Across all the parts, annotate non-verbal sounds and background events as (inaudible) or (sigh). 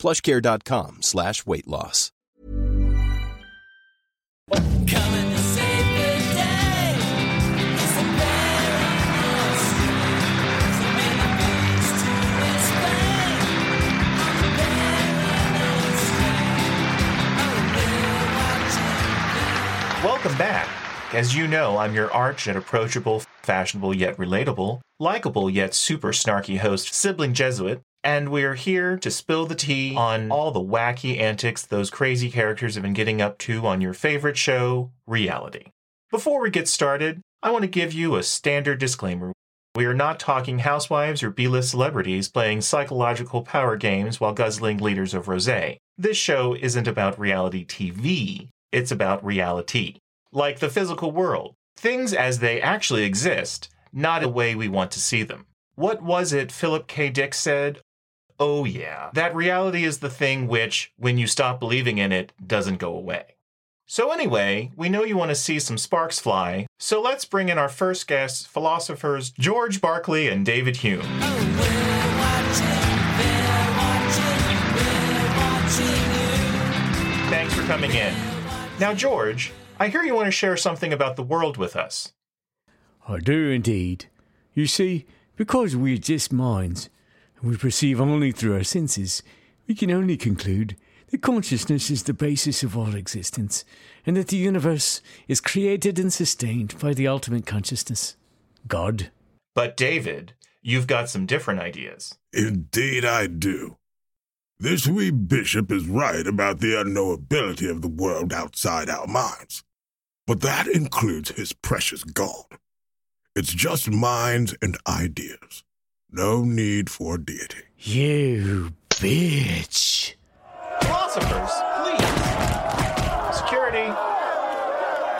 plushcare.com slash weight loss. Welcome back. As you know, I'm your arch and approachable, fashionable yet relatable, likable yet super snarky host, Sibling Jesuit, and we're here to spill the tea on all the wacky antics those crazy characters have been getting up to on your favorite show, Reality. Before we get started, I want to give you a standard disclaimer. We are not talking housewives or B-list celebrities playing psychological power games while guzzling liters of rosé. This show isn't about reality TV, it's about reality like the physical world, things as they actually exist, not the way we want to see them. What was it Philip K. Dick said? Oh, yeah, that reality is the thing which, when you stop believing in it, doesn't go away. So, anyway, we know you want to see some sparks fly, so let's bring in our first guests, philosophers George Berkeley and David Hume. Thanks for coming in. Now, George, I hear you want to share something about the world with us. I do indeed. You see, because we're just minds, and we perceive only through our senses, we can only conclude that consciousness is the basis of all existence, and that the universe is created and sustained by the ultimate consciousness, God. But, David, you've got some different ideas. Indeed, I do. This wee bishop is right about the unknowability of the world outside our minds. But that includes his precious God. It's just minds and ideas. No need for deity. You bitch. Philosophers, please. Security.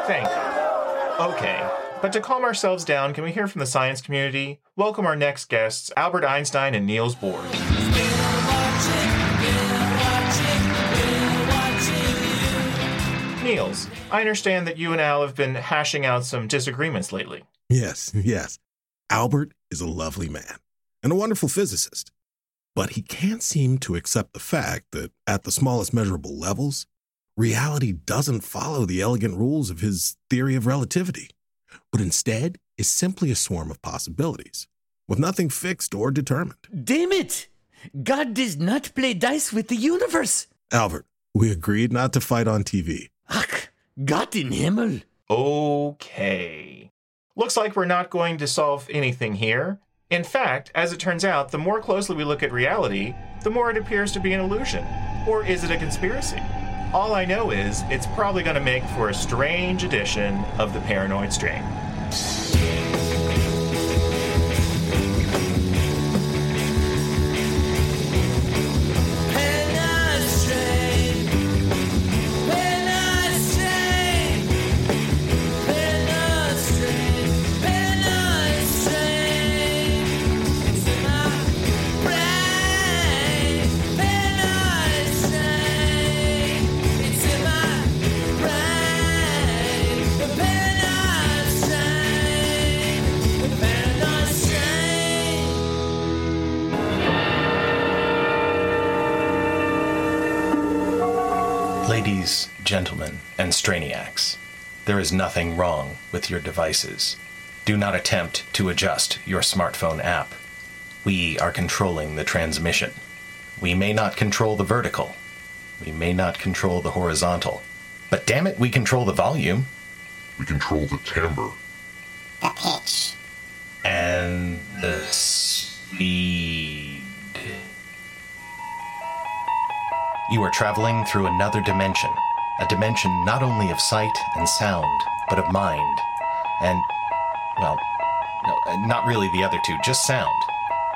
Thank you. Okay, but to calm ourselves down, can we hear from the science community? Welcome our next guests, Albert Einstein and Niels Bohr. Niels, I understand that you and Al have been hashing out some disagreements lately. Yes, yes. Albert is a lovely man and a wonderful physicist. But he can't seem to accept the fact that at the smallest measurable levels, reality doesn't follow the elegant rules of his theory of relativity, but instead is simply a swarm of possibilities, with nothing fixed or determined. Damn it! God does not play dice with the universe. Albert, we agreed not to fight on TV. Ach, Gott in Himmel. Okay. Looks like we're not going to solve anything here. In fact, as it turns out, the more closely we look at reality, the more it appears to be an illusion. Or is it a conspiracy? All I know is it's probably going to make for a strange edition of the Paranoid Strain. There is nothing wrong with your devices. Do not attempt to adjust your smartphone app. We are controlling the transmission. We may not control the vertical. We may not control the horizontal. But damn it, we control the volume We control the timbre. The pitch. and the speed. You are traveling through another dimension, a dimension not only of sight and sound, but of mind. And, well, no, uh, not really the other two, just sound.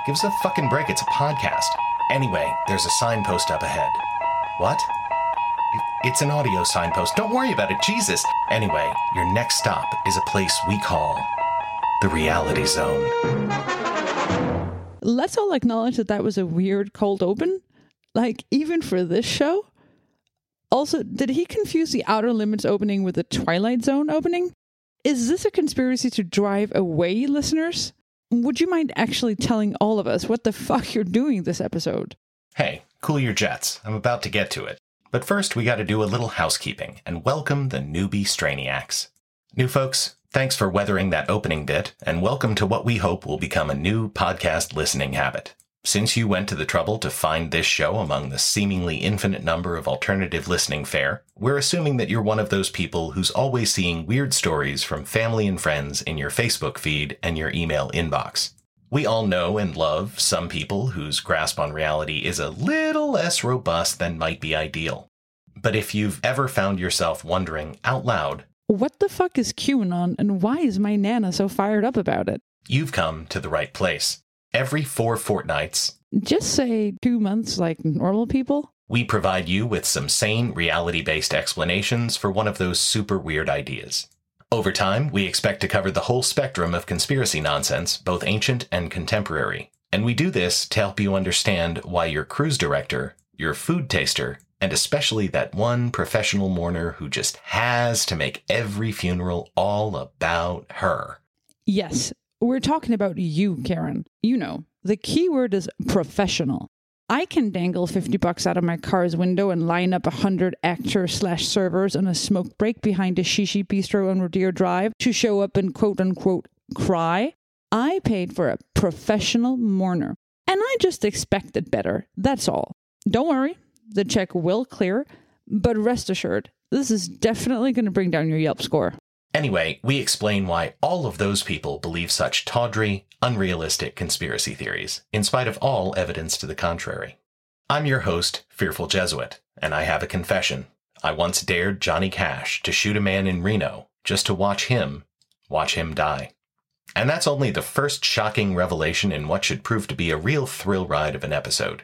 Give us a fucking break, it's a podcast. Anyway, there's a signpost up ahead. What? It's an audio signpost. Don't worry about it. Jesus. Anyway, your next stop is a place we call the reality zone. Let's all acknowledge that that was a weird cold open. Like, even for this show. Also, did he confuse the Outer Limits opening with the Twilight Zone opening? Is this a conspiracy to drive away listeners? Would you mind actually telling all of us what the fuck you're doing this episode? Hey, cool your jets. I'm about to get to it. But first, we got to do a little housekeeping and welcome the newbie Strainiacs. New folks, thanks for weathering that opening bit, and welcome to what we hope will become a new podcast listening habit. Since you went to the trouble to find this show among the seemingly infinite number of alternative listening fare, we're assuming that you're one of those people who's always seeing weird stories from family and friends in your Facebook feed and your email inbox. We all know and love some people whose grasp on reality is a little less robust than might be ideal. But if you've ever found yourself wondering out loud, What the fuck is QAnon and why is my Nana so fired up about it? you've come to the right place. Every four fortnights, Just say two months like normal people? we provide you with some sane, reality based explanations for one of those super weird ideas. Over time, we expect to cover the whole spectrum of conspiracy nonsense, both ancient and contemporary. And we do this to help you understand why your cruise director, your food taster, and especially that one professional mourner who just has to make every funeral all about her. Yes, we're talking about you, Karen. You know, the key word is professional. I can dangle 50 bucks out of my car's window and line up 100 actors slash servers on a smoke break behind a shishi bistro on Rodeo Drive to show up and quote unquote cry. I paid for a professional mourner, and I just expected better. That's all. Don't worry, the check will clear, but rest assured, this is definitely going to bring down your Yelp score. Anyway, we explain why all of those people believe such tawdry, unrealistic conspiracy theories, in spite of all evidence to the contrary. I'm your host, Fearful Jesuit, and I have a confession. I once dared Johnny Cash to shoot a man in Reno just to watch him, watch him die. And that's only the first shocking revelation in what should prove to be a real thrill ride of an episode.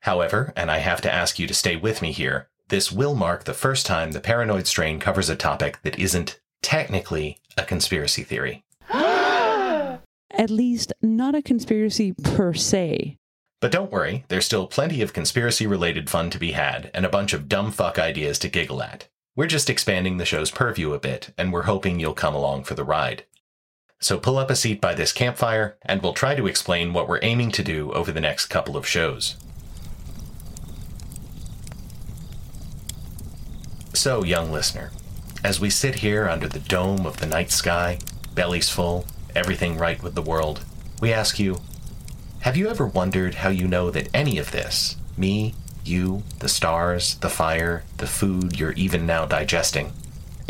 However, and I have to ask you to stay with me here, this will mark the first time the paranoid strain covers a topic that isn't technically a conspiracy theory. (gasps) At least not a conspiracy per se. But don't worry, there's still plenty of conspiracy related fun to be had and a bunch of dumb fuck ideas to giggle at. We're just expanding the show's purview a bit, and we're hoping you'll come along for the ride. So pull up a seat by this campfire, and we'll try to explain what we're aiming to do over the next couple of shows. So, young listener, as we sit here under the dome of the night sky, bellies full, everything right with the world, we ask you have you ever wondered how you know that any of this, me, you, the stars, the fire, the food you're even now digesting,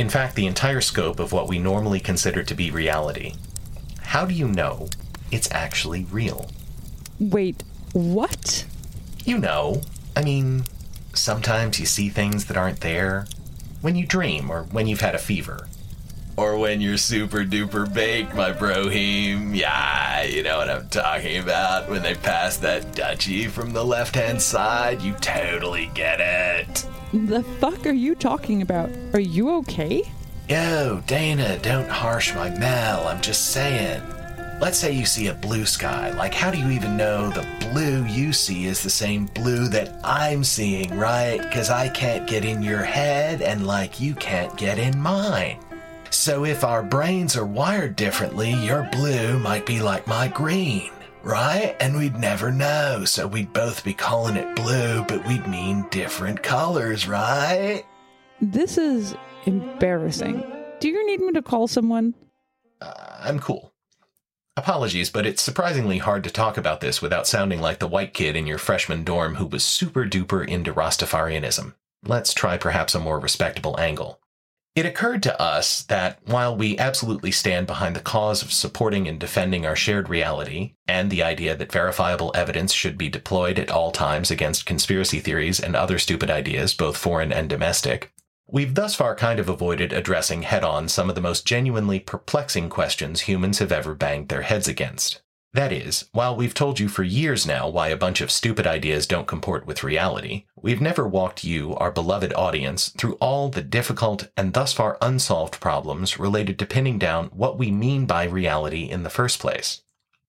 in fact, the entire scope of what we normally consider to be reality, how do you know it's actually real? Wait, what? You know, I mean, sometimes you see things that aren't there. When you dream, or when you've had a fever. Or when you're super duper baked, my brohim. Yeah, you know what I'm talking about. When they pass that dutchie from the left hand side, you totally get it. The fuck are you talking about? Are you okay? Yo, Dana, don't harsh my Mel. I'm just saying. Let's say you see a blue sky. Like, how do you even know the blue you see is the same blue that I'm seeing, right? Because I can't get in your head, and like, you can't get in mine. So, if our brains are wired differently, your blue might be like my green, right? And we'd never know. So, we'd both be calling it blue, but we'd mean different colors, right? This is embarrassing. Do you need me to call someone? Uh, I'm cool. Apologies, but it's surprisingly hard to talk about this without sounding like the white kid in your freshman dorm who was super duper into Rastafarianism. Let's try perhaps a more respectable angle. It occurred to us that while we absolutely stand behind the cause of supporting and defending our shared reality, and the idea that verifiable evidence should be deployed at all times against conspiracy theories and other stupid ideas, both foreign and domestic, we've thus far kind of avoided addressing head on some of the most genuinely perplexing questions humans have ever banged their heads against. That is, while we've told you for years now why a bunch of stupid ideas don't comport with reality, we've never walked you, our beloved audience, through all the difficult and thus far unsolved problems related to pinning down what we mean by reality in the first place.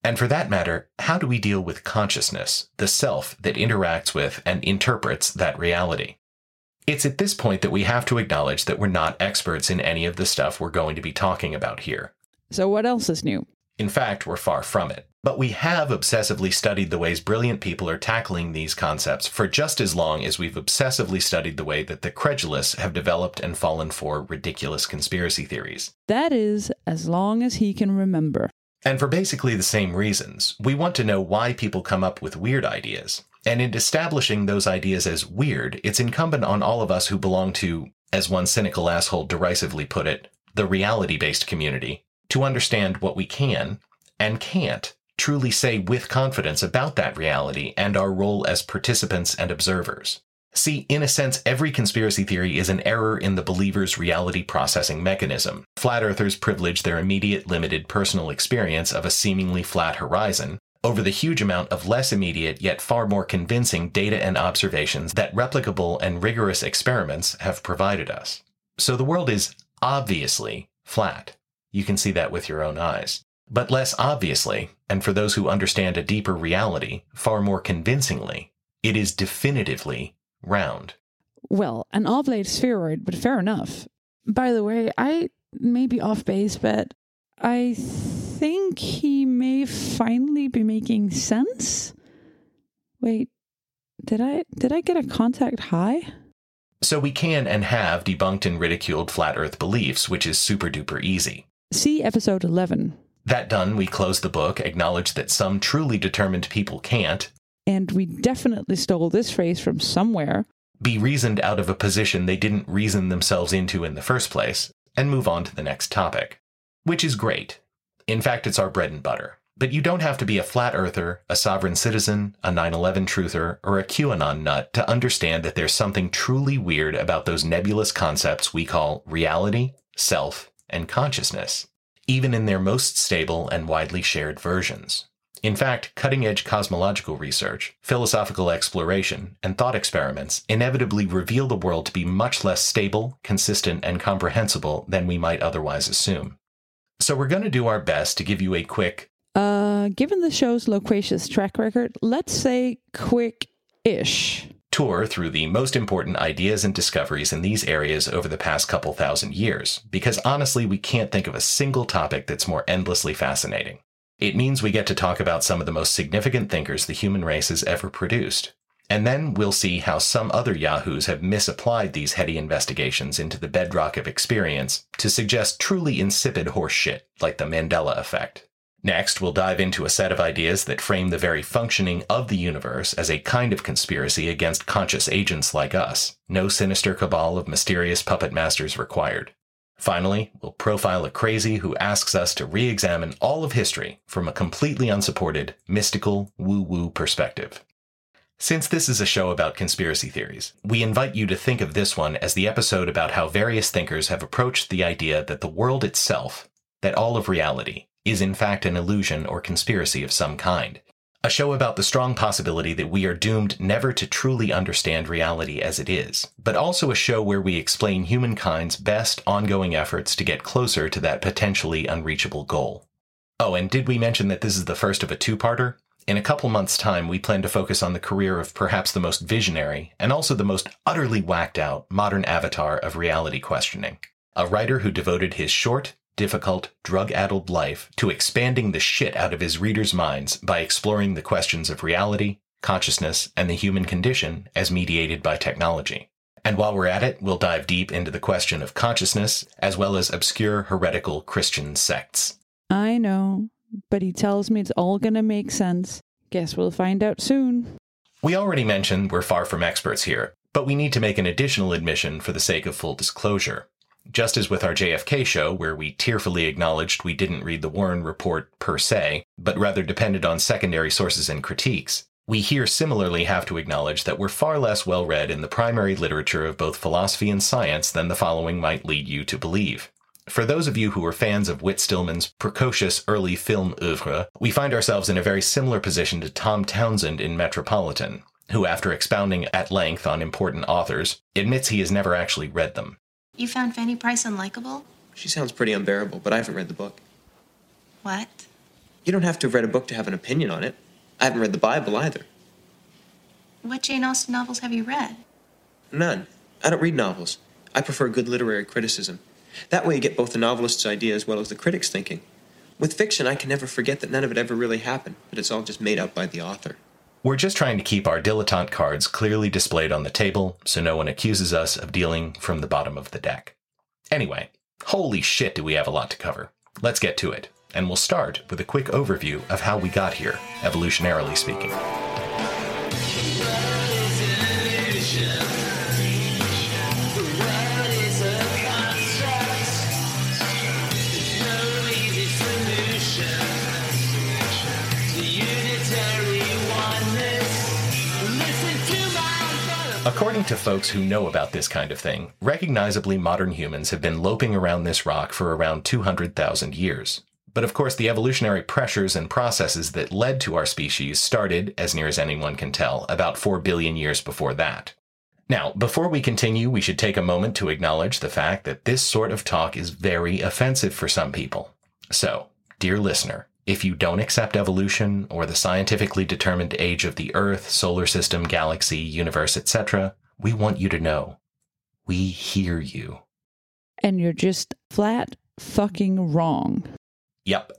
And for that matter, how do we deal with consciousness, the self that interacts with and interprets that reality? It's at this point that we have to acknowledge that we're not experts in any of the stuff we're going to be talking about here. So, what else is new? In fact, we're far from it. But we have obsessively studied the ways brilliant people are tackling these concepts for just as long as we've obsessively studied the way that the credulous have developed and fallen for ridiculous conspiracy theories. That is, as long as he can remember. And for basically the same reasons, we want to know why people come up with weird ideas. And in establishing those ideas as weird, it's incumbent on all of us who belong to, as one cynical asshole derisively put it, the reality based community, to understand what we can and can't truly say with confidence about that reality and our role as participants and observers. See, in a sense, every conspiracy theory is an error in the believer's reality processing mechanism. Flat earthers privilege their immediate, limited personal experience of a seemingly flat horizon over the huge amount of less immediate yet far more convincing data and observations that replicable and rigorous experiments have provided us. So the world is obviously flat. You can see that with your own eyes. But less obviously, and for those who understand a deeper reality, far more convincingly, it is definitively round. Well, an oblate spheroid, but fair enough. By the way, I may be off base, but I think he may finally be making sense. Wait, did I did I get a contact high? So we can and have debunked and ridiculed flat earth beliefs, which is super duper easy. See episode 11. That done, we close the book, acknowledge that some truly determined people can't, And we definitely stole this phrase from somewhere. be reasoned out of a position they didn't reason themselves into in the first place, and move on to the next topic. Which is great. In fact, it's our bread and butter. But you don't have to be a flat earther, a sovereign citizen, a 9 11 truther, or a QAnon nut to understand that there's something truly weird about those nebulous concepts we call reality, self, and consciousness, even in their most stable and widely shared versions. In fact, cutting edge cosmological research, philosophical exploration, and thought experiments inevitably reveal the world to be much less stable, consistent, and comprehensible than we might otherwise assume. So, we're going to do our best to give you a quick, Uh, given the show's loquacious track record, let's say quick ish. tour through the most important ideas and discoveries in these areas over the past couple thousand years, because honestly, we can't think of a single topic that's more endlessly fascinating. It means we get to talk about some of the most significant thinkers the human race has ever produced. And then we'll see how some other yahoos have misapplied these heady investigations into the bedrock of experience to suggest truly insipid horseshit like the Mandela effect. Next, we'll dive into a set of ideas that frame the very functioning of the universe as a kind of conspiracy against conscious agents like us. No sinister cabal of mysterious puppet masters required. Finally, we'll profile a crazy who asks us to re examine all of history from a completely unsupported, mystical, woo woo perspective. Since this is a show about conspiracy theories, we invite you to think of this one as the episode about how various thinkers have approached the idea that the world itself, that all of reality, is in fact an illusion or conspiracy of some kind. A show about the strong possibility that we are doomed never to truly understand reality as it is, but also a show where we explain humankind's best ongoing efforts to get closer to that potentially unreachable goal. Oh, and did we mention that this is the first of a two parter? In a couple months' time, we plan to focus on the career of perhaps the most visionary and also the most utterly whacked out modern avatar of reality questioning. A writer who devoted his short, difficult, drug addled life to expanding the shit out of his readers' minds by exploring the questions of reality, consciousness, and the human condition as mediated by technology. And while we're at it, we'll dive deep into the question of consciousness, as well as obscure heretical Christian sects. I know, but he tells me it's all gonna make sense. Guess we'll find out soon. We already mentioned we're far from experts here, but we need to make an additional admission for the sake of full disclosure. Just as with our JFK show, where we tearfully acknowledged we didn't read the Warren Report per se, but rather depended on secondary sources and critiques, we here similarly have to acknowledge that we're far less well read in the primary literature of both philosophy and science than the following might lead you to believe. For those of you who are fans of Whit Stillman's precocious early film oeuvre, we find ourselves in a very similar position to Tom Townsend in Metropolitan, who, after expounding at length on important authors, admits he has never actually read them. You found Fanny Price unlikable? She sounds pretty unbearable, but I haven't read the book. What? You don't have to have read a book to have an opinion on it. I haven't read the Bible either. What Jane Austen novels have you read? None. I don't read novels. I prefer good literary criticism. That way you get both the novelist's idea as well as the critic's thinking. With fiction, I can never forget that none of it ever really happened, but it's all just made up by the author. We're just trying to keep our dilettante cards clearly displayed on the table so no one accuses us of dealing from the bottom of the deck. Anyway, holy shit, do we have a lot to cover. Let's get to it, and we'll start with a quick overview of how we got here, evolutionarily speaking. According to folks who know about this kind of thing, recognizably modern humans have been loping around this rock for around 200,000 years. But of course, the evolutionary pressures and processes that led to our species started, as near as anyone can tell, about 4 billion years before that. Now, before we continue, we should take a moment to acknowledge the fact that this sort of talk is very offensive for some people. So, dear listener, if you don't accept evolution or the scientifically determined age of the Earth, solar system, galaxy, universe, etc., we want you to know we hear you. And you're just flat fucking wrong. Yep.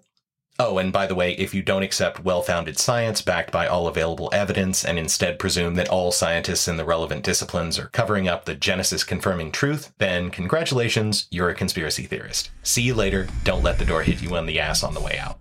Oh, and by the way, if you don't accept well founded science backed by all available evidence and instead presume that all scientists in the relevant disciplines are covering up the Genesis confirming truth, then congratulations, you're a conspiracy theorist. See you later. Don't let the door hit you on the ass on the way out.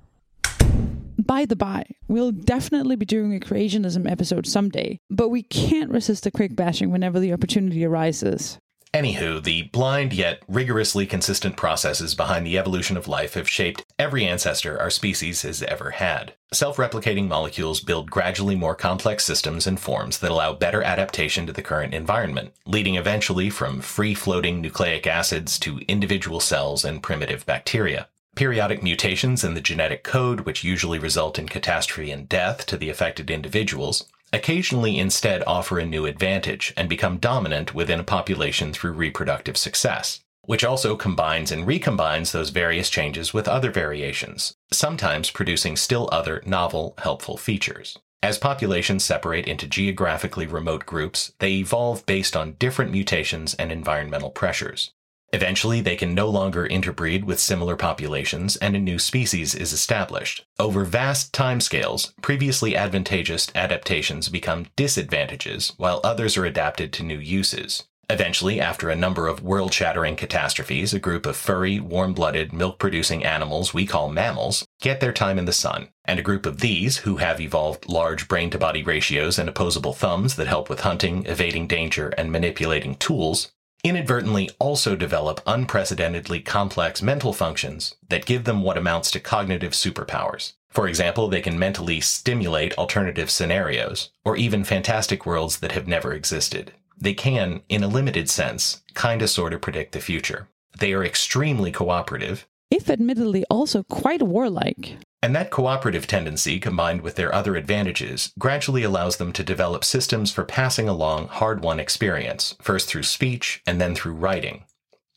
By the by, we'll definitely be doing a creationism episode someday, but we can't resist the quick bashing whenever the opportunity arises. Anywho, the blind yet rigorously consistent processes behind the evolution of life have shaped every ancestor our species has ever had. Self replicating molecules build gradually more complex systems and forms that allow better adaptation to the current environment, leading eventually from free floating nucleic acids to individual cells and primitive bacteria. Periodic mutations in the genetic code, which usually result in catastrophe and death to the affected individuals, occasionally instead offer a new advantage and become dominant within a population through reproductive success, which also combines and recombines those various changes with other variations, sometimes producing still other novel, helpful features. As populations separate into geographically remote groups, they evolve based on different mutations and environmental pressures. Eventually, they can no longer interbreed with similar populations and a new species is established. Over vast timescales, previously advantageous adaptations become disadvantages, while others are adapted to new uses. Eventually, after a number of world shattering catastrophes, a group of furry, warm blooded, milk producing animals we call mammals get their time in the sun, and a group of these, who have evolved large brain to body ratios and opposable thumbs that help with hunting, evading danger, and manipulating tools, inadvertently also develop unprecedentedly complex mental functions that give them what amounts to cognitive superpowers. For example, they can mentally stimulate alternative scenarios, or even fantastic worlds that have never existed. They can, in a limited sense, kinda sorta predict the future. They are extremely cooperative, If admittedly also quite warlike. And that cooperative tendency, combined with their other advantages, gradually allows them to develop systems for passing along hard won experience, first through speech and then through writing.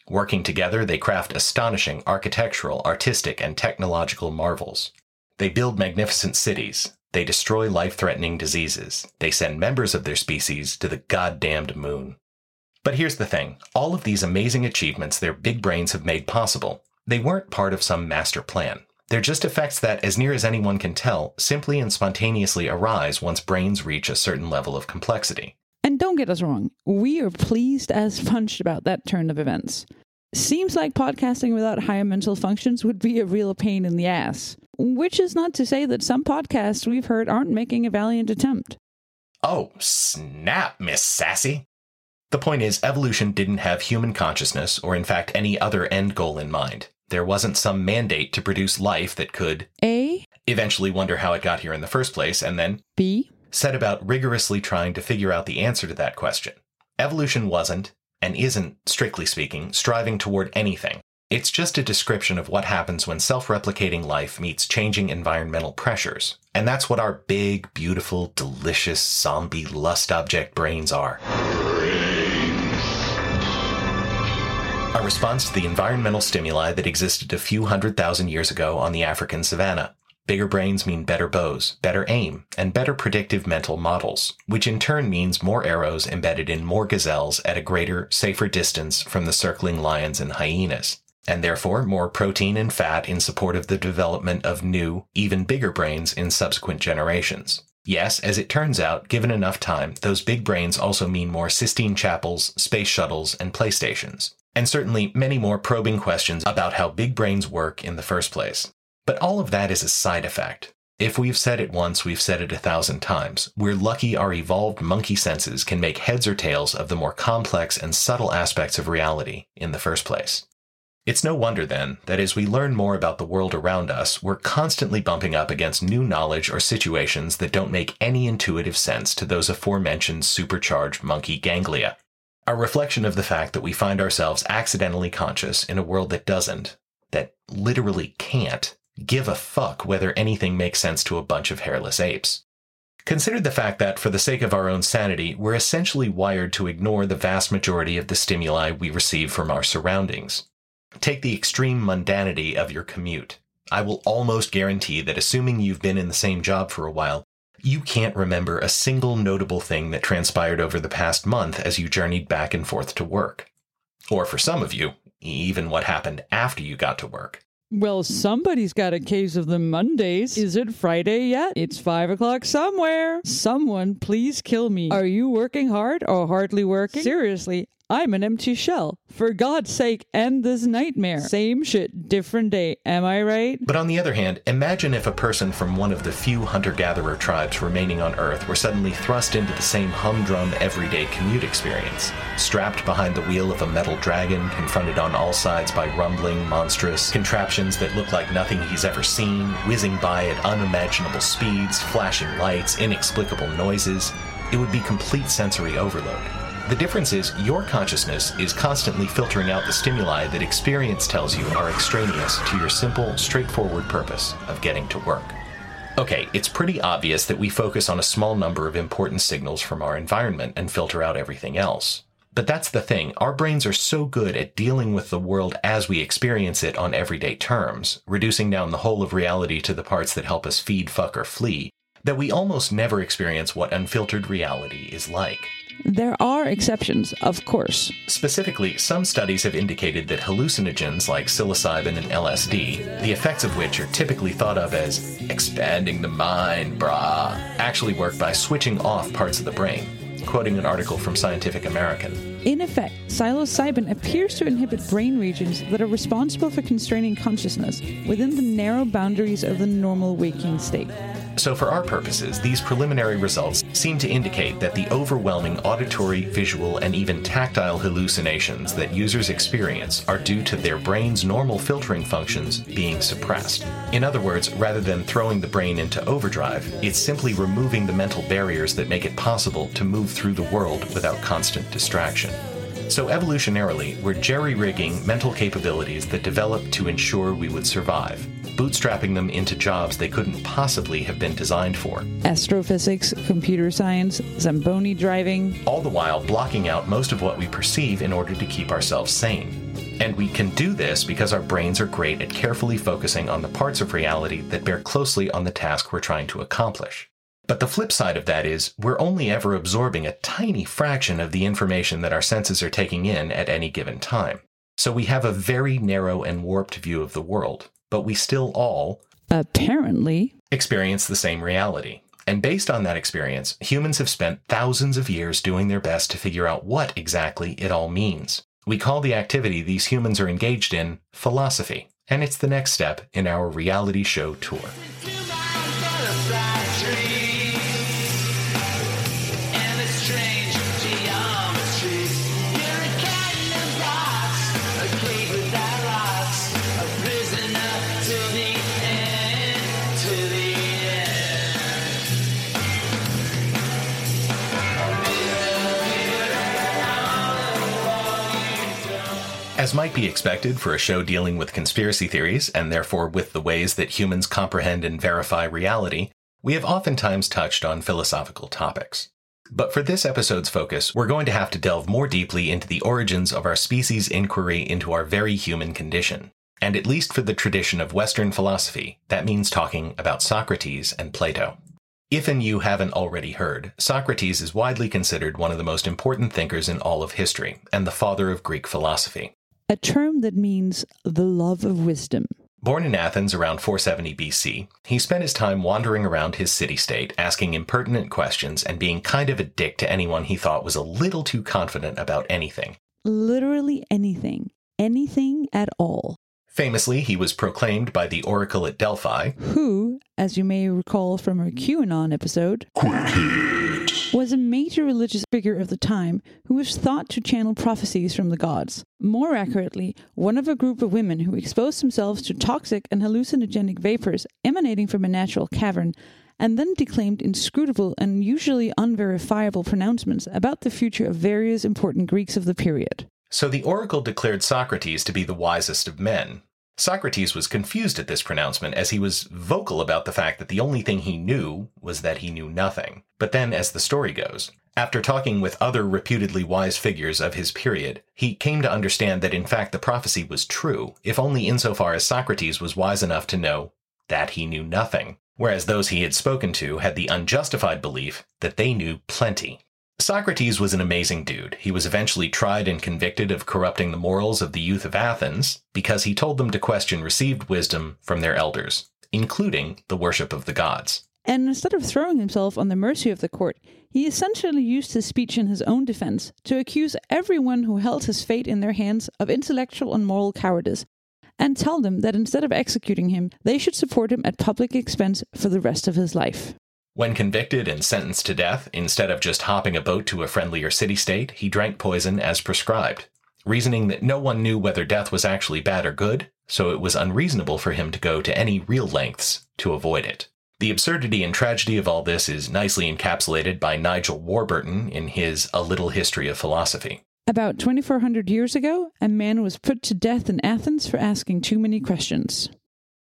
Working together, they craft astonishing architectural, artistic, and technological marvels. They build magnificent cities. They destroy life threatening diseases. They send members of their species to the goddamned moon. But here's the thing all of these amazing achievements their big brains have made possible, they weren't part of some master plan. They're just effects that, as near as anyone can tell, simply and spontaneously arise once brains reach a certain level of complexity. And don't get us wrong, we are pleased as punch about that turn of events. Seems like podcasting without higher mental functions would be a real pain in the ass. Which is not to say that some podcasts we've heard aren't making a valiant attempt. Oh, snap, Miss Sassy! The point is, evolution didn't have human consciousness or, in fact, any other end goal in mind. There wasn't some mandate to produce life that could A, eventually wonder how it got here in the first place and then B, set about rigorously trying to figure out the answer to that question. Evolution wasn't, and isn't, strictly speaking, striving toward anything. It's just a description of what happens when self replicating life meets changing environmental pressures. And that's what our big, beautiful, delicious, zombie lust object brains are. A response to the environmental stimuli that existed a few hundred thousand years ago on the African savannah. Bigger brains mean better bows, better aim, and better predictive mental models, which in turn means more arrows embedded in more gazelles at a greater, safer distance from the circling lions and hyenas, and therefore more protein and fat in support of the development of new, even bigger brains in subsequent generations. Yes, as it turns out, given enough time, those big brains also mean more Sistine Chapels, space shuttles, and PlayStations. And certainly many more probing questions about how big brains work in the first place. But all of that is a side effect. If we've said it once, we've said it a thousand times. We're lucky our evolved monkey senses can make heads or tails of the more complex and subtle aspects of reality in the first place. It's no wonder then that as we learn more about the world around us, we're constantly bumping up against new knowledge or situations that don't make any intuitive sense to those aforementioned supercharged monkey ganglia. A reflection of the fact that we find ourselves accidentally conscious in a world that doesn't, that literally can't, give a fuck whether anything makes sense to a bunch of hairless apes. Consider the fact that, for the sake of our own sanity, we're essentially wired to ignore the vast majority of the stimuli we receive from our surroundings. Take the extreme mundanity of your commute. I will almost guarantee that assuming you've been in the same job for a while, you can't remember a single notable thing that transpired over the past month as you journeyed back and forth to work. Or for some of you, even what happened after you got to work. Well, somebody's got a case of the Mondays. Is it Friday yet? It's five o'clock somewhere. Someone, please kill me. Are you working hard or hardly working? Seriously, I'm an empty shell. For God's sake, end this nightmare. Same shit, different day. Am I right? But on the other hand, imagine if a person from one of the few hunter gatherer tribes remaining on Earth were suddenly thrust into the same humdrum everyday commute experience. Strapped behind the wheel of a metal dragon, confronted on all sides by rumbling, monstrous contraptions that look like nothing he's ever seen, whizzing by at unimaginable speeds, flashing lights, inexplicable noises. It would be complete sensory overload. The difference is your consciousness is constantly filtering out the stimuli that experience tells you are extraneous to your simple, straightforward purpose of getting to work. Okay, it's pretty obvious that we focus on a small number of important signals from our environment and filter out everything else. But that's the thing, our brains are so good at dealing with the world as we experience it on everyday terms, reducing down the whole of reality to the parts that help us feed, fuck, or flee, that we almost never experience what unfiltered reality is like. There are exceptions, of course. Specifically, some studies have indicated that hallucinogens like psilocybin and LSD, the effects of which are typically thought of as expanding the mind, brah, actually work by switching off parts of the brain, quoting an article from Scientific American. In effect, psilocybin appears to inhibit brain regions that are responsible for constraining consciousness within the narrow boundaries of the normal waking state. So, for our purposes, these preliminary results seem to indicate that the overwhelming auditory, visual, and even tactile hallucinations that users experience are due to their brain's normal filtering functions being suppressed. In other words, rather than throwing the brain into overdrive, it's simply removing the mental barriers that make it possible to move through the world without constant distraction. So, evolutionarily, we're jerry rigging mental capabilities that developed to ensure we would survive, bootstrapping them into jobs they couldn't possibly have been designed for, Astrophysics, computer science, Zamboni driving. all the while blocking out most of what we perceive in order to keep ourselves sane. And we can do this because our brains are great at carefully focusing on the parts of reality that bear closely on the task we're trying to accomplish. But the flip side of that is we're only ever absorbing a tiny fraction of the information that our senses are taking in at any given time. So we have a very narrow and warped view of the world, but we still all Apparently, experience the same reality. And based on that experience, humans have spent thousands of years doing their best to figure out what exactly it all means. We call the activity these humans are engaged in philosophy, and it's the next step in our reality show tour. As might be expected for a show dealing with conspiracy theories, and therefore with the ways that humans comprehend and verify reality, we have oftentimes touched on philosophical topics. But for this episode's focus, we're going to have to delve more deeply into the origins of our species' inquiry into our very human condition. And at least for the tradition of Western philosophy, that means talking about Socrates and Plato. If and you haven't already heard, Socrates is widely considered one of the most important thinkers in all of history, and the father of Greek philosophy. A term that means the love of wisdom. Born in Athens around 470 BC, he spent his time wandering around his city state, asking impertinent questions and being kind of a dick to anyone he thought was a little too confident about anything. Literally anything. Anything at all. Famously, he was proclaimed by the oracle at Delphi, Who, as you may recall from our QAnon episode, was a major religious figure of the time who was thought to channel prophecies from the gods. More accurately, one of a group of women who exposed themselves to toxic and hallucinogenic vapors emanating from a natural cavern and then declaimed inscrutable and usually unverifiable pronouncements about the future of various important Greeks of the period. so the oracle declared Socrates to be the wisest of men. Socrates was confused at this pronouncement as he was vocal about the fact that the only thing he knew was that he knew nothing. But then, as the story goes, after talking with other reputedly wise figures of his period, he came to understand that in fact the prophecy was true, if only insofar as Socrates was wise enough to know that he knew nothing, whereas those he had spoken to had the unjustified belief that they knew plenty. Socrates was an amazing dude. He was eventually tried and convicted of corrupting the morals of the youth of Athens because he told them to question received wisdom from their elders, including the worship of the gods. And instead of throwing himself on the mercy of the court, he essentially used his speech in his own defense to accuse everyone who held his fate in their hands of intellectual and moral cowardice, and tell them that instead of executing him, they should support him at public expense for the rest of his life. When convicted and sentenced to death, instead of just hopping a boat to a friendlier city state, he drank poison as prescribed, reasoning that no one knew whether death was actually bad or good, so it was unreasonable for him to go to any real lengths to avoid it. The absurdity and tragedy of all this is nicely encapsulated by Nigel Warburton in his A Little History of Philosophy. About 2400 years ago, a man was put to death in Athens for asking too many questions.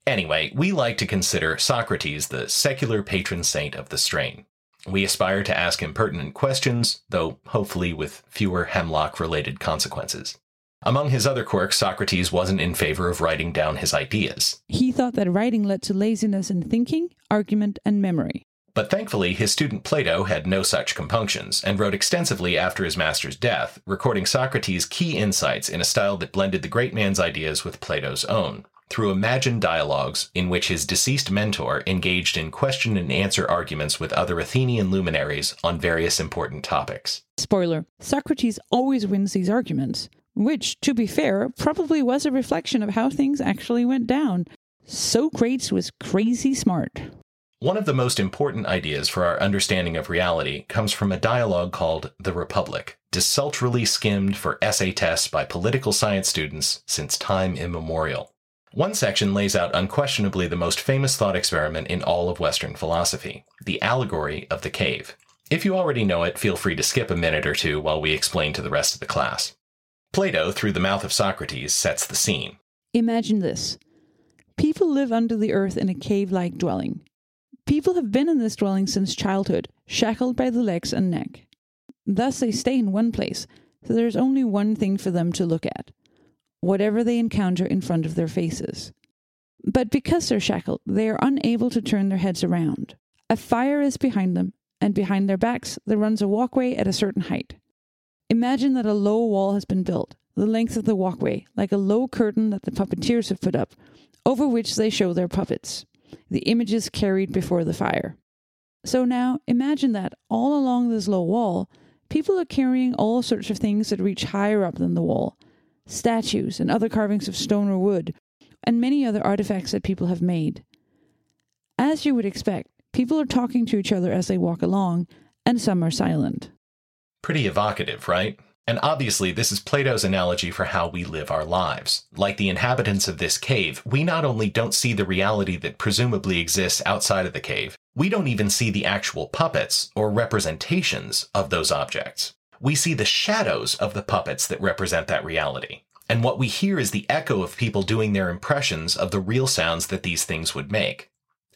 Anyway, we like to consider Socrates the secular patron saint of the strain. We aspire to ask impertinent questions, though hopefully with fewer hemlock related consequences. Among his other quirks, Socrates wasn't in favor of writing down his ideas. He thought that writing led to laziness in thinking, argument, and memory. But thankfully, his student Plato had no such compunctions and wrote extensively after his master's death, recording Socrates' key insights in a style that blended the great man's ideas with Plato's own, through imagined dialogues in which his deceased mentor engaged in question and answer arguments with other Athenian luminaries on various important topics. Spoiler Socrates always wins these arguments, which, to be fair, probably was a reflection of how things actually went down. Socrates was crazy smart. One of the most important ideas for our understanding of reality comes from a dialogue called The Republic, desultorily skimmed for essay tests by political science students since time immemorial. One section lays out unquestionably the most famous thought experiment in all of Western philosophy the allegory of the cave. If you already know it, feel free to skip a minute or two while we explain to the rest of the class. Plato, through the mouth of Socrates, sets the scene. Imagine this people live under the earth in a cave like dwelling. People have been in this dwelling since childhood, shackled by the legs and neck. Thus they stay in one place, so there's only one thing for them to look at whatever they encounter in front of their faces. But because they're shackled, they are unable to turn their heads around. A fire is behind them, and behind their backs there runs a walkway at a certain height. Imagine that a low wall has been built, the length of the walkway, like a low curtain that the puppeteers have put up, over which they show their puppets, the images carried before the fire. So now imagine that all along this low wall, people are carrying all sorts of things that reach higher up than the wall statues and other carvings of stone or wood, and many other artifacts that people have made. As you would expect, people are talking to each other as they walk along, and some are silent. Pretty evocative, right? And obviously, this is Plato's analogy for how we live our lives. Like the inhabitants of this cave, we not only don't see the reality that presumably exists outside of the cave, we don't even see the actual puppets or representations of those objects. We see the shadows of the puppets that represent that reality. And what we hear is the echo of people doing their impressions of the real sounds that these things would make.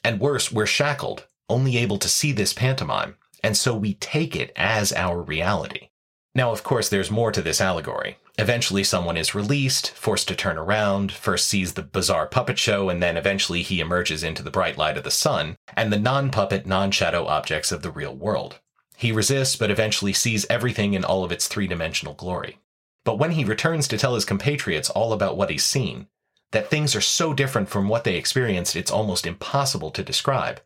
And worse, we're shackled, only able to see this pantomime, and so we take it as our reality. Now, of course, there's more to this allegory. Eventually, someone is released, forced to turn around, first sees the bizarre puppet show, and then eventually he emerges into the bright light of the sun and the non puppet, non shadow objects of the real world. He resists, but eventually sees everything in all of its three dimensional glory. But when he returns to tell his compatriots all about what he's seen, that things are so different from what they experienced it's almost impossible to describe,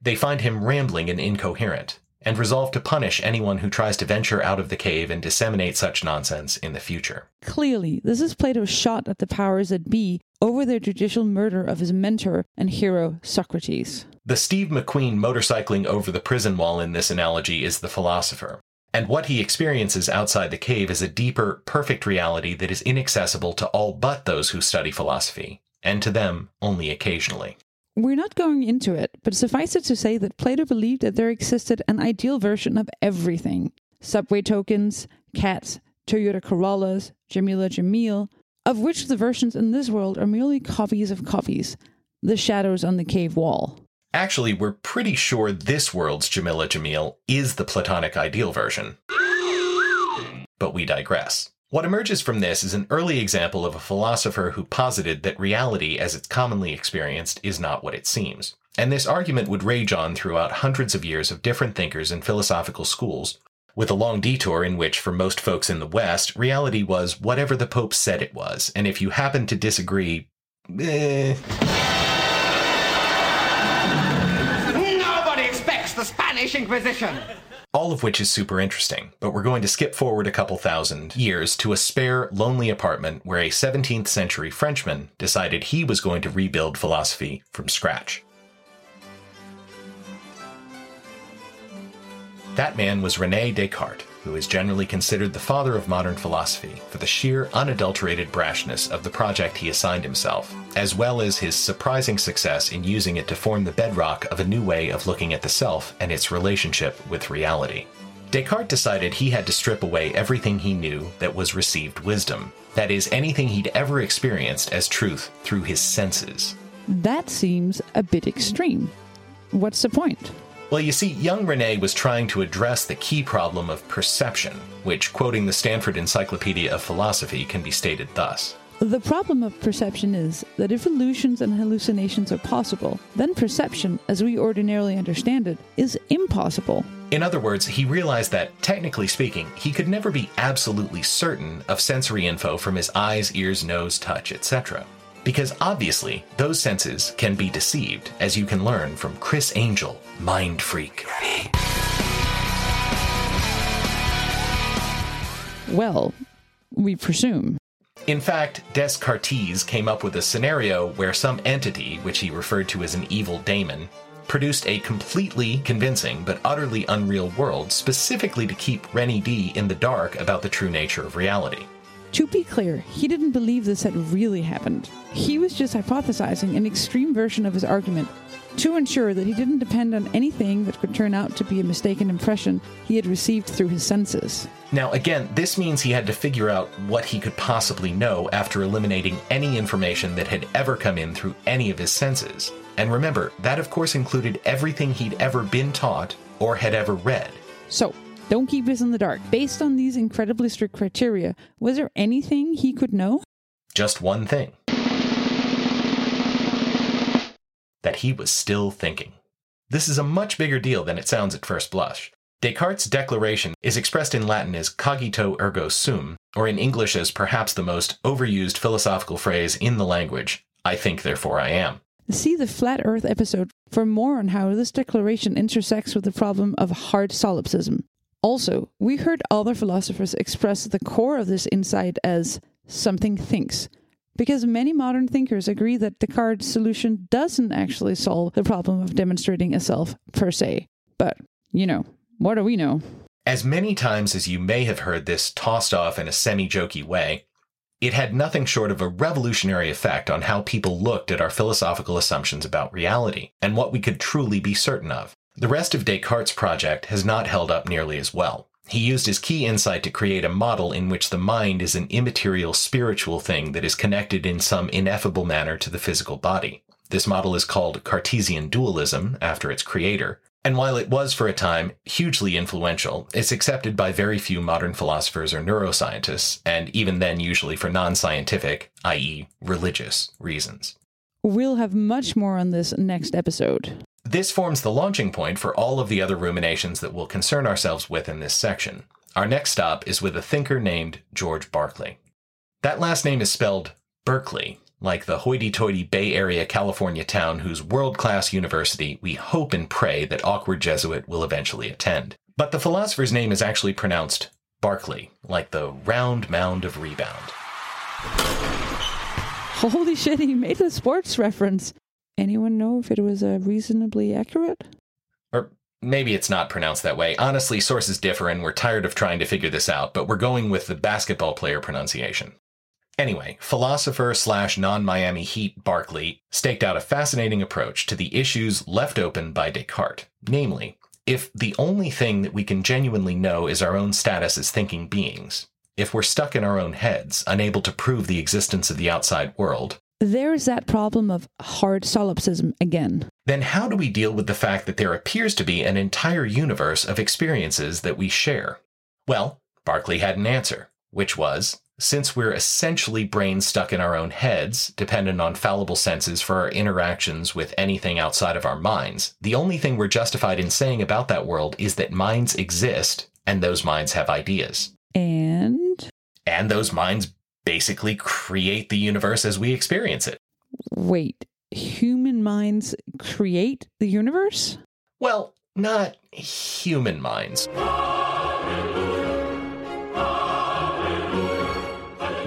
they find him rambling and incoherent, and resolve to punish anyone who tries to venture out of the cave and disseminate such nonsense in the future. Clearly, this is Plato's shot at the powers that be over their judicial murder of his mentor and hero, Socrates. The Steve McQueen motorcycling over the prison wall in this analogy is the philosopher. And what he experiences outside the cave is a deeper, perfect reality that is inaccessible to all but those who study philosophy, and to them only occasionally. We're not going into it, but suffice it to say that Plato believed that there existed an ideal version of everything subway tokens, cats, Toyota Corollas, Jamila Jamil, of which the versions in this world are merely copies of copies, the shadows on the cave wall. Actually, we're pretty sure this world's Jamila Jamil is the Platonic ideal version. But we digress. What emerges from this is an early example of a philosopher who posited that reality, as it's commonly experienced, is not what it seems. And this argument would rage on throughout hundreds of years of different thinkers and philosophical schools, with a long detour in which, for most folks in the West, reality was whatever the Pope said it was, and if you happened to disagree, eh. The Spanish Inquisition. All of which is super interesting, but we're going to skip forward a couple thousand years to a spare, lonely apartment where a 17th century Frenchman decided he was going to rebuild philosophy from scratch. That man was Rene Descartes, who is generally considered the father of modern philosophy for the sheer, unadulterated brashness of the project he assigned himself, as well as his surprising success in using it to form the bedrock of a new way of looking at the self and its relationship with reality. Descartes decided he had to strip away everything he knew that was received wisdom, that is, anything he'd ever experienced as truth through his senses. That seems a bit extreme. What's the point? Well, you see, young Rene was trying to address the key problem of perception, which, quoting the Stanford Encyclopedia of Philosophy, can be stated thus. The problem of perception is that if illusions and hallucinations are possible, then perception, as we ordinarily understand it, is impossible. In other words, he realized that, technically speaking, he could never be absolutely certain of sensory info from his eyes, ears, nose, touch, etc. Because obviously, those senses can be deceived, as you can learn from Criss Angel, Mind Freak. Well, we presume. In fact, Descartes came up with a scenario where some entity, which he referred to as an evil daemon, produced a completely convincing but utterly unreal world specifically to keep Rennie D in the dark about the true nature of reality. To be clear, he didn't believe this had really happened. He was just hypothesizing an extreme version of his argument to ensure that he didn't depend on anything that could turn out to be a mistaken impression he had received through his senses. Now, again, this means he had to figure out what he could possibly know after eliminating any information that had ever come in through any of his senses. And remember, that of course included everything he'd ever been taught or had ever read. So, don't keep us in the dark. Based on these incredibly strict criteria, was there anything he could know? Just one thing that he was still thinking. This is a much bigger deal than it sounds at first blush. Descartes' declaration is expressed in Latin as cogito ergo sum, or in English as perhaps the most overused philosophical phrase in the language I think, therefore I am. See the Flat Earth episode for more on how this declaration intersects with the problem of hard solipsism. Also, we heard other philosophers express the core of this insight as something thinks, because many modern thinkers agree that Descartes' solution doesn't actually solve the problem of demonstrating a self per se. But, you know, what do we know? As many times as you may have heard this tossed off in a semi jokey way, it had nothing short of a revolutionary effect on how people looked at our philosophical assumptions about reality and what we could truly be certain of. The rest of Descartes' project has not held up nearly as well. He used his key insight to create a model in which the mind is an immaterial spiritual thing that is connected in some ineffable manner to the physical body. This model is called Cartesian dualism, after its creator, and while it was for a time hugely influential, it's accepted by very few modern philosophers or neuroscientists, and even then usually for non scientific, i.e., religious, reasons. We'll have much more on this next episode. This forms the launching point for all of the other ruminations that we'll concern ourselves with in this section. Our next stop is with a thinker named George Berkeley. That last name is spelled Berkeley, like the hoity toity Bay Area California town whose world class university we hope and pray that awkward Jesuit will eventually attend. But the philosopher's name is actually pronounced Barkley, like the round mound of rebound. Holy shit, he made a sports reference. Anyone know if it was uh, reasonably accurate? Or maybe it's not pronounced that way. Honestly, sources differ and we're tired of trying to figure this out, but we're going with the basketball player pronunciation. Anyway, philosopher slash non Miami Heat Barkley staked out a fascinating approach to the issues left open by Descartes. Namely, if the only thing that we can genuinely know is our own status as thinking beings, if we're stuck in our own heads, unable to prove the existence of the outside world, There's that problem of hard solipsism again. then how do we deal with the fact that there appears to be an entire universe of experiences that we share? Well, Berkeley had an answer, which was since we're essentially brains stuck in our own heads, dependent on fallible senses for our interactions with anything outside of our minds, the only thing we're justified in saying about that world is that minds exist and those minds have ideas. And And those minds basically create the universe as we experience it. wait, human minds create the universe? Well, not human minds.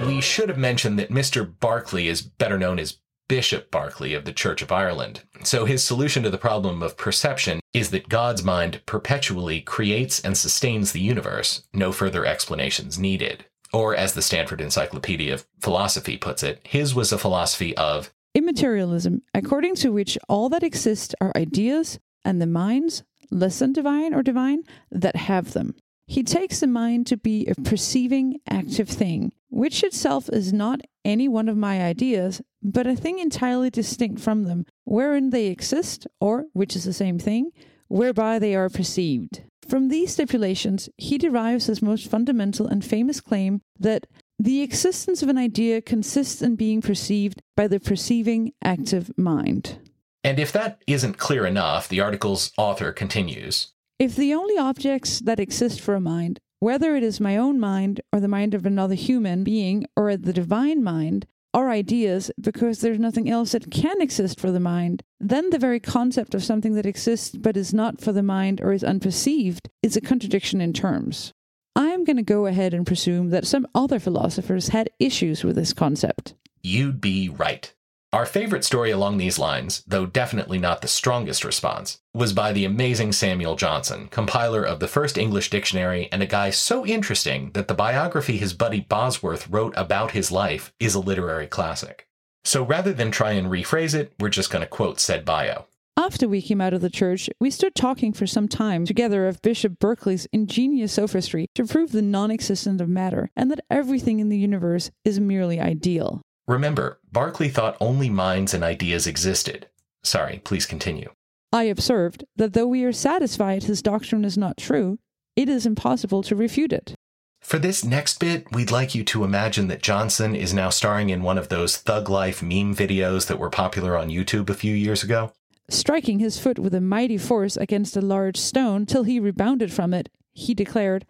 We should have mentioned that Mr. Berkeley is better known as Bishop Berkeley of the Church of Ireland. So his solution to the problem of perception is that God's mind perpetually creates and sustains the universe, no further explanations needed. Or, as the Stanford Encyclopedia of Philosophy puts it, his was a philosophy of Immaterialism, according to which all that exists are ideas and the minds, less than divine or divine, that have them. He takes the mind to be a perceiving, active thing, which itself is not any one of my ideas, but a thing entirely distinct from them, wherein they exist, or, which is the same thing, whereby they are perceived. From these stipulations, he derives his most fundamental and famous claim that the existence of an idea consists in being perceived by the perceiving, active mind. And if that isn't clear enough, the article's author continues. If the only objects that exist for a mind, whether it is my own mind or the mind of another human being or the divine mind, are ideas because there's nothing else that can exist for the mind, then the very concept of something that exists but is not for the mind or is unperceived is a contradiction in terms. I am going to go ahead and presume that some other philosophers had issues with this concept. You'd be right. Our favorite story along these lines, though definitely not the strongest response, was by the amazing Samuel Johnson, compiler of the first English dictionary and a guy so interesting that the biography his buddy Boswell wrote about his life is a literary classic. So rather than try and rephrase it, we're just going to quote said bio. After we came out of the church, we stood talking for some time together of Bishop Berkeley's ingenious sophistry to prove the non existence of matter and that everything in the universe is merely ideal. Remember, Berkeley thought only minds and ideas existed. Sorry, please continue. I observed that though we are satisfied his doctrine is not true, it is impossible to refute it. For this next bit, we'd like you to imagine that Johnson is now starring in one of those thug life meme videos that were popular on YouTube a few years ago. Striking his foot with a mighty force against a large stone till he rebounded from it, he declared,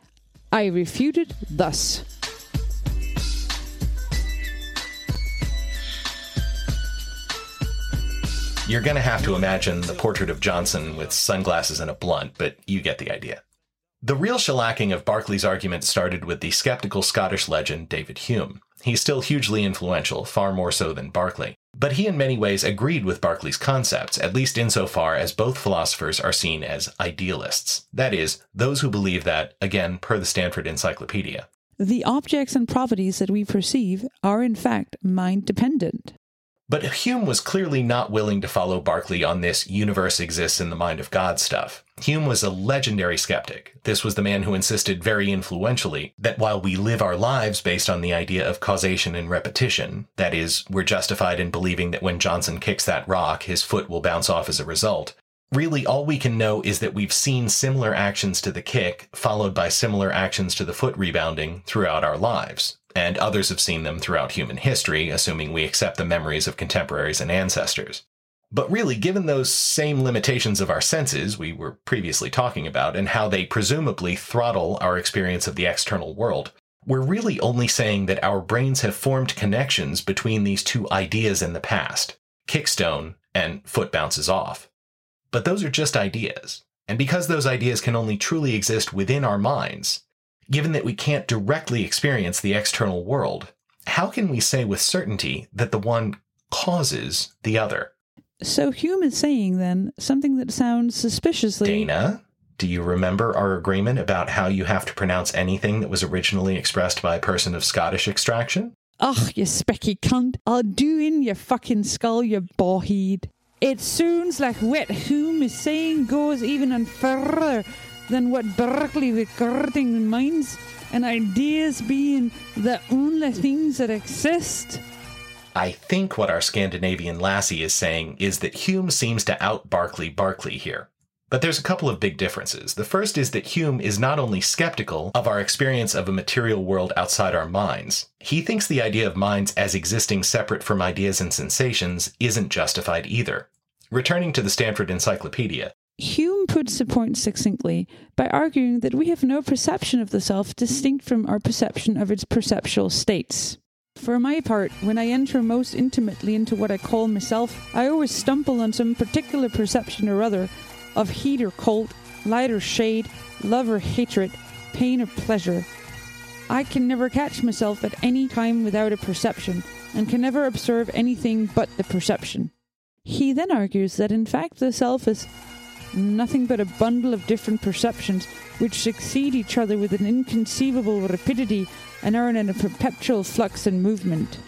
I refute it thus. You're going to have to imagine the portrait of Johnson with sunglasses and a blunt, but you get the idea. The real shellacking of Berkeley's argument started with the skeptical Scottish legend David Hume. He's still hugely influential, far more so than Berkeley. But he in many ways agreed with Berkeley's concepts, at least insofar as both philosophers are seen as idealists. That is, those who believe that, again, per the Stanford Encyclopedia, The objects and properties that we perceive are in fact mind dependent. But Hume was clearly not willing to follow Berkeley on this universe exists in the mind of God stuff. Hume was a legendary skeptic. This was the man who insisted very influentially that while we live our lives based on the idea of causation and repetition, that is, we're justified in believing that when Johnson kicks that rock, his foot will bounce off as a result, really all we can know is that we've seen similar actions to the kick followed by similar actions to the foot rebounding throughout our lives. And others have seen them throughout human history, assuming we accept the memories of contemporaries and ancestors. But really, given those same limitations of our senses we were previously talking about and how they presumably throttle our experience of the external world, we're really only saying that our brains have formed connections between these two ideas in the past kickstone and foot bounces off. But those are just ideas. And because those ideas can only truly exist within our minds, given that we can't directly experience the external world, how can we say with certainty that the one causes the other? So Hume is saying then something that sounds suspiciously. Dana, do you remember our agreement about how you have to pronounce anything that was originally expressed by a person of Scottish extraction? Ugh, you specky cunt. I'll do in your fucking skull, you bawhead. It sounds like what Hume is saying goes even further than what Berkeley regarding minds and ideas being the only things that exist. I think what our Scandinavian lassie is saying is that Hume seems to out Berkeley Berkeley here. But there's a couple of big differences. The first is that Hume is not only skeptical of our experience of a material world outside our minds, he thinks the idea of minds as existing separate from ideas and sensations isn't justified either. Returning to the Stanford Encyclopedia, Hume puts the point succinctly by arguing that we have no perception of the self distinct from our perception of its perceptual states. For my part, when I enter most intimately into what I call myself, I always stumble on some particular perception or other of heat or cold, light or shade, love or hatred, pain or pleasure. I can never catch myself at any time without a perception, and can never observe anything but the perception. He then argues that in fact the self is nothing but a bundle of different perceptions which succeed each other with an inconceivable rapidity and are in a perpetual flux and movement.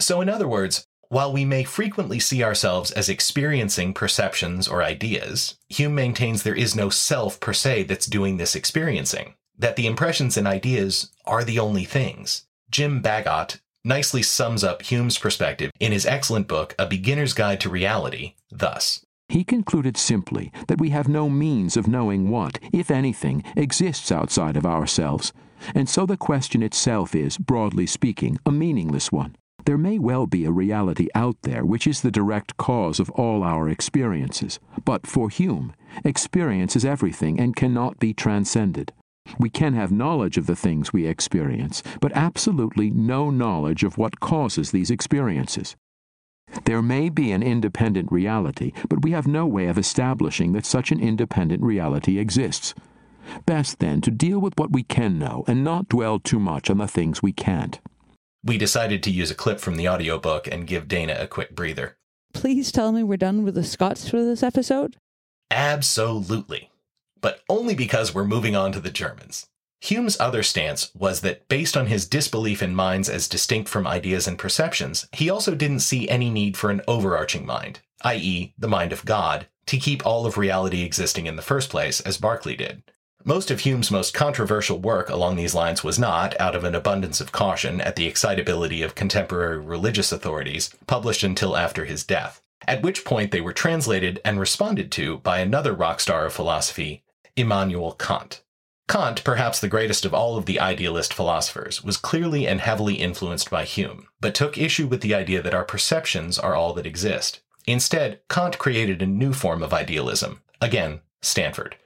So, in other words, while we may frequently see ourselves as experiencing perceptions or ideas, Hume maintains there is no self per se that's doing this experiencing, that the impressions and ideas are the only things. Jim Baggott nicely sums up Hume's perspective in his excellent book, A Beginner's Guide to Reality, thus. He concluded simply that we have no means of knowing what, if anything, exists outside of ourselves, and so the question itself is, broadly speaking, a meaningless one. There may well be a reality out there which is the direct cause of all our experiences, but for Hume, experience is everything and cannot be transcended. We can have knowledge of the things we experience, but absolutely no knowledge of what causes these experiences. There may be an independent reality, but we have no way of establishing that such an independent reality exists. Best, then, to deal with what we can know and not dwell too much on the things we can't. We decided to use a clip from the audiobook and give Dana a quick breather. Please tell me we're done with the Scots for this episode? Absolutely. But only because we're moving on to the Germans. Hume's other stance was that based on his disbelief in minds as distinct from ideas and perceptions, he also didn't see any need for an overarching mind, i.e., the mind of God, to keep all of reality existing in the first place, as Berkeley did. Most of Hume's most controversial work along these lines was not, out of an abundance of caution at the excitability of contemporary religious authorities, published until after his death, at which point they were translated and responded to by another rock star of philosophy, Immanuel Kant. Kant, perhaps the greatest of all of the idealist philosophers, was clearly and heavily influenced by Hume, but took issue with the idea that our perceptions are all that exist. Instead, Kant created a new form of idealism. Again, Stanford.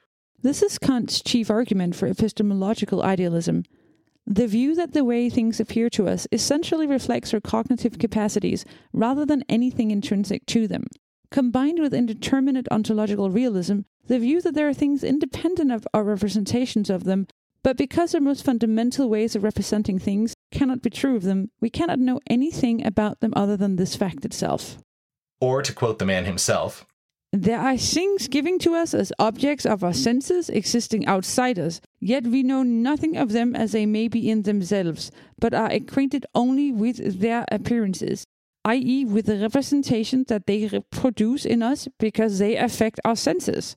This is Kant's chief argument for epistemological idealism. The view that the way things appear to us essentially reflects our cognitive capacities rather than anything intrinsic to them. Combined with indeterminate ontological realism, the view that there are things independent of our representations of them, but because our most fundamental ways of representing things cannot be true of them, we cannot know anything about them other than this fact itself. Or to quote the man himself, There are things given to us as objects of our senses existing outside us, yet we know nothing of them as they may be in themselves, but are acquainted only with their appearances. i.e., with the representations that they produce in us because they affect our senses.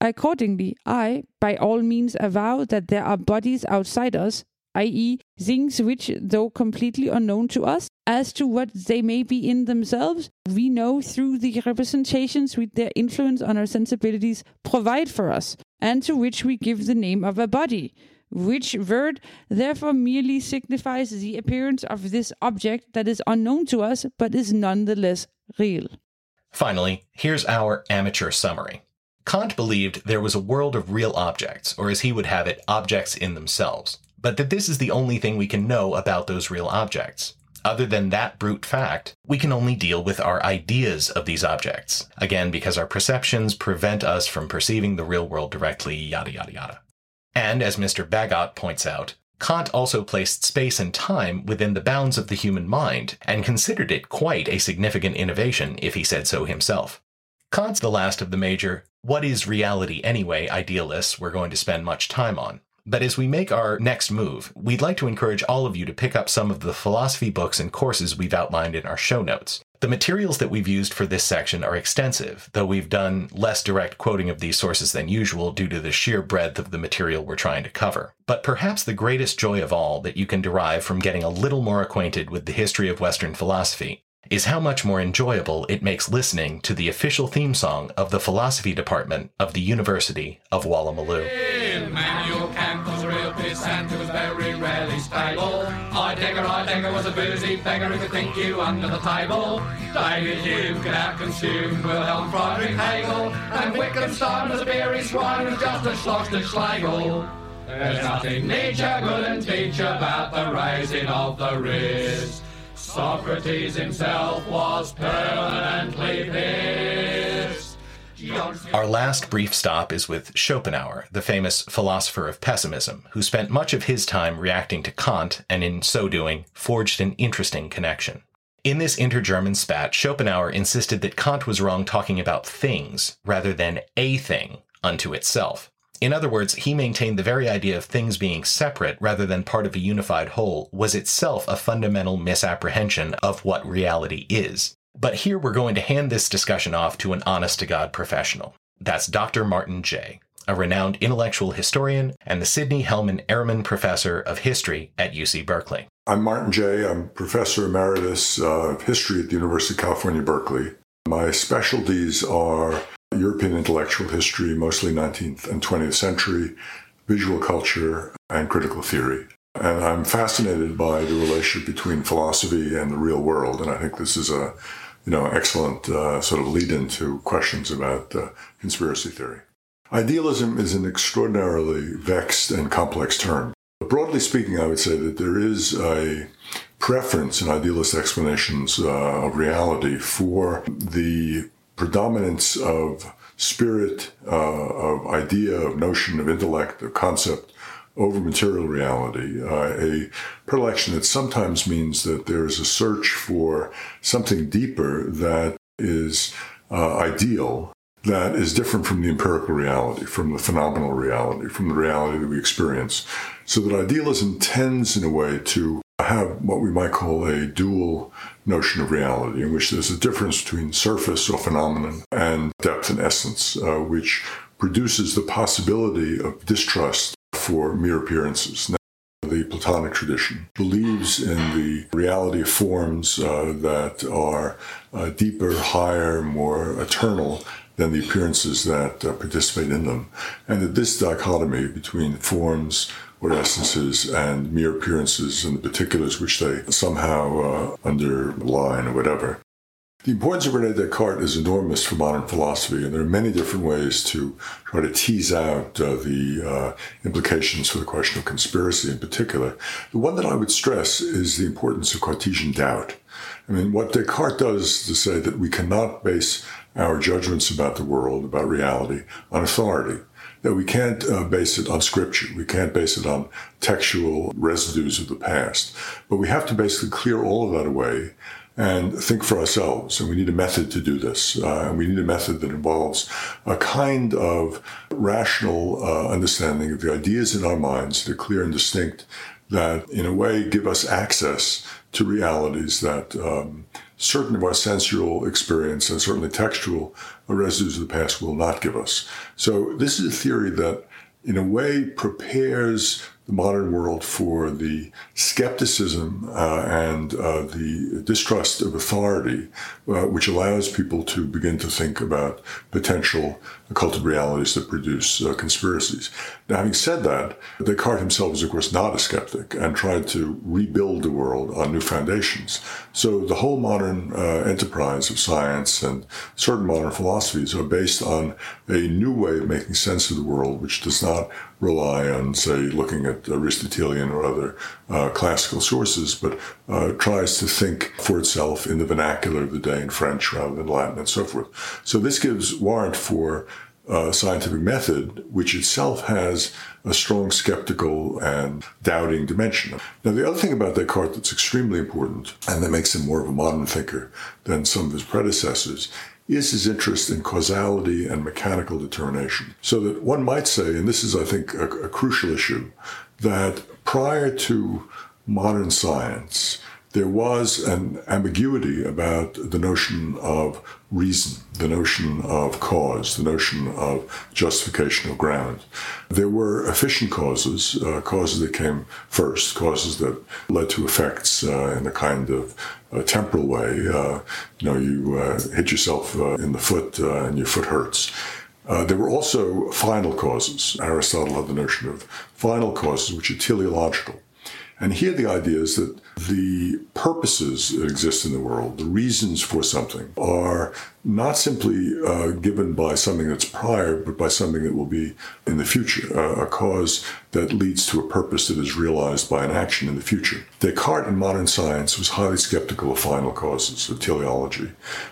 Accordingly, I, by all means, avow that there are bodies outside us, i.e., things which, though completely unknown to us, as to what they may be in themselves, we know through the representations which their influence on our sensibilities provide for us, and to which we give the name of a body, which word therefore merely signifies the appearance of this object that is unknown to us but is nonetheless real. Finally, here's our amateur summary. Kant believed there was a world of real objects, or as he would have it, objects in themselves, but that this is the only thing we can know about those real objects. Other than that brute fact, we can only deal with our ideas of these objects. Again, because our perceptions prevent us from perceiving the real world directly, yada yada yada. And as Mr. Baggott points out, Kant also placed space and time within the bounds of the human mind and considered it quite a significant innovation if he said so himself. Kant's the last of the major what is reality anyway idealists we're going to spend much time on. But as we make our next move, we'd like to encourage all of you to pick up some of the philosophy books and courses we've outlined in our show notes. The materials that we've used for this section are extensive, though we've done less direct quoting of these sources than usual due to the sheer breadth of the material we're trying to cover. But perhaps the greatest joy of all that you can derive from getting a little more acquainted with the history of Western philosophy is how much more enjoyable it makes listening to the official theme song of the philosophy department of the University of Woolloomooloo. Manuel Kant was a real pissant who was very rarely stable. Heidegger, Heidegger was a boozy beggar who could think you under the table. David Hume could out-consume Wilhelm Friedrich Hegel. And Wittgenstein was a beery swine who's just a Schlossner Schlegel. There's nothing nature couldn't teach about the raising of the wrist. Socrates himself was permanently pissed. Our last brief stop is with Schopenhauer, the famous philosopher of pessimism, who spent much of his time reacting to Kant and in so doing forged an interesting connection. In this inter-German spat, Schopenhauer insisted that Kant was wrong talking about things rather than a thing unto itself. In other words, he maintained the very idea of things being separate rather than part of a unified whole was itself a fundamental misapprehension of what reality is. But here we're going to hand this discussion off to an honest to God professional. That's Dr. Martin Jay, a renowned intellectual historian and the Sidney Hellman Ehrman Professor of History at UC Berkeley. I'm Martin Jay. I'm Professor Emeritus uh, of History at the University of California, Berkeley. My specialties are European intellectual history, mostly 19th and 20th century, visual culture, and critical theory. And I'm fascinated by the relationship between philosophy and the real world. And I think this is a, you know, excellent uh, sort of lead into questions about uh, conspiracy theory. Idealism is an extraordinarily vexed and complex term. But broadly speaking, I would say that there is a preference in idealist explanations uh, of reality for the predominance of spirit, uh, of idea, of notion, of intellect, of concept over material reality. Uh, a predilection that sometimes means that there is a search for something deeper that is uh, ideal, that is different from the empirical reality, from the phenomenal reality, from the reality that we experience. So that idealism tends, in a way, to have what we might call a dual notion of reality, in which there's a difference between surface or phenomenon and depth and essence, uh, which produces the possibility of distrust for mere appearances. Now, the Platonic tradition believes in the reality of forms uh, that are uh, deeper, higher, more eternal than the appearances that uh, participate in them. And that this dichotomy between forms essences and mere appearances and the particulars which they somehow uh, underline or whatever. The importance of Rene Descartes is enormous for modern philosophy, and there are many different ways to try to tease out uh, the uh, implications for the question of conspiracy in particular. The one that I would stress is the importance of Cartesian doubt. I mean, what Descartes does is to say that we cannot base our judgments about the world, about reality, on authority that we can't uh, base it on scripture. We can't base it on textual residues of the past. But we have to basically clear all of that away and think for ourselves. And we need a method to do this. Uh, and we need a method that involves a kind of rational uh, understanding of the ideas in our minds that are clear and distinct that, in a way, give us access to realities that um, certain of our sensual experience and certainly textual residues of the past will not give us. So, this is a theory that, in a way, prepares the modern world for the skepticism uh, and uh, the distrust of authority, uh, which allows people to begin to think about potential occulted realities that produce uh, conspiracies. Now, having said that, Descartes himself was, of course, not a skeptic and tried to rebuild the world on new foundations. So the whole modern uh, enterprise of science and certain modern philosophies are based on a new way of making sense of the world, which does not rely on, say, looking at Aristotelian or other uh, classical sources, but uh, tries to think for itself in the vernacular of the day in French rather than Latin and so forth. So this gives warrant for uh, scientific method, which itself has a strong skeptical and doubting dimension. Now, the other thing about Descartes that's extremely important and that makes him more of a modern thinker than some of his predecessors is his interest in causality and mechanical determination. So that one might say, and this is, I think, a, a crucial issue, that prior to modern science, there was an ambiguity about the notion of reason, the notion of cause, the notion of justification of ground. There were efficient causes, uh, causes that came first, causes that led to effects uh, in a kind of uh, temporal way. Uh, you know, you uh, hit yourself uh, in the foot and your foot hurts. there were also final causes. Aristotle had the notion of final causes, which are teleological. And here the idea is that the purposes that exist in the world, the reasons for something, are not simply uh, given by something that's prior, but by something that will be in the future, uh, a cause that leads to a purpose that is realized by an action in the future. Descartes in modern science was highly skeptical of final causes, of teleology.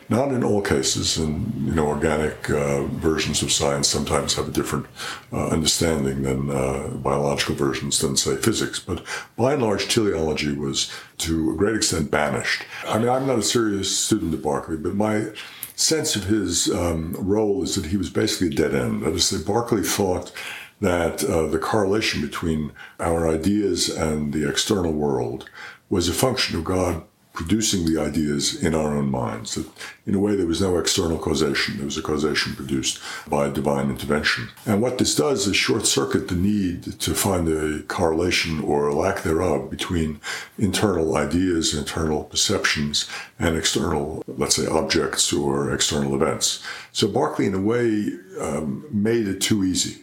Not in all cases, and you know, organic uh, versions of science sometimes have a different uh, understanding than uh, biological versions than, say, physics. But by and large, teleology was to a great extent banished. I mean, I'm not a serious student of Berkeley, but my sense of his um, role is that he was basically a dead end. That is, that Berkeley thought that uh, the correlation between our ideas and the external world was a function of God producing the ideas in our own minds. That in a way, there was no external causation. There was a causation produced by divine intervention. And what this does is short circuit the need to find a correlation or lack thereof between internal ideas, internal perceptions, and external, let's say, objects or external events. So Berkeley, in a way, um, made it too easy.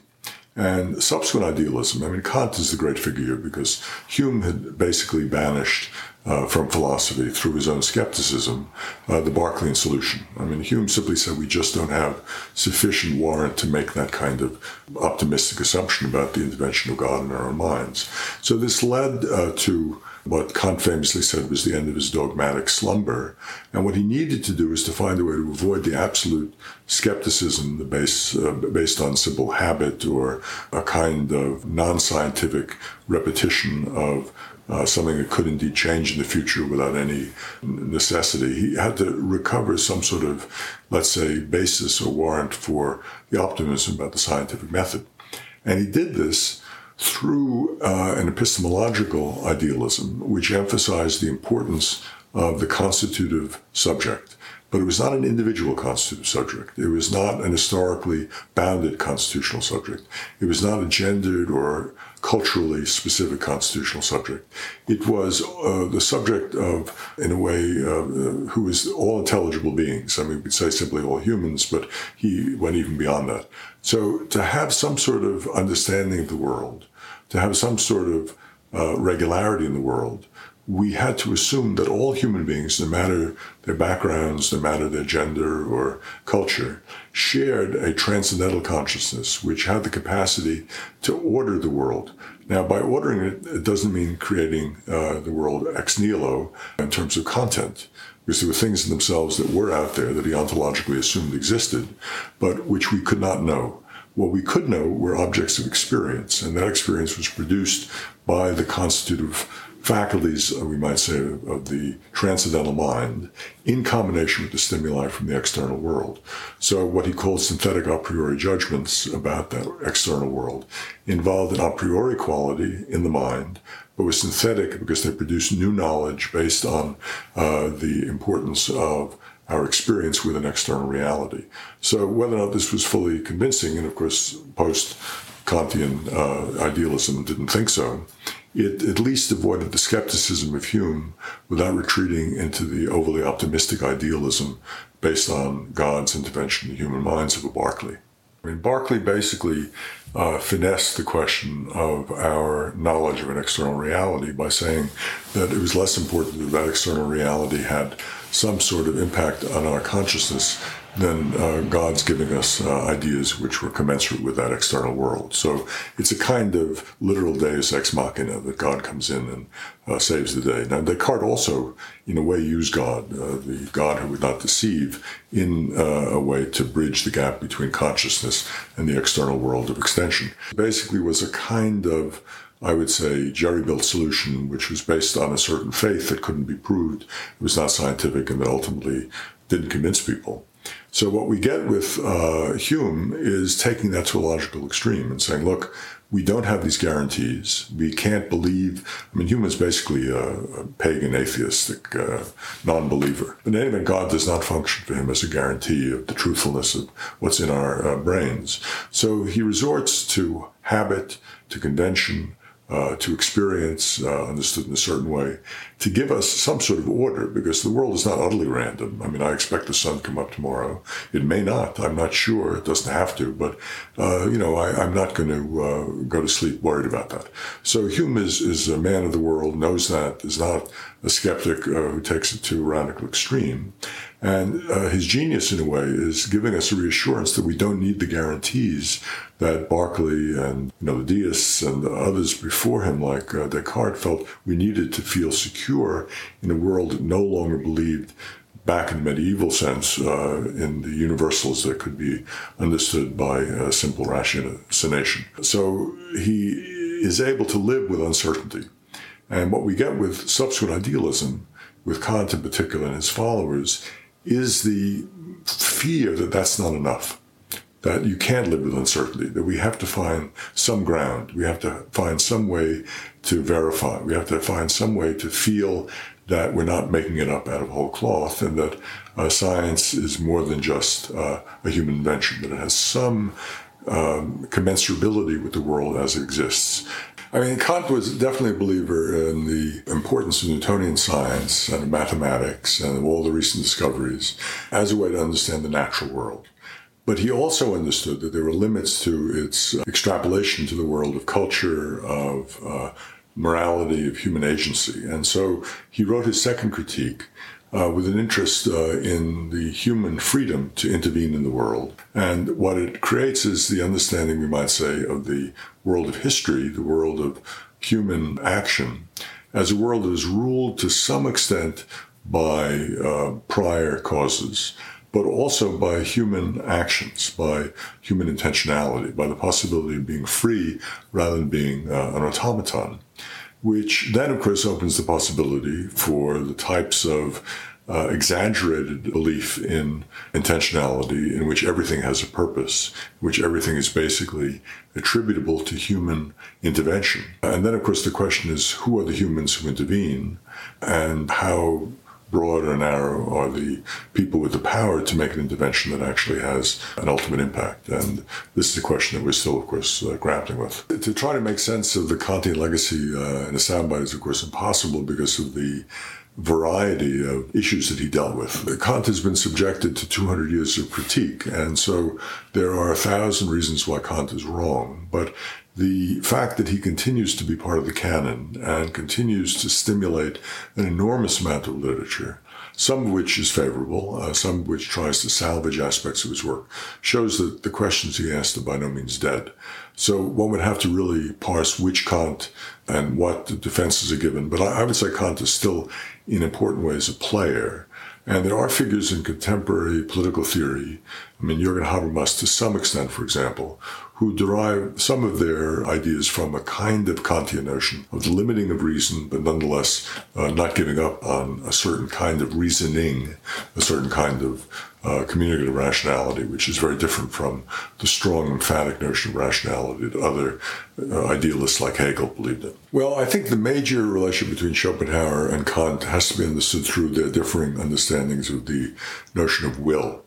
And subsequent idealism, I mean, Kant is the great figure because Hume had basically banished uh, from philosophy through his own skepticism, uh, the Berkeleyan solution. I mean, Hume simply said we just don't have sufficient warrant to make that kind of optimistic assumption about the intervention of God in our own minds. So this led uh, to what Kant famously said was the end of his dogmatic slumber. And what he needed to do was to find a way to avoid the absolute skepticism base, uh, based on simple habit or a kind of non scientific repetition of uh, something that could indeed change in the future without any necessity. He had to recover some sort of, let's say, basis or warrant for the optimism about the scientific method. And he did this through uh, an epistemological idealism, which emphasized the importance of the constitutive subject. But it was not an individual constitutive subject. It was not an historically bounded constitutional subject. It was not a gendered or culturally specific constitutional subject. It was uh, the subject of, in a way, uh, who is all intelligible beings. I mean, we say simply all humans, but he went even beyond that. So to have some sort of understanding of the world, to have some sort of uh, regularity in the world, we had to assume that all human beings, no matter their backgrounds, no matter their gender or culture, shared a transcendental consciousness which had the capacity to order the world. Now, by ordering it, it doesn't mean creating uh, the world ex nihilo in terms of content, because there were things in themselves that were out there that he ontologically assumed existed, but which we could not know. What we could know were objects of experience, and that experience was produced by the constitutive faculties, uh, we might say, of the transcendental mind in combination with the stimuli from the external world. So, what he called synthetic a priori judgments about that external world involved an a priori quality in the mind, but was synthetic because they produce new knowledge based on uh, the importance of our experience with an external reality. So, whether or not this was fully convincing, and of course, post Kantian uh, idealism didn't think so, it at least avoided the skepticism of Hume without retreating into the overly optimistic idealism based on God's intervention in the human minds of a Berkeley. I mean, Berkeley basically uh, finessed the question of our knowledge of an external reality by saying that it was less important that that external reality had some sort of impact on our consciousness than uh, God's giving us uh, ideas which were commensurate with that external world. So it's a kind of literal deus ex machina that God comes in and uh, saves the day. Now, Descartes also, in a way, used God, uh, the God who would not deceive, in uh, a way to bridge the gap between consciousness and the external world of extension. Basically, was a kind of I would say, jerry built solution, which was based on a certain faith that couldn't be proved. It was not scientific and that ultimately didn't convince people. So, what we get with uh, Hume is taking that to a logical extreme and saying, look, we don't have these guarantees. We can't believe. I mean, Hume is basically a, a pagan, atheistic uh, non believer. But in any event, God does not function for him as a guarantee of the truthfulness of what's in our uh, brains. So, he resorts to habit, to convention, uh, to experience, uh, understood in a certain way, to give us some sort of order, because the world is not utterly random. I mean, I expect the sun to come up tomorrow. It may not. I'm not sure. It doesn't have to. But, uh, you know, I, am not going to uh, go to sleep worried about that. So Hume is, is a man of the world, knows that, is not a skeptic uh, who takes it to a radical extreme. And uh, his genius, in a way, is giving us a reassurance that we don't need the guarantees that Berkeley and you know the deists and others before him, like uh, Descartes, felt we needed to feel secure in a world that no longer believed back in the medieval sense uh, in the universals that could be understood by a simple ratiocination. So he is able to live with uncertainty. And what we get with subsequent idealism, with Kant in particular and his followers, is the fear that that's not enough, that you can't live with uncertainty, that we have to find some ground, we have to find some way to verify, we have to find some way to feel that we're not making it up out of whole cloth and that uh, science is more than just uh, a human invention, that it has some um, commensurability with the world as it exists. I mean, Kant was definitely a believer in the importance of Newtonian science and mathematics and all the recent discoveries as a way to understand the natural world. But he also understood that there were limits to its extrapolation to the world of culture, of uh, morality, of human agency. And so he wrote his second critique, uh, with an interest uh, in the human freedom to intervene in the world. And what it creates is the understanding, we might say, of the world of history, the world of human action, as a world that is ruled to some extent by uh, prior causes, but also by human actions, by human intentionality, by the possibility of being free rather than being uh, an automaton which then, of course, opens the possibility for the types of uh, exaggerated belief in intentionality, in which everything has a purpose, which everything is basically attributable to human intervention. And then, of course, the question is who are the humans who intervene and how broad or narrow are the people with the power to make an intervention that actually has an ultimate impact? And this is a question that we're still, of course, uh, grappling with. To try to make sense of the Kantian legacy uh, in a soundbite is, of course, impossible because of the variety of issues that he dealt with. Kant has been subjected to 200 years of critique, and so there are a thousand reasons why Kant is wrong. But the fact that he continues to be part of the canon and continues to stimulate an enormous amount of literature, some of which is favorable, uh, some of which tries to salvage aspects of his work, shows that the questions he asked are by no means dead. So one would have to really parse which Kant and what defenses are given. But I, I would say Kant is still, in important ways, a player. And there are figures in contemporary political theory, I mean, Jürgen Habermas, to some extent, for example, who derive some of their ideas from a kind of Kantian notion of the limiting of reason, but nonetheless uh, not giving up on a certain kind of reasoning, a certain kind of uh, communicative rationality, which is very different from the strong, emphatic notion of rationality that other uh, idealists like Hegel believed in. Well, I think the major relationship between Schopenhauer and Kant has to be understood through their differing understandings of the notion of will.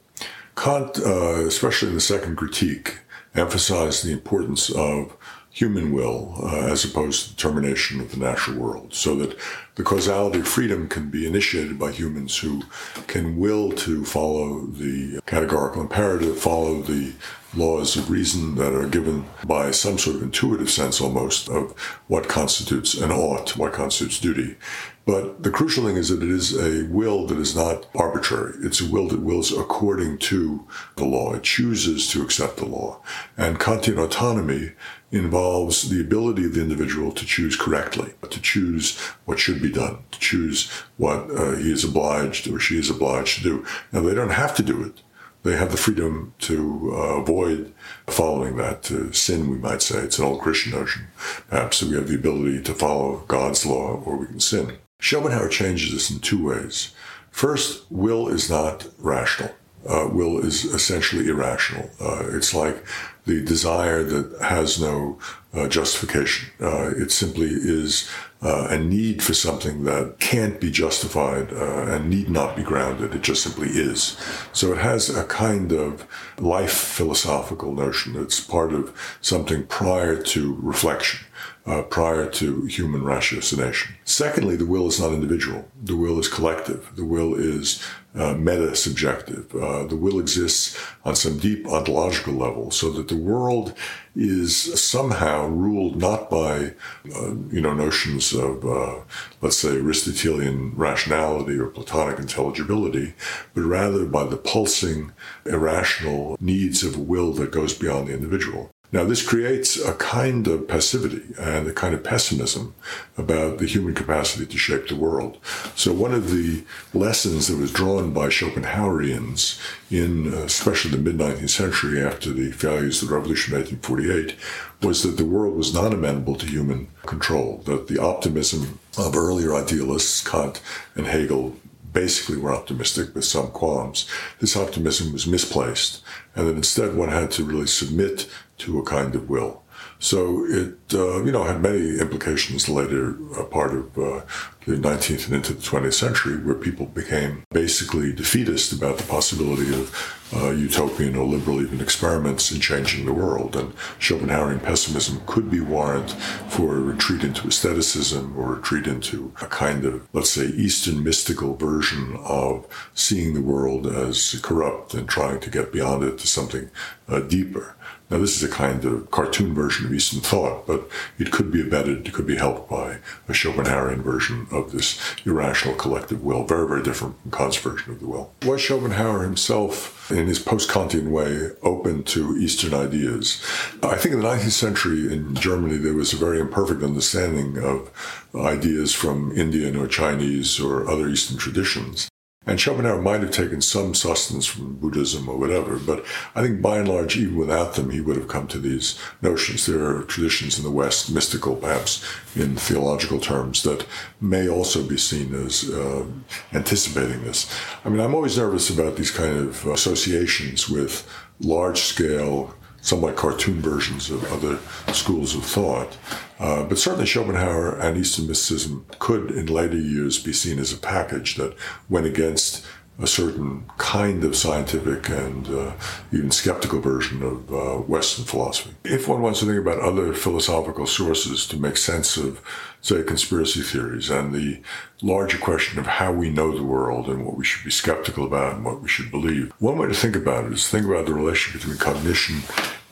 Kant, uh, especially in the second critique, emphasized the importance of human will uh, as opposed to the determination of the natural world, so that the causality of freedom can be initiated by humans who can will to follow the categorical imperative, follow the laws of reason that are given by some sort of intuitive sense almost of what constitutes an ought, what constitutes duty. But the crucial thing is that it is a will that is not arbitrary. It's a will that wills according to the law. It chooses to accept the law. And Kantian autonomy involves the ability of the individual to choose correctly, to choose what should be done, to choose what uh, he is obliged or she is obliged to do. Now, they don't have to do it. They have the freedom to uh, avoid following that, to sin, we might say. It's an old Christian notion. Perhaps we have the ability to follow God's law or we can sin. Schopenhauer changes this in two ways. First, will is not rational. Uh, will is essentially irrational. Uh, it's like the desire that has no uh, justification. Uh, it simply is uh, a need for something that can't be justified uh, and need not be grounded. It just simply is. So it has a kind of life philosophical notion. It's part of something prior to reflection. Uh, prior to human ratiocination. Secondly, the will is not individual. The will is collective. The will is uh, meta subjective. Uh, the will exists on some deep ontological level so that the world is somehow ruled not by, uh, you know, notions of, uh, let's say, Aristotelian rationality or Platonic intelligibility, but rather by the pulsing, irrational needs of a will that goes beyond the individual. Now, this creates a kind of passivity and a kind of pessimism about the human capacity to shape the world. So, one of the lessons that was drawn by Schopenhauerians in uh, especially the mid 19th century after the failures of the revolution of 1848 was that the world was not amenable to human control, that the optimism of earlier idealists, Kant and Hegel, basically were optimistic with some qualms. This optimism was misplaced, and that instead one had to really submit to a kind of will. So it, uh, you know, had many implications later uh, part of uh, the 19th and into the 20th century, where people became basically defeatist about the possibility of uh, utopian or liberal even experiments in changing the world. And Schopenhauerian pessimism could be warrant for a retreat into aestheticism or retreat into a kind of, let's say, Eastern mystical version of seeing the world as corrupt and trying to get beyond it to something uh, deeper. Now, this is a kind of cartoon version of Eastern thought, but it could be abetted, it could be helped by a Schopenhauerian version of this irrational collective will, very, very different from Kant's version of the will. Was Schopenhauer himself, in his post Kantian way, open to Eastern ideas? I think in the 19th century in Germany, there was a very imperfect understanding of ideas from Indian or Chinese or other Eastern traditions. And Schopenhauer might have taken some sustenance from Buddhism or whatever, but I think by and large, even without them, he would have come to these notions. There are traditions in the West, mystical perhaps in theological terms, that may also be seen as uh, anticipating this. I mean, I'm always nervous about these kind of associations with large scale somewhat cartoon versions of other schools of thought. Uh, but certainly Schopenhauer and Eastern mysticism could, in later years, be seen as a package that went against a certain kind of scientific and uh, even skeptical version of uh, Western philosophy. If one wants to think about other philosophical sources to make sense of, say, conspiracy theories and the larger question of how we know the world and what we should be skeptical about and what we should believe, one way to think about it is think about the relationship between cognition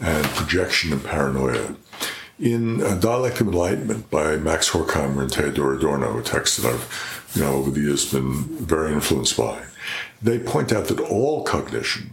and projection and paranoia. In uh, Dialectic of Enlightenment by Max Horkheimer and Theodor Adorno, a text that I've, you know, over the years been very influenced by, they point out that all cognition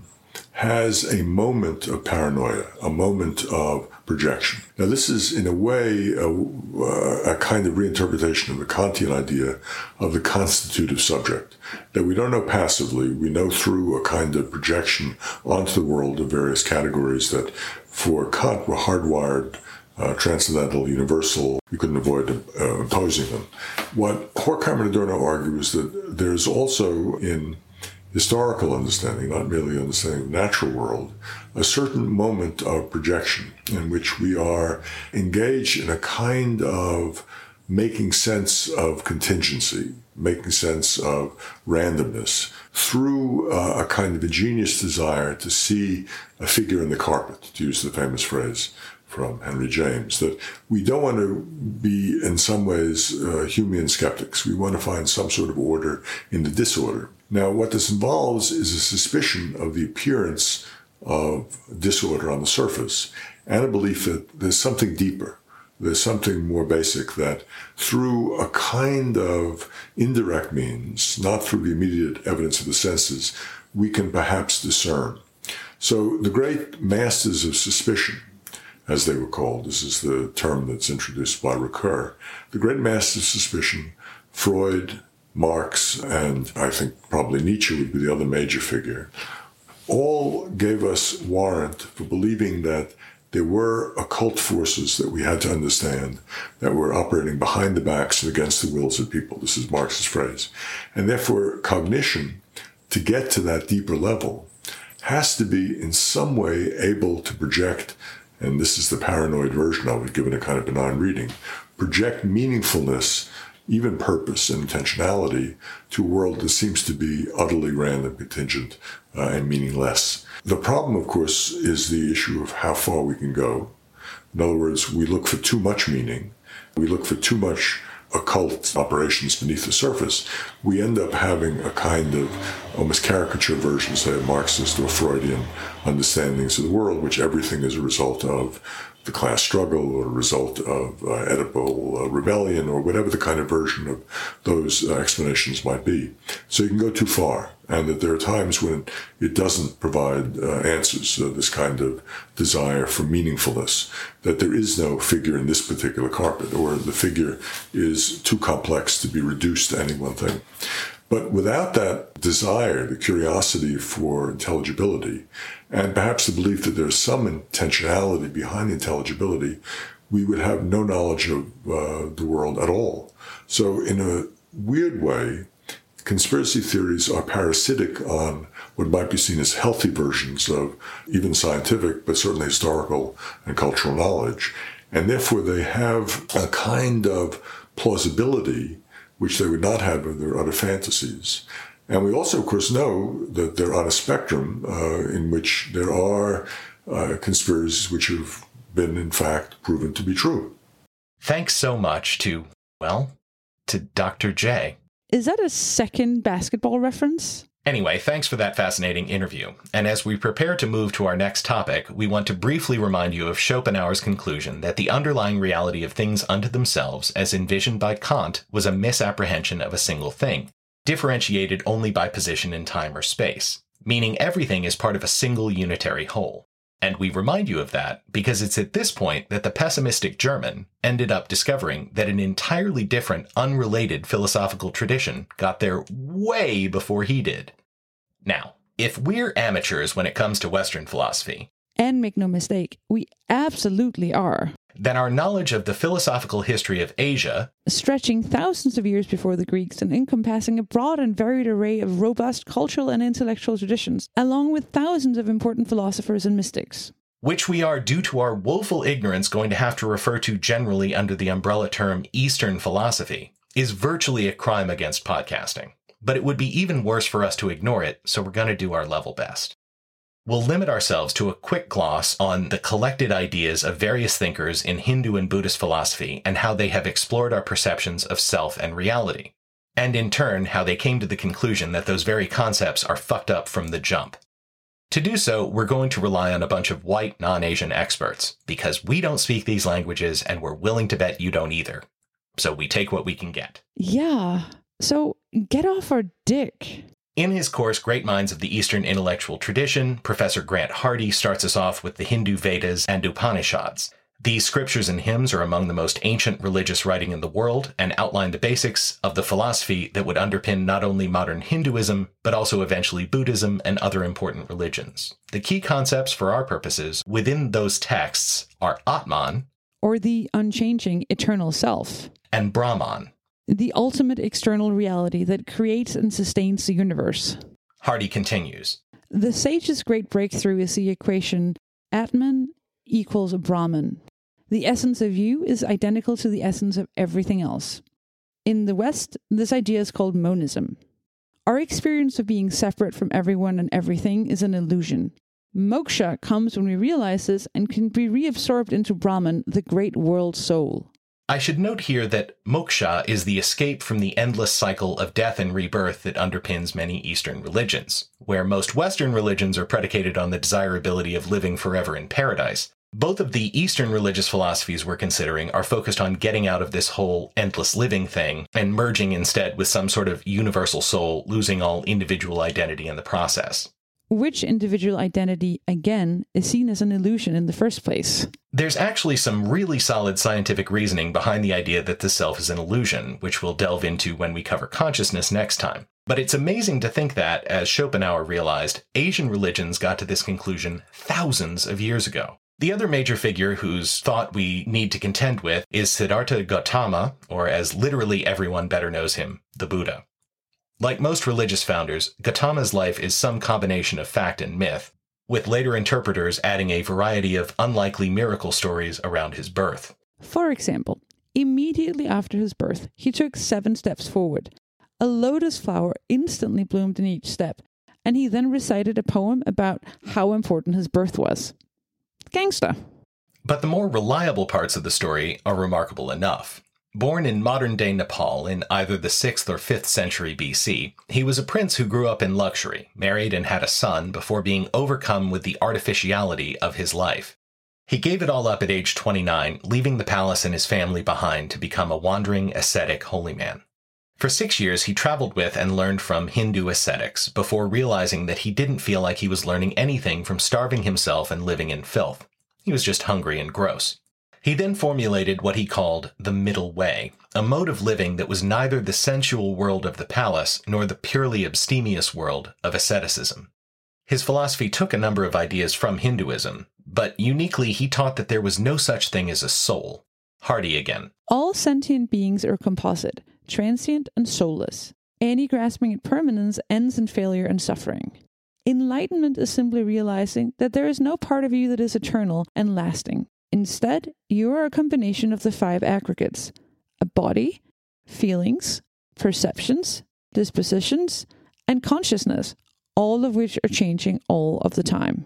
has a moment of paranoia, a moment of projection. Now, this is in a way a, a, kind of reinterpretation of the Kantian idea of the constitutive subject, that we don't know passively, we know through a kind of projection onto the world of various categories that for Kant were hardwired uh, transcendental, universal. You couldn't avoid uh, imposing them. What Horkheimer and Adorno argue is that there's also in historical understanding, not merely understanding the natural world, a certain moment of projection in which we are engaged in a kind of making sense of contingency, making sense of randomness through uh, a kind of ingenious desire to see a figure in the carpet, to use the famous phrase from Henry James, that we don't want to be in some ways uh, skeptics. We want to find some sort of order in the disorder. Now, what this involves is a suspicion of the appearance of disorder on the surface and a belief that there's something deeper. There's something more basic that through a kind of indirect means, not through the immediate evidence of the senses, we can perhaps discern. So the great masters of suspicion, as they were called, this is the term that's introduced by Ricoeur, the great masters of suspicion, Freud, Marx, and I think probably Nietzsche would be the other major figure, all gave us warrant for believing that there were occult forces that we had to understand that were operating behind the backs and against the wills of people. This is Marx's phrase. And therefore, cognition, to get to that deeper level, has to be in some way able to project, and this is the paranoid version of it, given a kind of benign reading, project meaningfulness even purpose and intentionality to a world that seems to be utterly random, contingent, uh, and meaningless. The problem, of course, is the issue of how far we can go. In other words, we look for too much meaning. We look for too much occult operations beneath the surface. We end up having a kind of almost caricature version, say, of Marxist or Freudian understandings of the world, which everything is a result of the class struggle or result of uh, Oedipal uh, rebellion or whatever the kind of version of those uh, explanations might be. So you can go too far, and that there are times when it doesn't provide uh, answers, uh, this kind of desire for meaningfulness, that there is no figure in this particular carpet, or the figure is too complex to be reduced to any one thing. But without that desire, the curiosity for intelligibility, and perhaps the belief that there's some intentionality behind intelligibility, we would have no knowledge of uh, the world at all. So, in a weird way, conspiracy theories are parasitic on what might be seen as healthy versions of even scientific, but certainly historical and cultural knowledge. And therefore, they have a kind of plausibility which they would not have in their other fantasies. And we also, of course, know that they're on a spectrum uh, in which there are uh, conspiracies which have been, in fact, proven to be true. Thanks so much to, well, to Dr. J. Is that a second basketball reference? Anyway, thanks for that fascinating interview. And as we prepare to move to our next topic, we want to briefly remind you of Schopenhauer's conclusion that the underlying reality of things unto themselves, as envisioned by Kant, was a misapprehension of a single thing, differentiated only by position in time or space, meaning everything is part of a single unitary whole. And we remind you of that because it's at this point that the pessimistic German ended up discovering that an entirely different, unrelated philosophical tradition got there way before he did. Now, if we're amateurs when it comes to Western philosophy, And make no mistake, we absolutely are. Then our knowledge of the philosophical history of Asia, Stretching thousands of years before the Greeks and encompassing a broad and varied array of robust cultural and intellectual traditions, along with thousands of important philosophers and mystics. which we are, due to our woeful ignorance, going to have to refer to generally under the umbrella term Eastern philosophy, is virtually a crime against podcasting. But it would be even worse for us to ignore it, so we're going to do our level best. We'll limit ourselves to a quick gloss on the collected ideas of various thinkers in Hindu and Buddhist philosophy and how they have explored our perceptions of self and reality, and in turn, how they came to the conclusion that those very concepts are fucked up from the jump. To do so, we're going to rely on a bunch of white, non Asian experts, because we don't speak these languages and we're willing to bet you don't either. So we take what we can get. Yeah. So get off our dick. In his course, Great Minds of the Eastern Intellectual Tradition, Professor Grant Hardy starts us off with the Hindu Vedas and Upanishads. These scriptures and hymns are among the most ancient religious writing in the world and outline the basics of the philosophy that would underpin not only modern Hinduism, but also eventually Buddhism and other important religions. The key concepts for our purposes within those texts are Atman Or the unchanging eternal self, and Brahman. The ultimate external reality that creates and sustains the universe. Hardy continues. The sage's great breakthrough is the equation Atman equals Brahman. The essence of you is identical to the essence of everything else. In the West, this idea is called monism. Our experience of being separate from everyone and everything is an illusion. Moksha comes when we realize this and can be reabsorbed into Brahman, the great world soul. I should note here that moksha is the escape from the endless cycle of death and rebirth that underpins many Eastern religions, where most Western religions are predicated on the desirability of living forever in paradise. Both of the Eastern religious philosophies we're considering are focused on getting out of this whole endless living thing and merging instead with some sort of universal soul, losing all individual identity in the process. Which individual identity, again, is seen as an illusion in the first place. There's actually some really solid scientific reasoning behind the idea that the self is an illusion, which we'll delve into when we cover consciousness next time. But it's amazing to think that, as Schopenhauer realized, Asian religions got to this conclusion thousands of years ago. The other major figure whose thought we need to contend with is Siddhartha Gautama, or as literally everyone better knows him, the Buddha. Like most religious founders, Gautama's life is some combination of fact and myth, with later interpreters adding a variety of unlikely miracle stories around his birth. For example, immediately after his birth, he took seven steps forward. A lotus flower instantly bloomed in each step, and he then recited a poem about how important his birth was. Gangsta. But the more reliable parts of the story are remarkable enough. Born in modern day Nepal in either the 6th or 5th century BC, he was a prince who grew up in luxury, married, and had a son before being overcome with the artificiality of his life. He gave it all up at age 29, leaving the palace and his family behind to become a wandering ascetic holy man. For six years, he traveled with and learned from Hindu ascetics before realizing that he didn't feel like he was learning anything from starving himself and living in filth. He was just hungry and gross. He then formulated what he called the middle way, a mode of living that was neither the sensual world of the palace nor the purely abstemious world of asceticism. His philosophy took a number of ideas from Hinduism, but uniquely he taught that there was no such thing as a soul. Hardy again. All sentient beings are composite, transient, and soulless. Any grasping at permanence ends in failure and suffering. Enlightenment is simply realizing that there is no part of you that is eternal and lasting. Instead, you are a combination of the five aggregates a body, feelings, perceptions, dispositions, and consciousness, all of which are changing all of the time.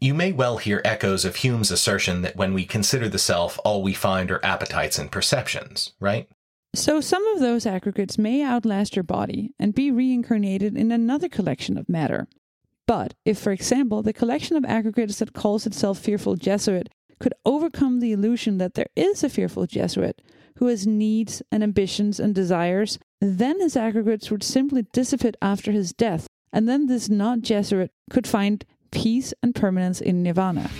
You may well hear echoes of Hume's assertion that when we consider the self, all we find are appetites and perceptions, right? So, some of those aggregates may outlast your body and be reincarnated in another collection of matter. But if, for example, the collection of aggregates that calls itself Fearful Jesuit could overcome the illusion that there is a fearful Jesuit who has needs and ambitions and desires, then his aggregates would simply dissipate after his death, and then this not Jesuit could find peace and permanence in nirvana.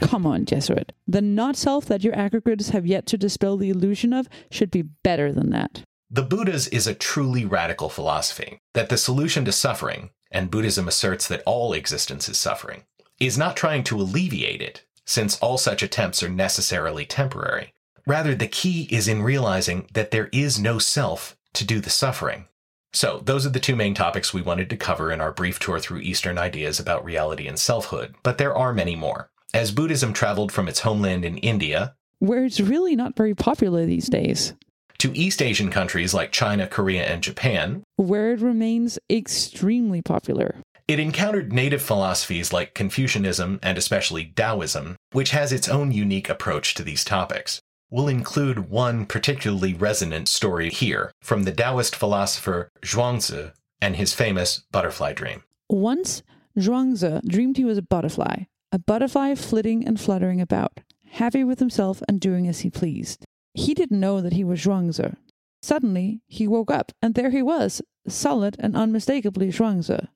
Come on, Jesuit. The not self that your aggregates have yet to dispel the illusion of should be better than that. The Buddha's is a truly radical philosophy that the solution to suffering, and Buddhism asserts that all existence is suffering, is not trying to alleviate it, since all such attempts are necessarily temporary. Rather, the key is in realizing that there is no self to do the suffering. So, those are the two main topics we wanted to cover in our brief tour through Eastern ideas about reality and selfhood, but there are many more. As Buddhism traveled from its homeland in India Where it's really not very popular these days, to East Asian countries like China, Korea, and Japan, where it remains extremely popular. It encountered native philosophies like Confucianism and especially Taoism, which has its own unique approach to these topics. We'll include one particularly resonant story here from the Taoist philosopher Zhuangzi and his famous butterfly dream. Once, Zhuangzi dreamed he was a butterfly, a butterfly flitting and fluttering about, happy with himself and doing as he pleased. He didn't know that he was Zhuangzi. Suddenly, he woke up, and there he was, solid and unmistakably Zhuangzi.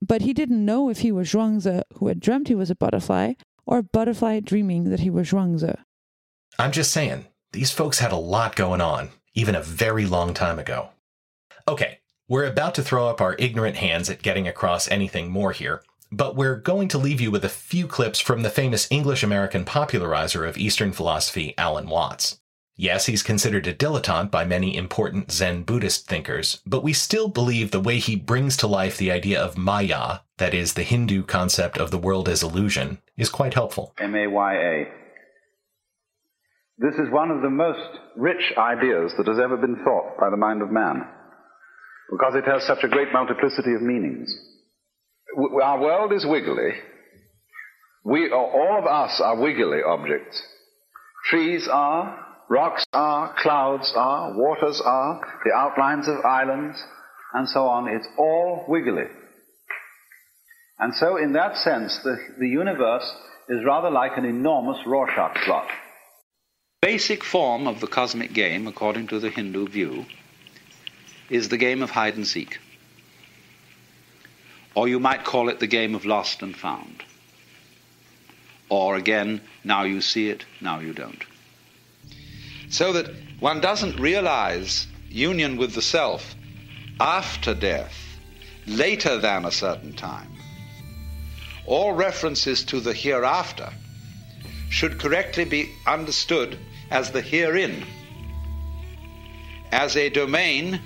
But he didn't know if he was Zhuangzi who had dreamt he was a butterfly, or a butterfly dreaming that he was Zhuangzi. I'm just saying, these folks had a lot going on, even a very long time ago. Okay, we're about to throw up our ignorant hands at getting across anything more here, but we're going to leave you with a few clips from the famous English American popularizer of Eastern philosophy, Alan Watts. Yes, he's considered a dilettante by many important Zen Buddhist thinkers, but we still believe the way he brings to life the idea of Maya, that is, the Hindu concept of the world as illusion, is quite helpful. M A Y A. This is one of the most rich ideas that has ever been thought by the mind of man, because it has such a great multiplicity of meanings. Our world is wiggly. We, all of us are wiggly objects. Trees are, rocks are, clouds are, waters are, the outlines of islands, and so on. It's all wiggly. And so, in that sense, the, the universe is rather like an enormous Rorschach blot. basic form of the cosmic game, according to the Hindu view, is the game of hide and seek. Or you might call it the game of lost and found. Or again, now you see it, now you don't. So that one doesn't realize union with the self after death, later than a certain time. All references to the hereafter should correctly be understood as the herein, as a domain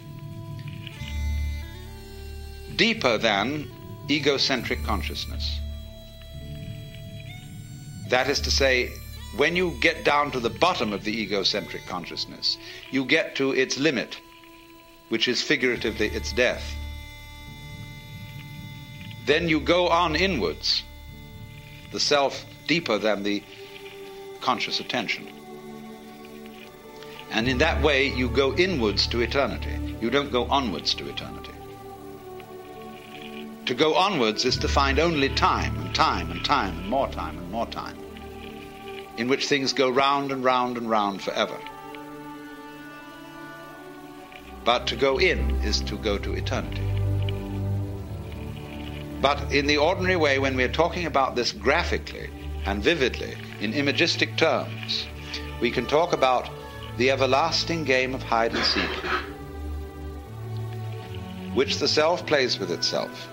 deeper than egocentric consciousness. That is to say, when you get down to the bottom of the egocentric consciousness, you get to its limit, which is figuratively its death. Then you go on inwards, the self deeper than the conscious attention. And in that way, you go inwards to eternity. You don't go onwards to eternity. To go onwards is to find only time and time and time and more time and more time, in which things go round and round and round forever. But to go in is to go to eternity. But in the ordinary way, when we're talking about this graphically and vividly, in imagistic terms, we can talk about the everlasting game of hide and seek, which the self plays with itself.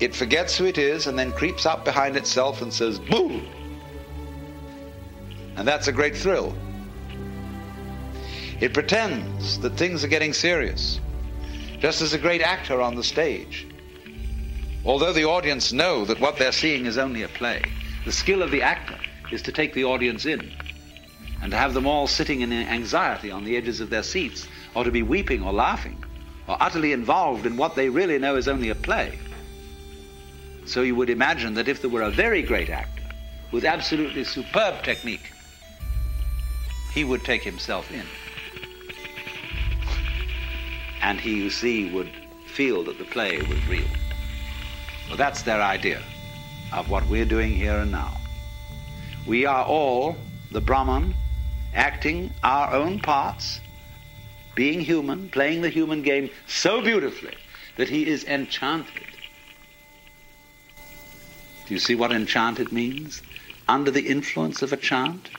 It forgets who it is and then creeps up behind itself and says, Boo! And that's a great thrill. It pretends that things are getting serious, just as a great actor on the stage. Although the audience know that what they're seeing is only a play, the skill of the actor is to take the audience in and to have them all sitting in anxiety on the edges of their seats, or to be weeping or laughing, or utterly involved in what they really know is only a play. So you would imagine that if there were a very great actor with absolutely superb technique, he would take himself in. And he, you see, would feel that the play was real. Well, that's their idea of what we're doing here and now. We are all the Brahman acting our own parts, being human, playing the human game so beautifully that he is enchanted. Do you see what enchanted means? Under the influence of a chant,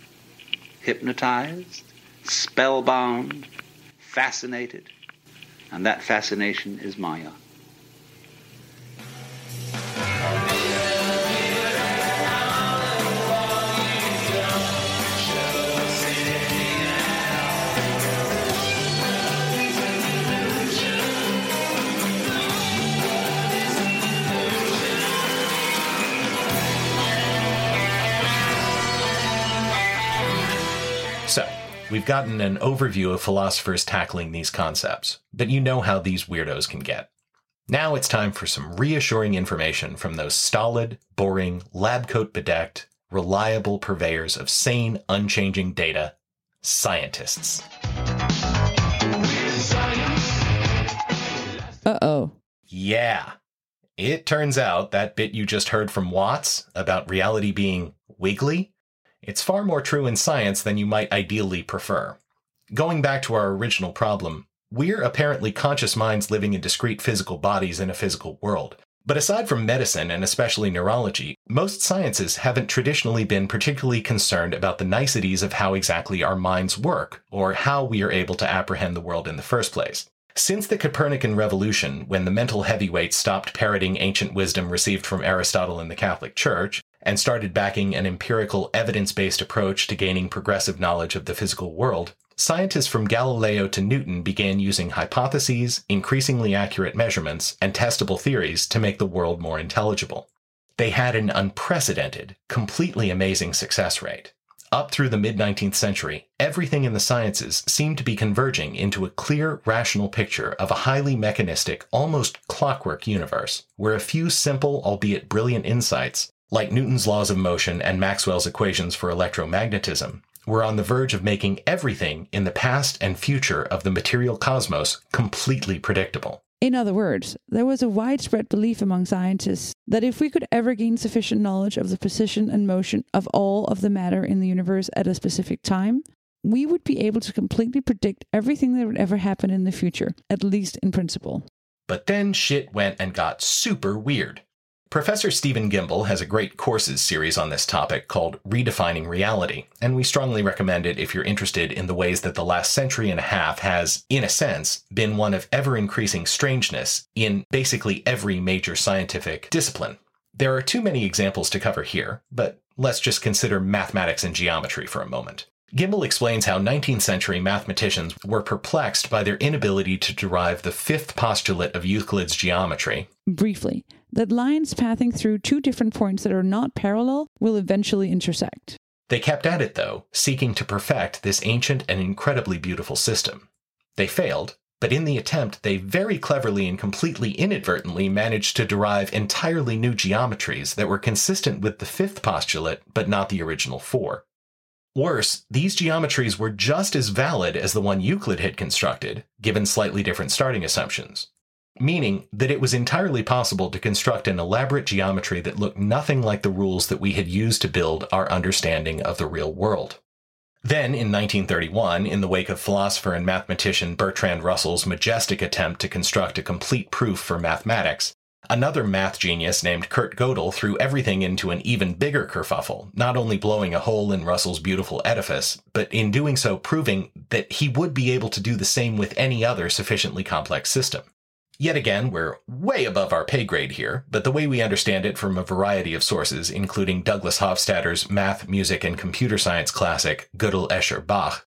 hypnotized, spellbound, fascinated, and that fascination is Maya. We've gotten an overview of philosophers tackling these concepts, but you know how these weirdos can get. Now it's time for some reassuring information from those stolid, boring, lab coat bedecked, reliable purveyors of sane, unchanging data scientists. Uh oh. Yeah. It turns out that bit you just heard from Watts about reality being wiggly It's far more true in science than you might ideally prefer. Going back to our original problem, we're apparently conscious minds living in discrete physical bodies in a physical world. But aside from medicine and especially neurology, most sciences haven't traditionally been particularly concerned about the niceties of how exactly our minds work, or how we are able to apprehend the world in the first place. Since the Copernican Revolution, when the mental heavyweights stopped parroting ancient wisdom received from Aristotle in the Catholic Church, and started backing an empirical, evidence based approach to gaining progressive knowledge of the physical world, scientists from Galileo to Newton began using hypotheses, increasingly accurate measurements, and testable theories to make the world more intelligible. They had an unprecedented, completely amazing success rate. Up through the mid 19th century, everything in the sciences seemed to be converging into a clear, rational picture of a highly mechanistic, almost clockwork universe, where a few simple, albeit brilliant insights, like Newton's laws of motion and Maxwell's equations for electromagnetism, were on the verge of making everything in the past and future of the material cosmos completely predictable. In other words, there was a widespread belief among scientists that if we could ever gain sufficient knowledge of the position and motion of all of the matter in the universe at a specific time, we would be able to completely predict everything that would ever happen in the future, at least in principle. But then shit went and got super weird. Professor Stephen Gimbel has a great courses series on this topic called Redefining Reality, and we strongly recommend it if you're interested in the ways that the last century and a half has, in a sense, been one of ever increasing strangeness in basically every major scientific discipline. There are too many examples to cover here, but let's just consider mathematics and geometry for a moment. Gimbel explains how 19th century mathematicians were perplexed by their inability to derive the fifth postulate of Euclid's geometry. Briefly, that lines passing through two different points that are not parallel will eventually intersect. They kept at it, though, seeking to perfect this ancient and incredibly beautiful system. They failed, but in the attempt, they very cleverly and completely inadvertently managed to derive entirely new geometries that were consistent with the fifth postulate, but not the original four. Worse, these geometries were just as valid as the one Euclid had constructed, given slightly different starting assumptions. Meaning that it was entirely possible to construct an elaborate geometry that looked nothing like the rules that we had used to build our understanding of the real world. Then, in 1931, in the wake of philosopher and mathematician Bertrand Russell's majestic attempt to construct a complete proof for mathematics, Another math genius named Kurt Gödel threw everything into an even bigger kerfuffle, not only blowing a hole in Russell's beautiful edifice, but in doing so proving that he would be able to do the same with any other sufficiently complex system. Yet again, we're way above our pay grade here, but the way we understand it from a variety of sources, including Douglas Hofstadter's math, music, and computer science classic, Gödel, Escher, Bach,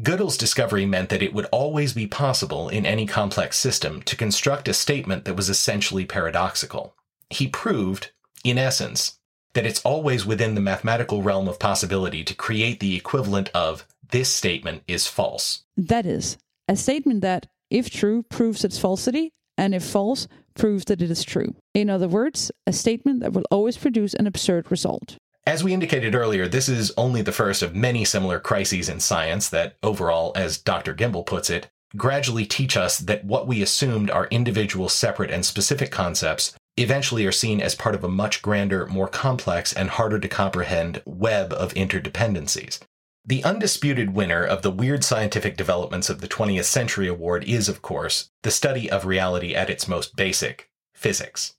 Gödel's discovery meant that it would always be possible in any complex system to construct a statement that was essentially paradoxical. He proved, in essence, that it's always within the mathematical realm of possibility to create the equivalent of this statement is false. That is, a statement that, if true, proves its falsity, and if false, prove that it is true. In other words, a statement that will always produce an absurd result. As we indicated earlier, this is only the first of many similar crises in science that, overall, as Dr. Gimbel puts it, gradually teach us that what we assumed are individual, separate, and specific concepts eventually are seen as part of a much grander, more complex, and harder to comprehend web of interdependencies. The undisputed winner of the Weird Scientific Developments of the 20th Century Award is, of course, the study of reality at its most basic physics.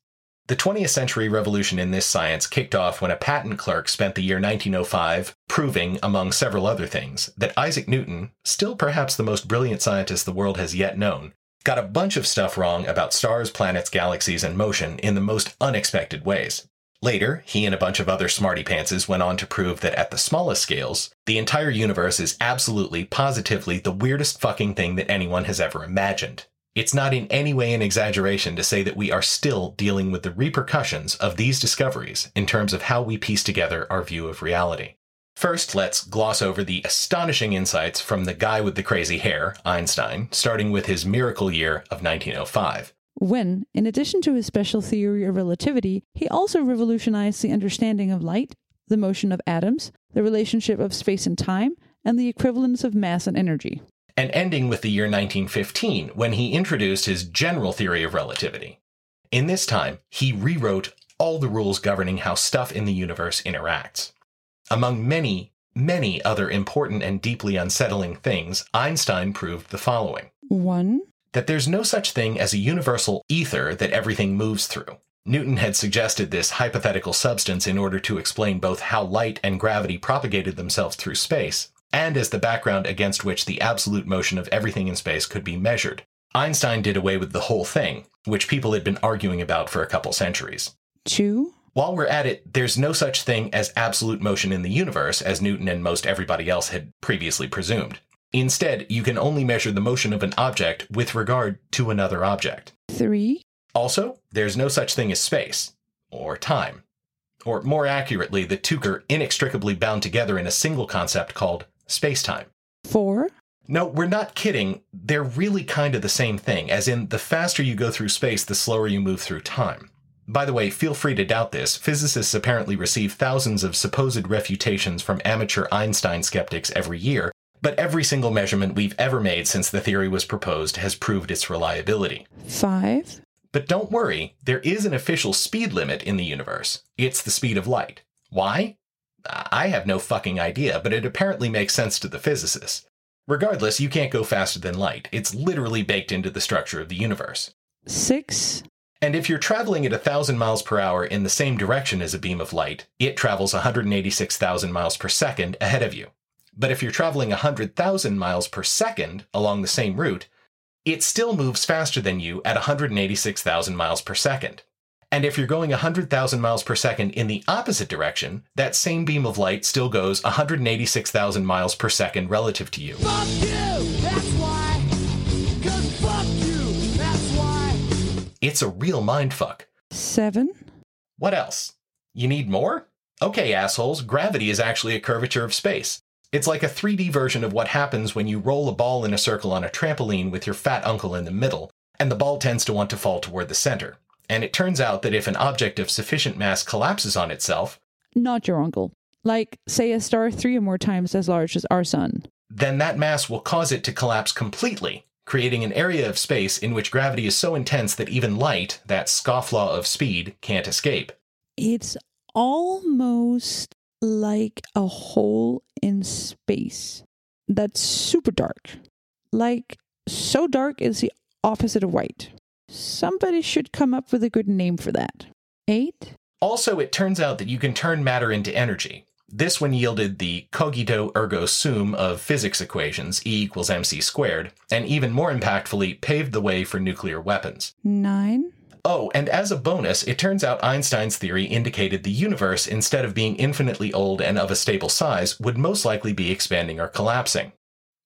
The 20th century revolution in this science kicked off when a patent clerk spent the year 1905 proving, among several other things, that Isaac Newton, still perhaps the most brilliant scientist the world has yet known, got a bunch of stuff wrong about stars, planets, galaxies, and motion in the most unexpected ways. Later, he and a bunch of other smarty pantses went on to prove that at the smallest scales, the entire universe is absolutely, positively the weirdest fucking thing that anyone has ever imagined. It's not in any way an exaggeration to say that we are still dealing with the repercussions of these discoveries in terms of how we piece together our view of reality. First, let's gloss over the astonishing insights from the guy with the crazy hair, Einstein, starting with his miracle year of 1905. When, in addition to his special theory of relativity, he also revolutionized the understanding of light, the motion of atoms, the relationship of space and time, and the equivalence of mass and energy and ending with the year 1915 when he introduced his general theory of relativity. In this time, he rewrote all the rules governing how stuff in the universe interacts. Among many many other important and deeply unsettling things, Einstein proved the following One. That there's no such thing as a universal ether that everything moves through. Newton had suggested this hypothetical substance in order to explain both how light and gravity propagated themselves through space, and as the background against which the absolute motion of everything in space could be measured. Einstein did away with the whole thing, which people had been arguing about for a couple centuries. Two. While we're at it, there's no such thing as absolute motion in the universe, as Newton and most everybody else had previously presumed. Instead, you can only measure the motion of an object with regard to another object. Three. Also, there's no such thing as space, or time. Or more accurately, the two are inextricably bound together in a single concept called space-time. Four. No, we're not kidding. They're really kind of the same thing, as in the faster you go through space, the slower you move through time. By the way, feel free to doubt this. Physicists apparently receive thousands of supposed refutations from amateur Einstein skeptics every year, but every single measurement we've ever made since the theory was proposed has proved its reliability. Five. But don't worry, there is an official speed limit in the universe. It's the speed of light. Why? I have no fucking idea, but it apparently makes sense to the physicists. Regardless, you can't go faster than light. It's literally baked into the structure of the universe. Six. And if you're traveling at 1,000 miles per hour in the same direction as a beam of light, it travels 186,000 miles per second ahead of you. But if you're traveling 100,000 miles per second along the same route, it still moves faster than you at 186,000 miles per second. And if you're going 100,000 miles per second in the opposite direction, that same beam of light still goes 186,000 miles per second relative to you. Fuck you! That's why! Cause fuck you! That's why! It's a real mindfuck. Seven. What else? You need more? Okay, assholes, gravity is actually a curvature of space. It's like a 3D version of what happens when you roll a ball in a circle on a trampoline with your fat uncle in the middle, and the ball tends to want to fall toward the center. And it turns out that if an object of sufficient mass collapses on itself, Not your uncle. Like, say, a star three or more times as large as our sun. then that mass will cause it to collapse completely, creating an area of space in which gravity is so intense that even light, that scofflaw of speed, can't escape. It's almost like a hole in space that's super dark. Like, so dark is the opposite of white. Somebody should come up with a good name for that. Eight? Also, it turns out that you can turn matter into energy. This one yielded the cogito ergo sum of physics equations, E equals mc squared, and even more impactfully paved the way for nuclear weapons. Nine? Oh, and as a bonus, it turns out Einstein's theory indicated the universe, instead of being infinitely old and of a stable size, would most likely be expanding or collapsing.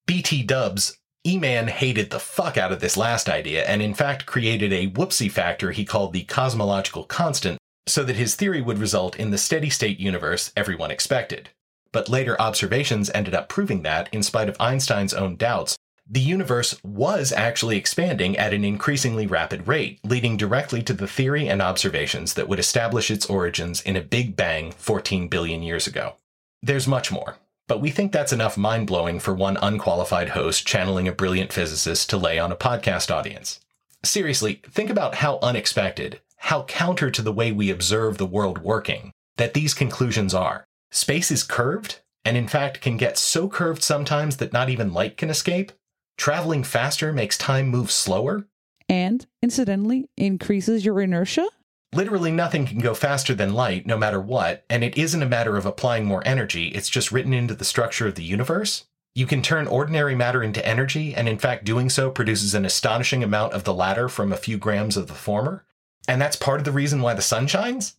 BT dubs, E-Man hated the fuck out of this last idea and in fact created a whoopsie factor he called the cosmological constant so that his theory would result in the steady state universe everyone expected. But later observations ended up proving that, in spite of Einstein's own doubts, the universe was actually expanding at an increasingly rapid rate, leading directly to the theory and observations that would establish its origins in a Big Bang 14 billion years ago. There's much more, but we think that's enough mind blowing for one unqualified host channeling a brilliant physicist to lay on a podcast audience. Seriously, think about how unexpected, how counter to the way we observe the world working, that these conclusions are. Space is curved, and in fact can get so curved sometimes that not even light can escape. Traveling faster makes time move slower. And, incidentally, increases your inertia? Literally nothing can go faster than light, no matter what, and it isn't a matter of applying more energy, it's just written into the structure of the universe. You can turn ordinary matter into energy, and in fact, doing so produces an astonishing amount of the latter from a few grams of the former. And that's part of the reason why the sun shines?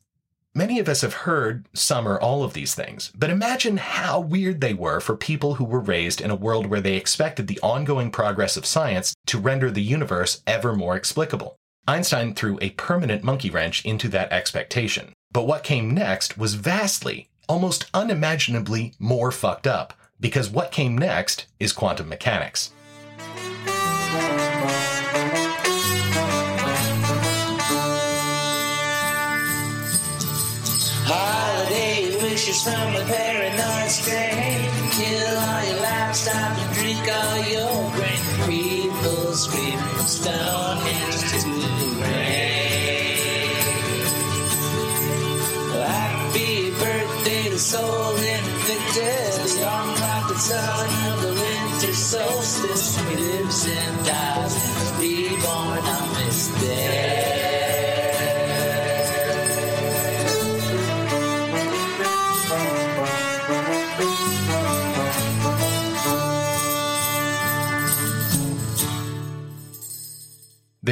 Many of us have heard some or all of these things, but imagine how weird they were for people who were raised in a world where they expected the ongoing progress of science to render the universe ever more explicable. Einstein threw a permanent monkey wrench into that expectation. But what came next was vastly, almost unimaginably more fucked up, because what came next is quantum mechanics. Wishes from a paranoid strain. Kill all your livestock and drink all your grain. People screaming Stonehenge to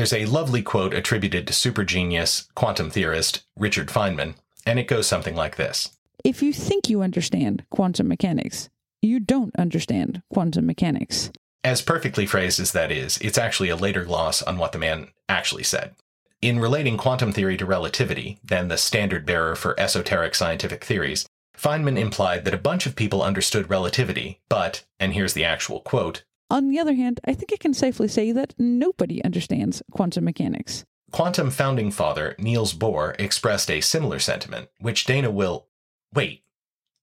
There's a lovely quote attributed to super genius quantum theorist Richard Feynman, and it goes something like this If you think you understand quantum mechanics, you don't understand quantum mechanics. As perfectly phrased as that is, it's actually a later gloss on what the man actually said. In relating quantum theory to relativity, then the standard bearer for esoteric scientific theories, Feynman implied that a bunch of people understood relativity, but, and here's the actual quote, On the other hand, I think I can safely say that nobody understands quantum mechanics. Quantum founding father Niels Bohr expressed a similar sentiment, which Dana will. Wait.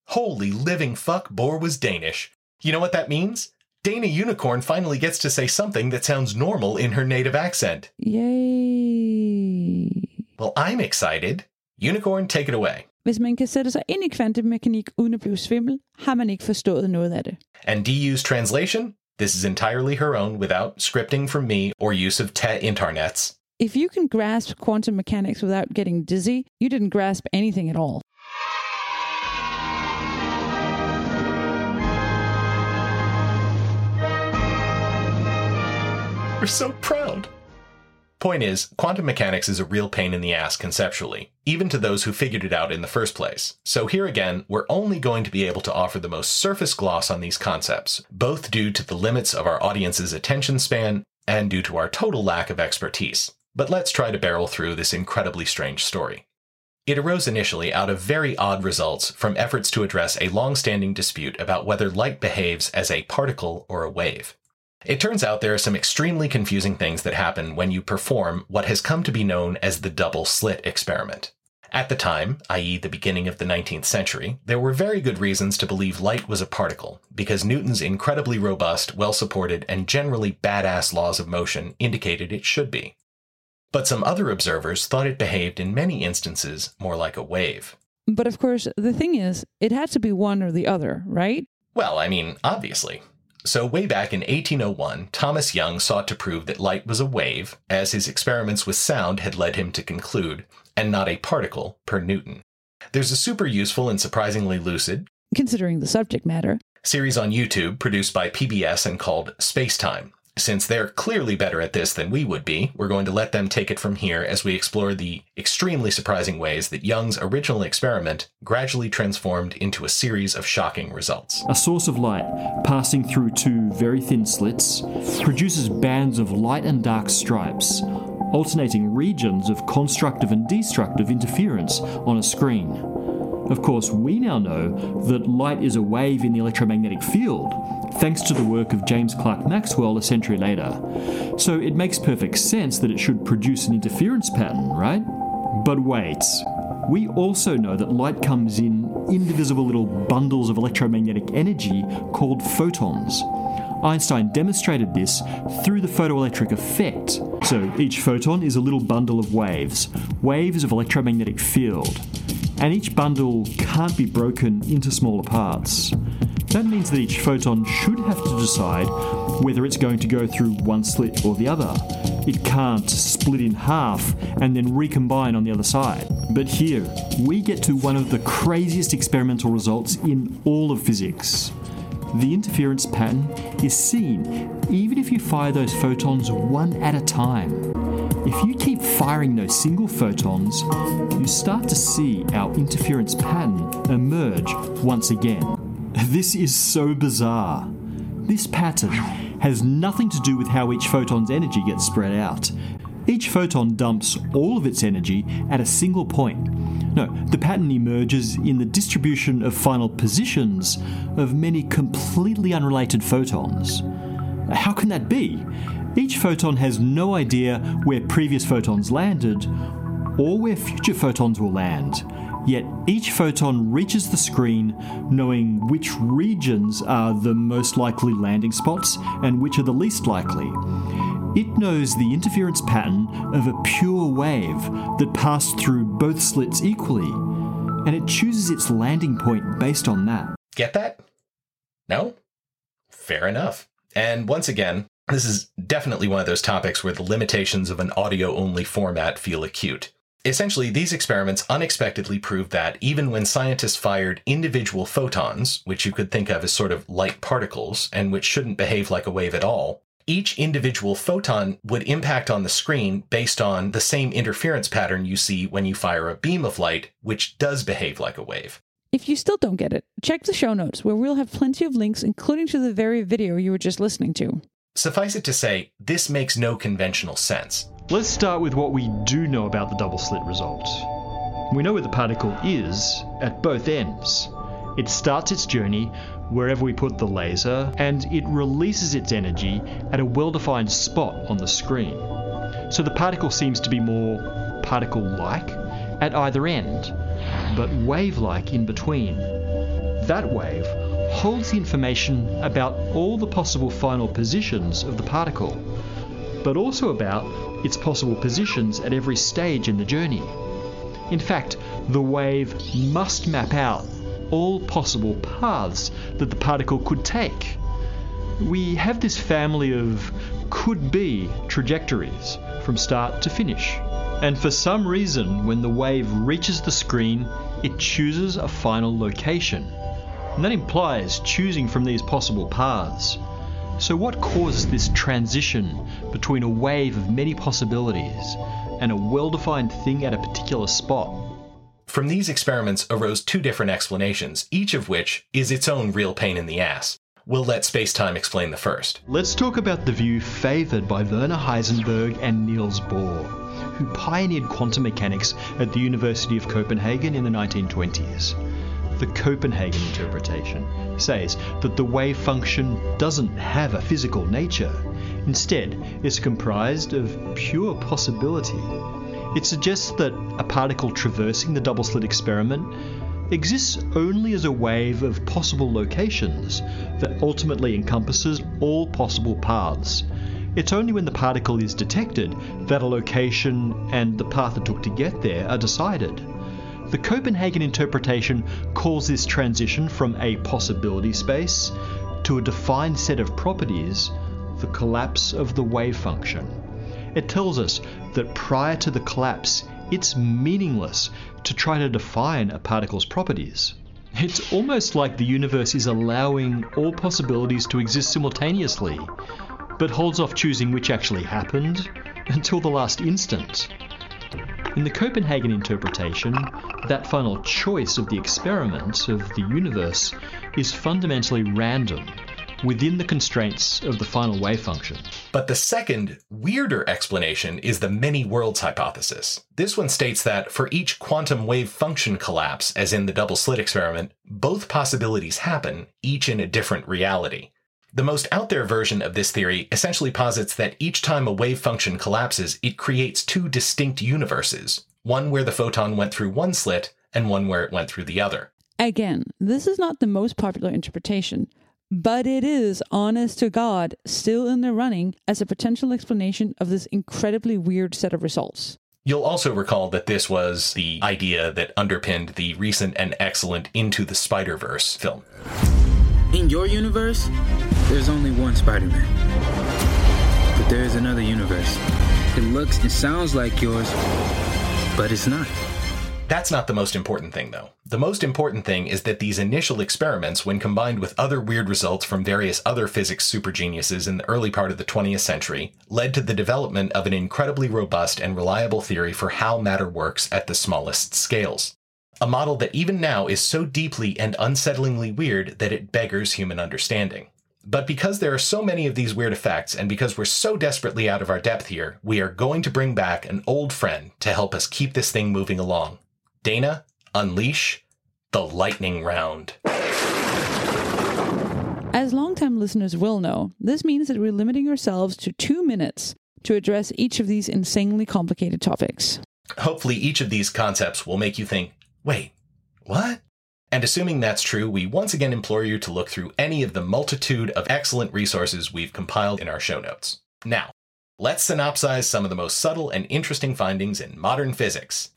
Holy living fuck, Bohr was Danish. You know what that means? Dana Unicorn finally gets to say something that sounds normal in her native accent. Yay! Well, I'm excited. Unicorn, take it away. Hvis man kan sætte sig ind i kvantemekanik uden at blive svimmel, har man ikke forstået noget af det. And DU's translation? This is entirely her own without scripting from me or use of te internets. If you can grasp quantum mechanics without getting dizzy, you didn't grasp anything at all. We're so proud. Point is, quantum mechanics is a real pain in the ass conceptually, even to those who figured it out in the first place. So here again, we're only going to be able to offer the most surface gloss on these concepts, both due to the limits of our audience's attention span and due to our total lack of expertise. But let's try to barrel through this incredibly strange story. It arose initially out of very odd results from efforts to address a long-standing dispute about whether light behaves as a particle or a wave. It turns out there are some extremely confusing things that happen when you perform what has come to be known as the double slit experiment. At the time, i.e., the beginning of the 19th century, there were very good reasons to believe light was a particle, because Newton's incredibly robust, well supported, and generally badass laws of motion indicated it should be. But some other observers thought it behaved in many instances more like a wave. But of course, the thing is, it had to be one or the other, right? Well, I mean, obviously. So, way back in 1801, Thomas Young sought to prove that light was a wave, as his experiments with sound had led him to conclude, and not a particle, per Newton. There's a super useful and surprisingly lucid, Considering the subject matter. series on YouTube produced by PBS and called Spacetime. Since they're clearly better at this than we would be, we're going to let them take it from here as we explore the extremely surprising ways that Young's original experiment gradually transformed into a series of shocking results. A source of light passing through two very thin slits produces bands of light and dark stripes, alternating regions of constructive and destructive interference on a screen. Of course, we now know that light is a wave in the electromagnetic field, thanks to the work of James Clerk Maxwell a century later. So it makes perfect sense that it should produce an interference pattern, right? But wait. We also know that light comes in indivisible little bundles of electromagnetic energy called photons. Einstein demonstrated this through the photoelectric effect. So each photon is a little bundle of waves, waves of electromagnetic field, and each bundle can't be broken into smaller parts. That means that each photon should have to decide whether it's going to go through one slit or the other. It can't split in half and then recombine on the other side. But here, we get to one of the craziest experimental results in all of physics. The interference pattern is seen even if you fire those photons one at a time. If you keep firing those single photons, you start to see our interference pattern emerge once again. This is so bizarre. This pattern has nothing to do with how each photon's energy gets spread out. Each photon dumps all of its energy at a single point. No, the pattern emerges in the distribution of final positions of many completely unrelated photons. How can that be? Each photon has no idea where previous photons landed or where future photons will land. Yet each photon reaches the screen knowing which regions are the most likely landing spots and which are the least likely. It knows the interference pattern of a pure wave that passed through both slits equally, and it chooses its landing point based on that. Get that? No? Fair enough. And once again, This is definitely one of those topics where the limitations of an audio only format feel acute. Essentially, these experiments unexpectedly proved that even when scientists fired individual photons, which you could think of as sort of light particles and which shouldn't behave like a wave at all, each individual photon would impact on the screen based on the same interference pattern you see when you fire a beam of light, which does behave like a wave. If you still don't get it, check the show notes where we'll have plenty of links, including to the very video you were just listening to. Suffice it to say, this makes no conventional sense. Let's start with what we do know about the double slit result. We know where the particle is at both ends. It starts its journey wherever we put the laser, and it releases its energy at a well defined spot on the screen. So the particle seems to be more particle like at either end, but wave like in between. That wave holds the information about all the possible final positions of the particle, but also about its possible positions at every stage in the journey. In fact, the wave must map out all possible paths that the particle could take. We have this family of could be trajectories from start to finish. And for some reason, when the wave reaches the screen, it chooses a final location. And that implies choosing from these possible paths. So, what causes this transition between a wave of many possibilities and a well defined thing at a particular spot? From these experiments arose two different explanations, each of which is its own real pain in the ass. We'll let space-time explain the first. Let's talk about the view favoured by Werner Heisenberg and Niels Bohr, who pioneered quantum mechanics at the University of Copenhagen in the 1920s. The Copenhagen interpretation says that the wave function doesn't have a physical nature. Instead, it's comprised of pure possibility. It suggests that a particle traversing the double slit experiment exists only as a wave of possible locations that ultimately encompasses all possible paths. It's only when the particle is detected that a location and the path it took to get there are decided. The Copenhagen interpretation calls this transition from a possibility space to a defined set of properties the collapse of the wave function. It tells us that prior to the collapse, it's meaningless to try to define a particle's properties. It's almost like the universe is allowing all possibilities to exist simultaneously, but holds off choosing which actually happened until the last instant. In the Copenhagen interpretation, that final choice of the experiment of the universe is fundamentally random within the constraints of the final wave function. But the second, weirder explanation is the many worlds hypothesis. This one states that for each quantum wave function collapse, as in the double slit experiment, both possibilities happen, each in a different reality. The most out there version of this theory essentially posits that each time a wave function collapses, it creates two distinct universes, one where the photon went through one slit and one where it went through the other. Again, this is not the most popular interpretation, but it is, honest to God, still in the running as a potential explanation of this incredibly weird set of results. You'll also recall that this was the idea that underpinned the recent and excellent Into the Spider Verse film. In your universe, there's only one Spider Man. But there is another universe. It looks and sounds like yours, but it's not. That's not the most important thing, though. The most important thing is that these initial experiments, when combined with other weird results from various other physics super geniuses in the early part of the 20th century, led to the development of an incredibly robust and reliable theory for how matter works at the smallest scales. A model that even now is so deeply and unsettlingly weird that it beggars human understanding. But because there are so many of these weird effects, and because we're so desperately out of our depth here, we are going to bring back an old friend to help us keep this thing moving along. Dana, unleash the lightning round. As longtime listeners will know, this means that we're limiting ourselves to two minutes to address each of these insanely complicated topics. Hopefully, each of these concepts will make you think, wait, what? And assuming that's true, we once again implore you to look through any of the multitude of excellent resources we've compiled in our show notes. Now, let's synopsize some of the most subtle and interesting findings in modern physics.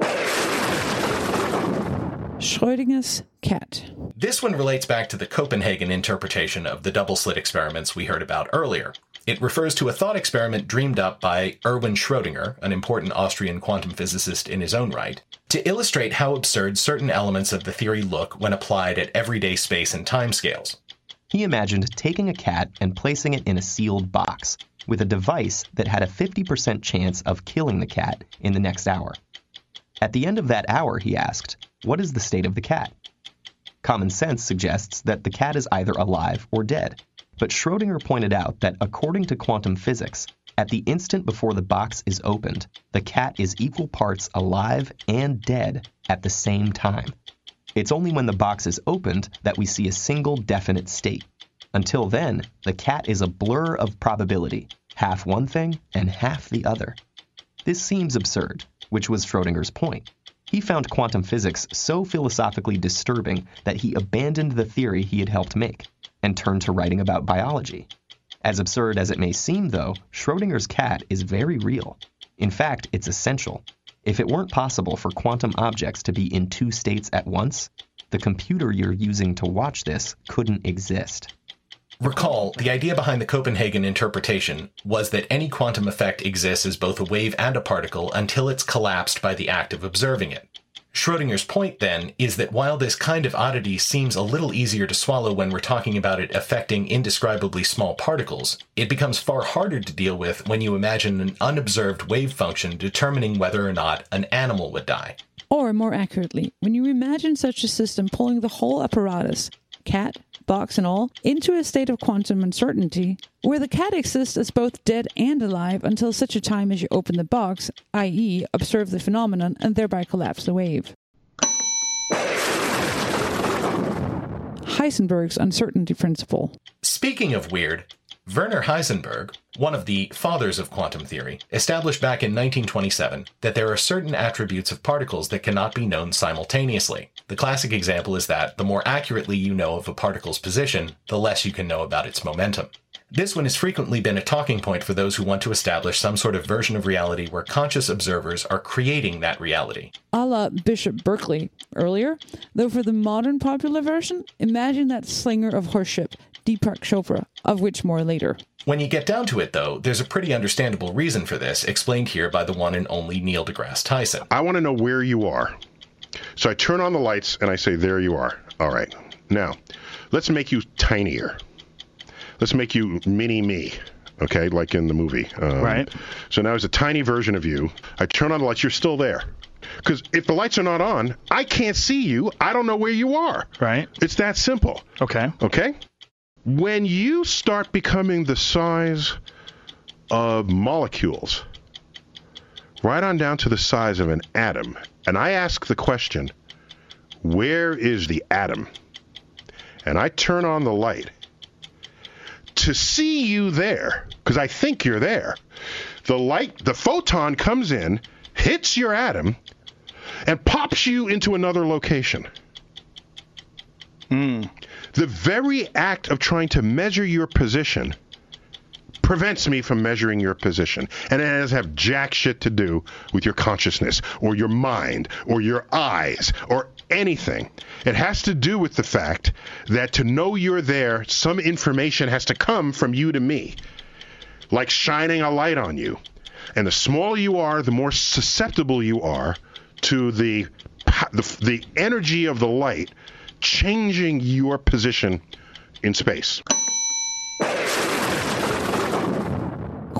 Schrödinger's cat. This one relates back to the Copenhagen interpretation of the double slit experiments we heard about earlier. It refers to a thought experiment dreamed up by Erwin Schrödinger, an important Austrian quantum physicist in his own right, to illustrate how absurd certain elements of the theory look when applied at everyday space and time scales. He imagined taking a cat and placing it in a sealed box with a device that had a 50% chance of killing the cat in the next hour. At the end of that hour, he asked, What is the state of the cat? Common sense suggests that the cat is either alive or dead. But Schrödinger pointed out that according to quantum physics, at the instant before the box is opened, the cat is equal parts alive and dead at the same time. It's only when the box is opened that we see a single definite state. Until then, the cat is a blur of probability, half one thing and half the other. This seems absurd, which was Schrodinger's point. He found quantum physics so philosophically disturbing that he abandoned the theory he had helped make and turned to writing about biology. As absurd as it may seem, though, Schrodinger's cat is very real. In fact, it's essential. If it weren't possible for quantum objects to be in two states at once, the computer you're using to watch this couldn't exist. Recall, the idea behind the Copenhagen interpretation was that any quantum effect exists as both a wave and a particle until it's collapsed by the act of observing it. Schrodinger's point, then, is that while this kind of oddity seems a little easier to swallow when we're talking about it affecting indescribably small particles, it becomes far harder to deal with when you imagine an unobserved wave function determining whether or not an animal would die. Or, more accurately, when you imagine such a system pulling the whole apparatus, cat, box, and all, into a state of quantum uncertainty, where the cat exists as both dead and alive until such a time as you open the box, i.e., observe the phenomenon and thereby collapse the wave. Heisenberg's uncertainty principle. Speaking of weird, Werner Heisenberg, one of the fathers of quantum theory, established back in 1927 that there are certain attributes of particles that cannot be known simultaneously. The classic example is that the more accurately you know of a particle's position, the less you can know about its momentum. This one has frequently been a talking point for those who want to establish some sort of version of reality where conscious observers are creating that reality. A la Bishop Berkeley earlier, though for the modern popular version, imagine that slinger of horseship, Deepak Chopra, of which more later. When you get down to it, though, there's a pretty understandable reason for this, explained here by the one and only Neil deGrasse Tyson. I want to know where you are. So I turn on the lights and I say, There you are. All right. Now, let's make you tinier. Let's make you mini me. Okay, like in the movie. Um, Right. So now there's a tiny version of you. I turn on the lights. You're still there. Because if the lights are not on, I can't see you. I don't know where you are. Right. It's that simple. Okay. Okay? When you start becoming the size of molecules, right on down to the size of an atom, and I ask the question, where is the atom? And I turn on the light to see you there, because I think you're there. The light, the photon comes in, hits your atom, and pops you into another location. Hmm. The very act of trying to measure your position prevents me from measuring your position. And it has have jack shit to do with your consciousness or your mind or your eyes or anything. It has to do with the fact that to know you're there, some information has to come from you to me, like shining a light on you. And the smaller you are, the more susceptible you are to the the, the energy of the light changing your position in space.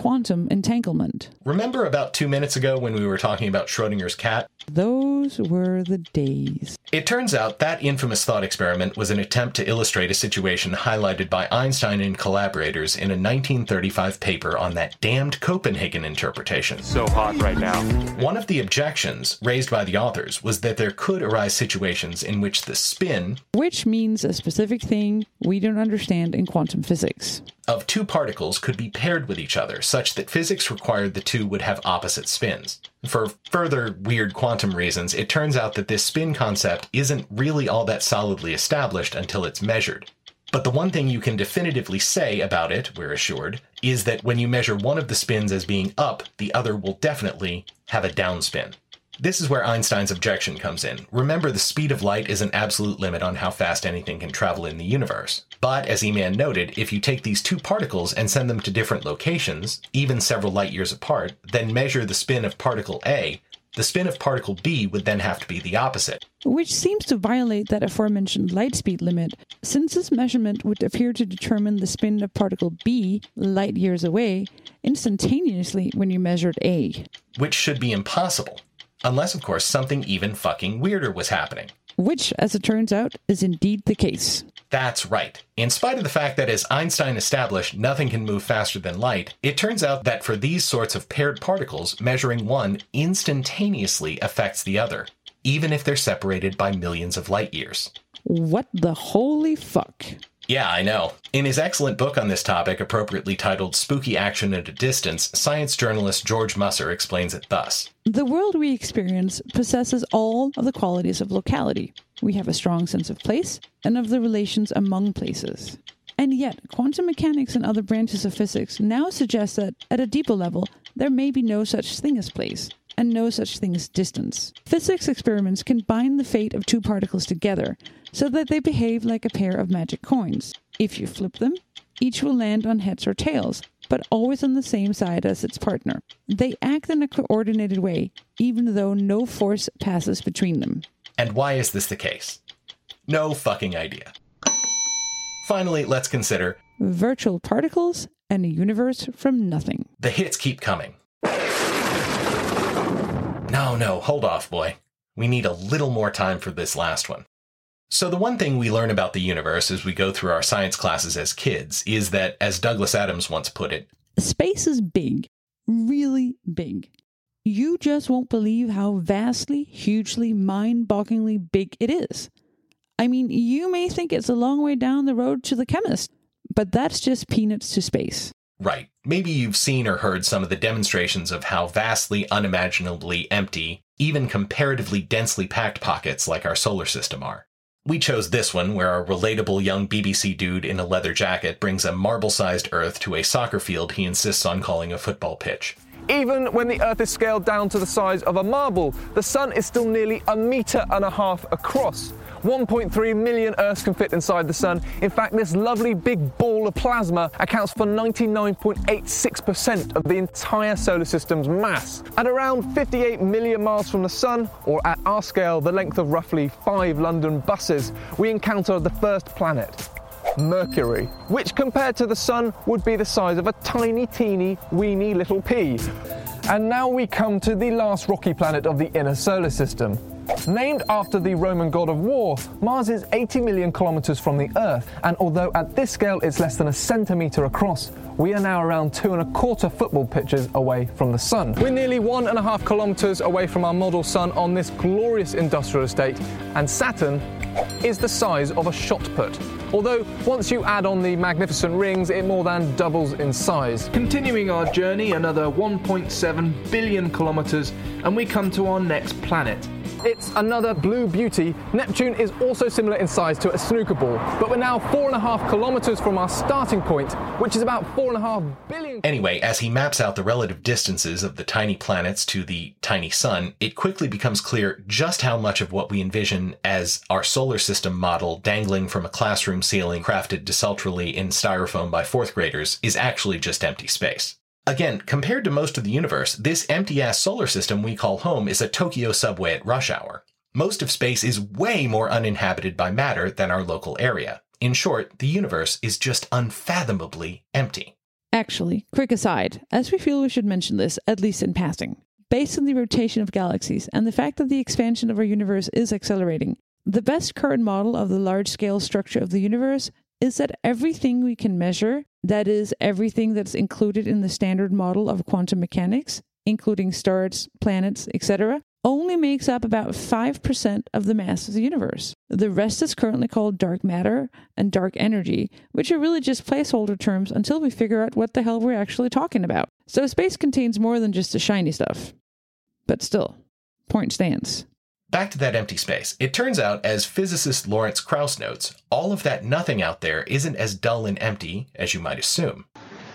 Quantum entanglement. Remember about two minutes ago when we were talking about Schrodinger's cat? Those were the days. It turns out that infamous thought experiment was an attempt to illustrate a situation highlighted by Einstein and collaborators in a 1935 paper on that damned Copenhagen interpretation. So hot right now. One of the objections raised by the authors was that there could arise situations in which the spin Which means a specific thing we don't understand in quantum physics. Of two particles could be paired with each other, such that physics required the two would have opposite spins. For further weird quantum reasons, it turns out that this spin concept isn't really all that solidly established until it's measured. But the one thing you can definitively say about it, we're assured, is that when you measure one of the spins as being up, the other will definitely have a downspin. This is where Einstein's objection comes in. Remember, the speed of light is an absolute limit on how fast anything can travel in the universe. But, as E-Man noted, if you take these two particles and send them to different locations, even several light years apart, then measure the spin of particle A, the spin of particle B would then have to be the opposite. Which seems to violate that aforementioned light speed limit, since this measurement would appear to determine the spin of particle B, light years away, instantaneously when you measured A. Which should be impossible. Unless, of course, something even fucking weirder was happening. Which, as it turns out, is indeed the case. That's right. In spite of the fact that, as Einstein established, nothing can move faster than light, it turns out that for these sorts of paired particles, measuring one instantaneously affects the other, even if they're separated by millions of light years. What the holy fuck? Yeah, I know. In his excellent book on this topic, appropriately titled Spooky Action at a Distance, science journalist George Musser explains it thus The world we experience possesses all of the qualities of locality. We have a strong sense of place and of the relations among places. And yet, quantum mechanics and other branches of physics now suggest that, at a deeper level, there may be no such thing as place and no such thing as distance. Physics experiments can bind the fate of two particles together so that they behave like a pair of magic coins. If you flip them, each will land on heads or tails, but always on the same side as its partner. They act in a coordinated way, even though no force passes between them. And why is this the case? No fucking idea. Finally, let's consider virtual particles and a universe from nothing. The hits keep coming. No, no, hold off, boy. We need a little more time for this last one. So, the one thing we learn about the universe as we go through our science classes as kids is that, as Douglas Adams once put it, space is big, really big. You just won't believe how vastly, hugely, mind bogglingly big it is. I mean, you may think it's a long way down the road to the chemist, but that's just peanuts to space. Right. Maybe you've seen or heard some of the demonstrations of how vastly unimaginably empty, even comparatively densely packed pockets like our solar system are. We chose this one where a relatable young BBC dude in a leather jacket brings a marble sized Earth to a soccer field he insists on calling a football pitch. Even when the Earth is scaled down to the size of a marble, the Sun is still nearly a metre and a half across. 1.3 million Earths can fit inside the Sun. In fact, this lovely big ball of plasma accounts for 99.86% of the entire solar system's mass. At around 58 million miles from the Sun, or at our scale, the length of roughly five London buses, we encounter the first planet. Mercury, which compared to the Sun would be the size of a tiny, teeny, weeny little pea. And now we come to the last rocky planet of the inner solar system, Named after the Roman god of war, Mars is 80 million kilometers from the Earth, and although at this scale it's less than a centimeter across, we are now around two and a quarter football pitches away from the Sun. We're nearly one and a half kilometers away from our model Sun on this glorious industrial estate, and Saturn is the size of a shot put. Although, once you add on the magnificent rings, it more than doubles in size. Continuing our journey another 1.7 billion kilometers, and we come to our next planet, it's another blue beauty. Neptune is also similar in size to a snooker ball, but we're now four and a half kilometers from our starting point, which is about four and a half billion. Anyway, as he maps out the relative distances of the tiny planets to the tiny sun, it quickly becomes clear just how much of what we envision as our solar system model dangling from a classroom ceiling crafted desultorily in styrofoam by fourth graders is actually just empty space. Again, compared to most of the universe, this empty ass solar system we call home is a Tokyo subway at rush hour. Most of space is way more uninhabited by matter than our local area. In short, the universe is just unfathomably empty. Actually, quick aside, as we feel we should mention this, at least in passing. Based on the rotation of galaxies and the fact that the expansion of our universe is accelerating, the best current model of the large scale structure of the universe is that everything we can measure, that is, everything that's included in the standard model of quantum mechanics, including stars, planets, etc., only makes up about 5% of the mass of the universe. The rest is currently called dark matter and dark energy, which are really just placeholder terms until we figure out what the hell we're actually talking about. So space contains more than just the shiny stuff. But still, point stands. Back to that empty space. It turns out, as physicist Lawrence Krauss notes, all of that nothing out there isn't as dull and empty as you might assume.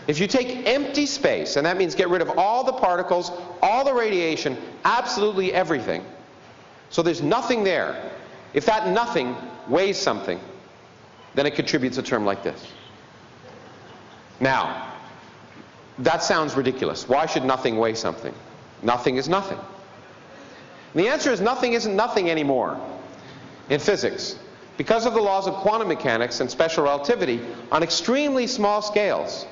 If you take empty space, and that means get rid of all the particles, all the radiation, absolutely everything, so there's nothing there. If that nothing weighs something, then it contributes a term like this. Now, that sounds ridiculous. Why should nothing weigh something? Nothing is nothing. And the answer is nothing isn't nothing anymore in physics. Because of the laws of quantum mechanics and special relativity, on extremely small scales,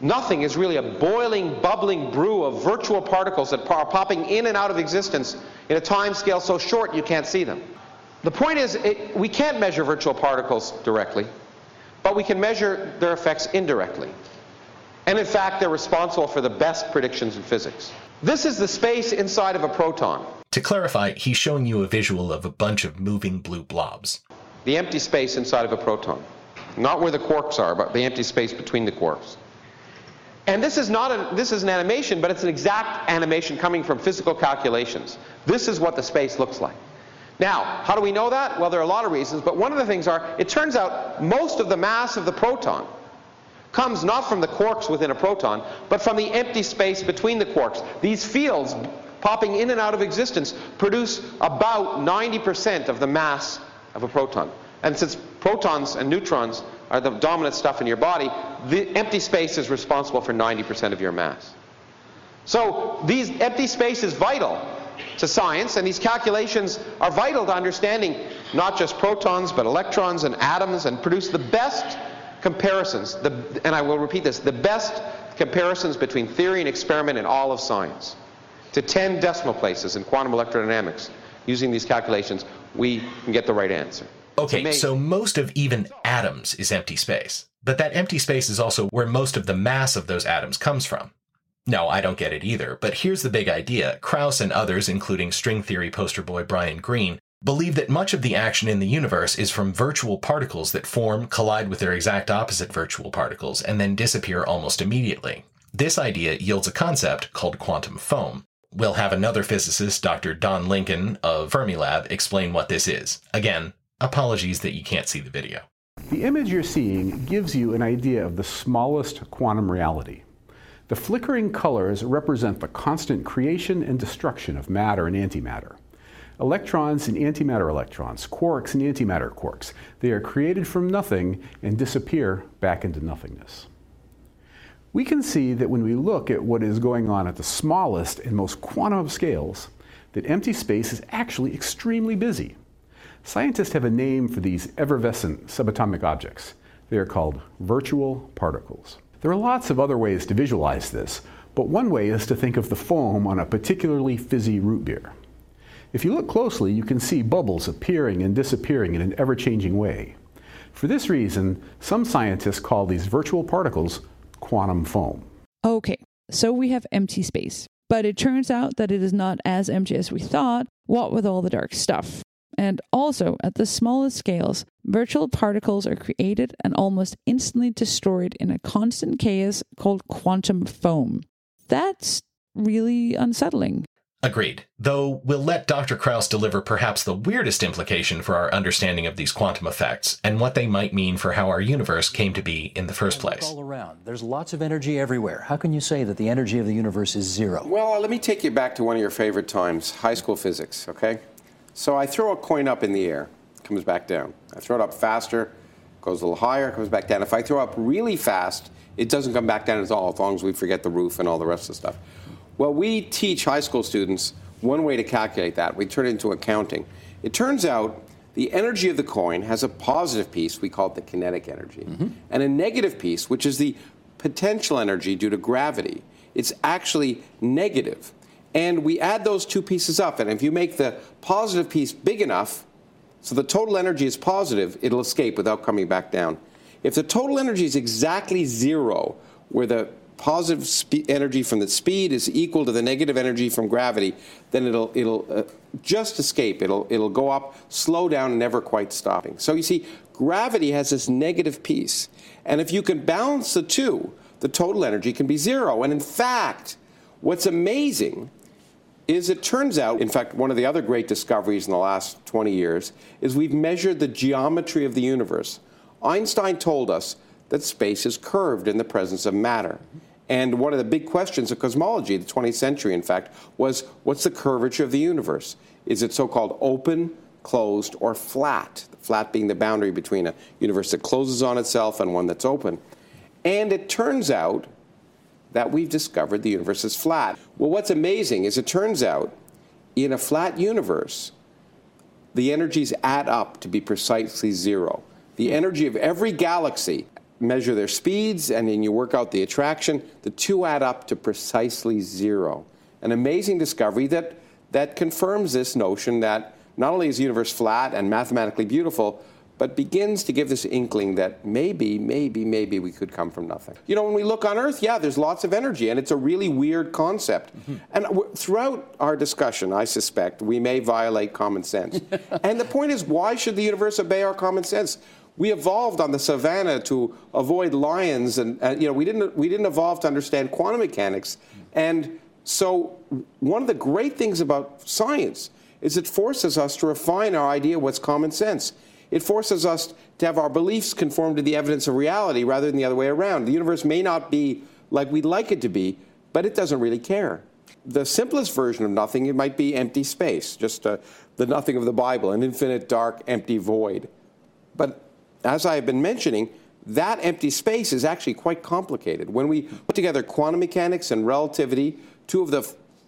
nothing is really a boiling, bubbling brew of virtual particles that are popping in and out of existence in a time scale so short you can't see them. The point is, it, we can't measure virtual particles directly, but we can measure their effects indirectly. And in fact, they're responsible for the best predictions in physics. This is the space inside of a proton. To clarify, he's showing you a visual of a bunch of moving blue blobs. The empty space inside of a proton. Not where the quarks are, but the empty space between the quarks. And this is not a, this is an animation, but it's an exact animation coming from physical calculations. This is what the space looks like. Now, how do we know that? Well, there are a lot of reasons, but one of the things are, it turns out most of the mass of the proton comes not from the quarks within a proton, but from the empty space between the quarks. These fields popping in and out of existence produce about 90% of the mass of a proton. And since protons and neutrons are the dominant stuff in your body, the empty space is responsible for 90% of your mass. So these empty space is vital to science, and these calculations are vital to understanding not just protons, but electrons and atoms, and produce the best comparisons, the, and I will repeat this, the best comparisons between theory and experiment in all of science. To 10 decimal places in quantum electrodynamics, using these calculations, we can get the right answer. Okay, so most of even atoms is empty space. But that empty space is also where most of the mass of those atoms comes from. No, I don't get it either, but here's the big idea. Krauss and others, including string theory poster boy Brian Greene, believe that much of the action in the universe is from virtual particles that form, collide with their exact opposite virtual particles, and then disappear almost immediately. This idea yields a concept called quantum foam. We'll have another physicist, Dr. Don Lincoln of Fermilab, explain what this is. Again, apologies that you can't see the video. The image you're seeing gives you an idea of the smallest quantum reality. The flickering colors represent the constant creation and destruction of matter and antimatter. Electrons and antimatter electrons, quarks and antimatter quarks, they are created from nothing and disappear back into nothingness. We can see that when we look at what is going on at the smallest and most quantum of scales, that empty space is actually extremely busy. Scientists have a name for these effervescent subatomic objects. They are called virtual particles. There are lots of other ways to visualize this, but one way is to think of the foam on a particularly fizzy root beer. If you look closely, you can see bubbles appearing and disappearing in an ever changing way. For this reason, some scientists call these virtual particles quantum foam. Okay, so we have empty space, but it turns out that it is not as empty as we thought, what with all the dark stuff. And also, at the smallest scales, virtual particles are created and almost instantly destroyed in a constant chaos called quantum foam. That's really unsettling. Agreed. Though we'll let Dr. Krauss deliver perhaps the weirdest implication for our understanding of these quantum effects and what they might mean for how our universe came to be in the first place. All around. There's lots of energy everywhere. How can you say that the energy of the universe is zero? Well, let me take you back to one of your favorite times, high school physics, okay? So I throw a coin up in the air, comes back down. I throw it up faster, goes a little higher, comes back down. If I throw up really fast, it doesn't come back down at all, as long as we forget the roof and all the rest of the stuff. Well, we teach high school students one way to calculate that. We turn it into accounting. It turns out the energy of the coin has a positive piece, we call it the kinetic energy, mm-hmm. and a negative piece, which is the potential energy due to gravity. It's actually negative. And we add those two pieces up, and if you make the positive piece big enough, so the total energy is positive, it'll escape without coming back down. If the total energy is exactly zero, where the positive spe- energy from the speed is equal to the negative energy from gravity, then it'll it'll uh, just escape. It'll it'll go up, slow down, never quite stopping. So you see, gravity has this negative piece, and if you can balance the two, the total energy can be zero. And in fact, what's amazing is it turns out, in fact, one of the other great discoveries in the last 20 years is we've measured the geometry of the universe. Einstein told us that space is curved in the presence of matter. And one of the big questions of cosmology, the 20th century, in fact, was what's the curvature of the universe? Is it so called open, closed, or flat? Flat being the boundary between a universe that closes on itself and one that's open. And it turns out that we've discovered the universe is flat. Well, what's amazing is it turns out in a flat universe, the energies add up to be precisely zero. The energy of every galaxy, measure their speeds, and then you work out the attraction, the two add up to precisely zero. An amazing discovery that, that confirms this notion that not only is the universe flat and mathematically beautiful, but begins to give this inkling that maybe, maybe, maybe we could come from nothing. You know, when we look on Earth, yeah, there's lots of energy, and it's a really weird concept. Mm-hmm. And w- throughout our discussion, I suspect we may violate common sense. (laughs) and the point is, why should the universe obey our common sense? We evolved on the savannah to avoid lions, and, you know, we didn't we didn't evolve to understand quantum mechanics. And so, one of the great things about science is it forces us to refine our idea of what's common sense. It forces us to have our beliefs conform to the evidence of reality rather than the other way around. The universe may not be like we'd like it to be, but it doesn't really care. The simplest version of nothing, it might be empty space, just uh, the nothing of the Bible, an infinite, dark, empty void. But as I have been mentioning, that empty space is actually quite complicated. When we put together quantum mechanics and relativity, two of the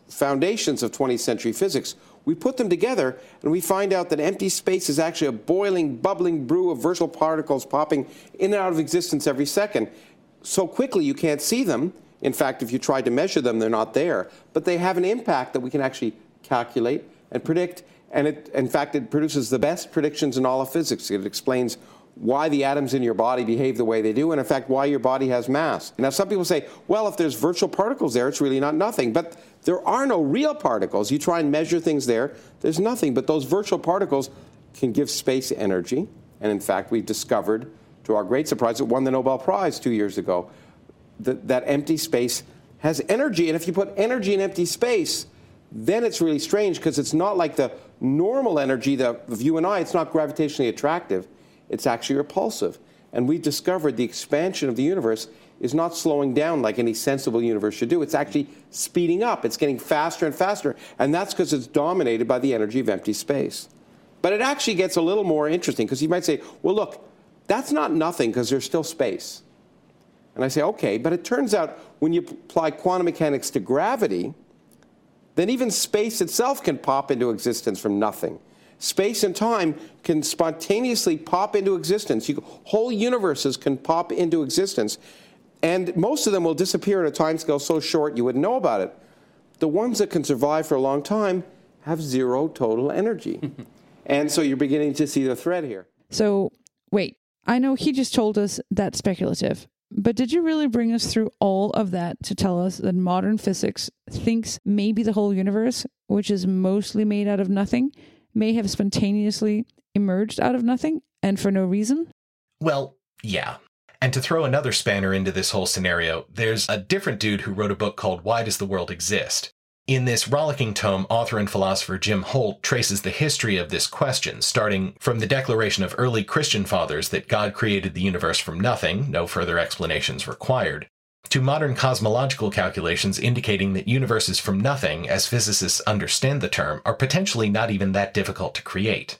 foundations of 20th century physics, we put them together and we find out that empty space is actually a boiling, bubbling brew of virtual particles popping in and out of existence every second. So quickly you can't see them. In fact, if you try to measure them, they're not there. But they have an impact that we can actually calculate and predict. And it, in fact, it produces the best predictions in all of physics. It explains why the atoms in your body behave the way they do, and in fact, why your body has mass. Now, some people say, well, if there's virtual particles there, it's really not nothing. But there are no real particles. You try and measure things there, there's nothing. But those virtual particles can give space energy. And in fact, we've discovered, to our great surprise, it won the Nobel Prize two years ago, that, that empty space has energy. And if you put energy in empty space, then it's really strange because it's not like the normal energy of you and I, it's not gravitationally attractive it's actually repulsive. And we've discovered the expansion of the universe is not slowing down like any sensible universe should do. It's actually speeding up. It's getting faster and faster. And that's because it's dominated by the energy of empty space. But it actually gets a little more interesting because you might say, well, look, that's not nothing because there's still space. And I say, okay, but it turns out when you apply quantum mechanics to gravity, then even space itself can pop into existence from nothing space and time can spontaneously pop into existence. You, whole universes can pop into existence. And most of them will disappear at a time scale so short you wouldn't know about it. The ones that can survive for a long time have zero total energy. (laughs) and so you're beginning to see the thread here. So, wait, I know he just told us that's speculative. But did you really bring us through all of that to tell us that modern physics thinks maybe the whole universe, which is mostly made out of nothing, may have spontaneously emerged out of nothing and for no reason? Well, yeah. And to throw another spanner into this whole scenario, there's a different dude who wrote a book called Why Does the World Exist? In this rollicking tome, author and philosopher Jim Holt traces the history of this question, starting from the declaration of early Christian fathers that God created the universe from nothing, no further explanations required, to modern cosmological calculations indicating that universes from nothing, as physicists understand the term, are potentially not even that difficult to create.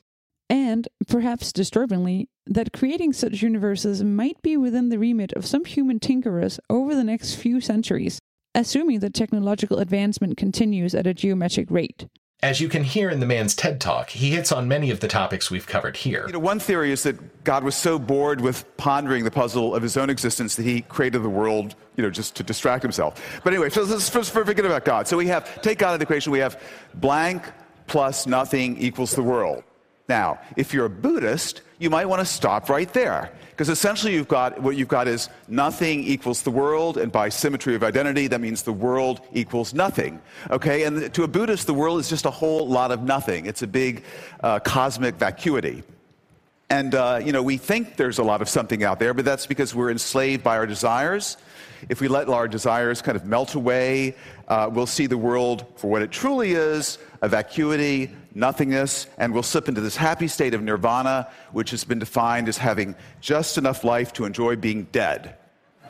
And, perhaps disturbingly, that creating such universes might be within the remit of some human tinkerers over the next few centuries, assuming that technological advancement continues at a geometric rate. As you can hear in the man's TED Talk, he hits on many of the topics we've covered here. You know, one theory is that God was so bored with pondering the puzzle of his own existence that he created the world, you know, just to distract himself. But anyway, so let's first forget about God. So we have, take God out of the equation, we have blank plus nothing equals the world. Now, if you're a Buddhist, you might want to stop right there. Because essentially, you've got, what you've got is nothing equals the world, and by symmetry of identity, that means the world equals nothing. Okay? And to a Buddhist, the world is just a whole lot of nothing. It's a big uh, cosmic vacuity. And, uh, you know, we think there's a lot of something out there, but that's because we're enslaved by our desires. If we let our desires kind of melt away, uh, we'll see the world for what it truly is a vacuity, nothingness, and we'll slip into this happy state of nirvana, which has been defined as having just enough life to enjoy being dead.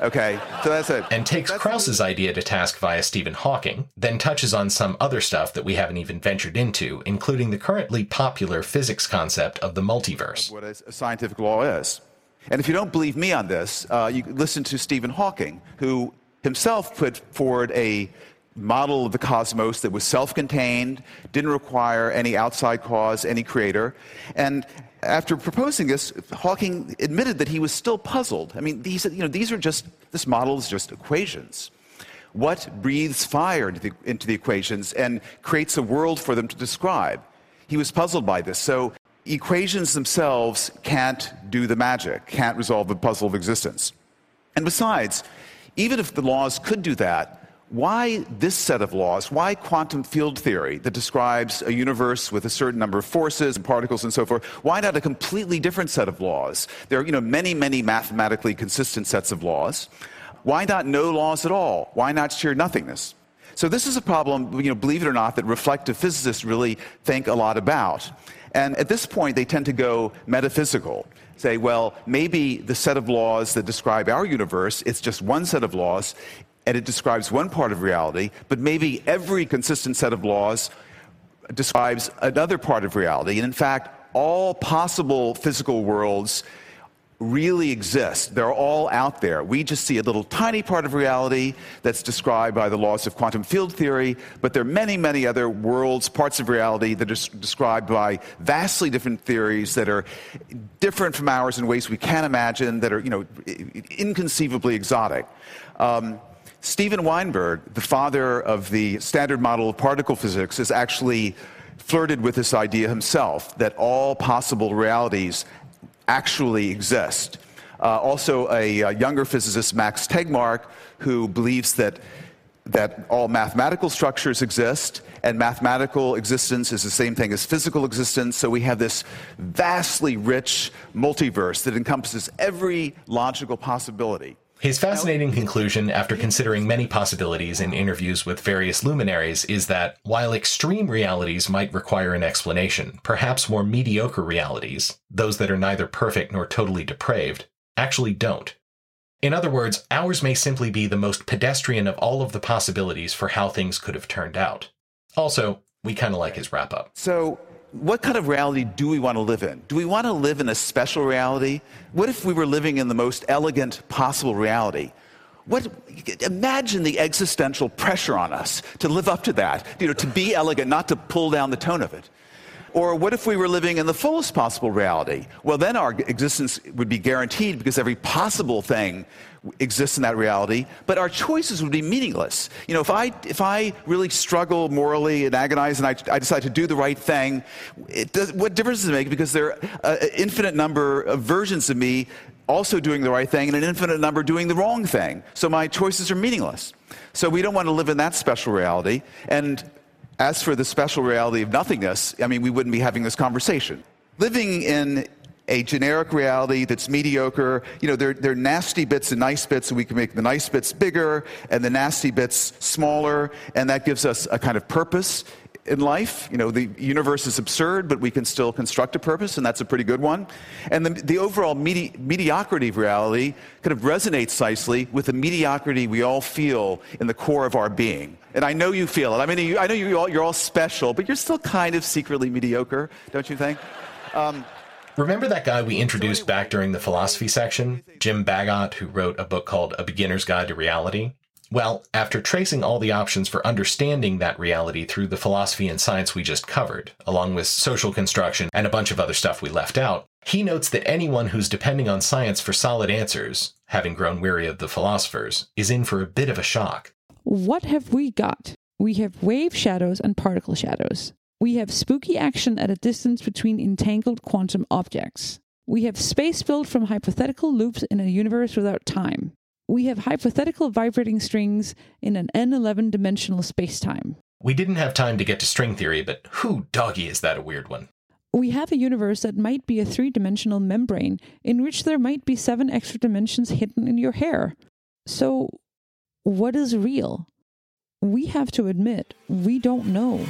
Okay, so that's it. And takes Krauss's idea to task via Stephen Hawking, then touches on some other stuff that we haven't even ventured into, including the currently popular physics concept of the multiverse. What a scientific law is. And if you don't believe me on this, uh, you listen to Stephen Hawking, who himself put forward a model of the cosmos that was self contained, didn't require any outside cause, any creator. And after proposing this, Hawking admitted that he was still puzzled. I mean, he said, you know, these are just, this model is just equations. What breathes fire into the, into the equations and creates a world for them to describe? He was puzzled by this. So equations themselves can't do the magic, can't resolve the puzzle of existence. And besides, even if the laws could do that, why this set of laws? Why quantum field theory that describes a universe with a certain number of forces and particles and so forth? Why not a completely different set of laws? There are you know, many, many mathematically consistent sets of laws. Why not no laws at all? Why not sheer nothingness? So this is a problem, you know, believe it or not, that reflective physicists really think a lot about. And at this point, they tend to go metaphysical. Say, well, maybe the set of laws that describe our universe, it's just one set of laws and it describes one part of reality, but maybe every consistent set of laws describes another part of reality. And in fact, all possible physical worlds really exist. They're all out there. We just see a little tiny part of reality that's described by the laws of quantum field theory, but there are many, many other worlds, parts of reality that are described by vastly different theories that are different from ours in ways we can't imagine, that are, you know, inconceivably exotic. Um, Steven Weinberg, the father of the standard model of particle physics, has actually flirted with this idea himself that all possible realities actually exist. Uh, also, a, a, younger physicist, Max Tegmark, who believes that, that all mathematical structures exist and mathematical existence is the same thing as physical existence. So we have this vastly rich multiverse that encompasses every logical possibility. His fascinating conclusion, after considering many possibilities in interviews with various luminaries, is that while extreme realities might require an explanation, perhaps more mediocre realities, those that are neither perfect nor totally depraved, actually don't. In other words, ours may simply be the most pedestrian of all of the possibilities for how things could have turned out. Also, we kind of like his wrap up. So, what kind of reality do we want to live in? Do we want to live in a special reality? What if we were living in the most elegant possible reality? What, imagine the existential pressure on us to live up to that, you know, to be elegant, not to pull down the tone of it. Or what if we were living in the fullest possible reality? Well, then our existence would be guaranteed because every possible thing exists in that reality, but our choices would be meaningless. You know, if I, if I really struggle morally and agonize and I, I decide to do the right thing, does, what difference does it make? Because there are an infinite number of versions of me also doing the right thing and an infinite number doing the wrong thing. So my choices are meaningless. So we don't want to live in that special reality. And as for the special reality of nothingness, I mean, we wouldn't be having this conversation. Living in a generic reality that's mediocre, you know, there, there are nasty bits and nice bits, and we can make the nice bits bigger and the nasty bits smaller, and that gives us a kind of purpose in life. You know, the universe is absurd, but we can still construct a purpose, and that's a pretty good one. And the, the overall medi- mediocrity of reality kind of resonates nicely with the mediocrity we all feel in the core of our being. And I know you feel it. I mean, you, I know you all, you're all special, but you're still kind of secretly mediocre, don't you think? Um, Remember that guy we introduced back during the philosophy section, Jim Baggott, who wrote a book called A Beginner's Guide to Reality? Well, after tracing all the options for understanding that reality through the philosophy and science we just covered, along with social construction and a bunch of other stuff we left out, he notes that anyone who's depending on science for solid answers, having grown weary of the philosophers, is in for a bit of a shock. What have we got? We have wave shadows and particle shadows. We have spooky action at a distance between entangled quantum objects. We have space built from hypothetical loops in a universe without time we have hypothetical vibrating strings in an n11 dimensional spacetime. We didn't have time to get to string theory, but who doggy is that a weird one? We have a universe that might be a three dimensional membrane in which there might be seven extra dimensions hidden in your hair. So, what is real? We have to admit, we don't know.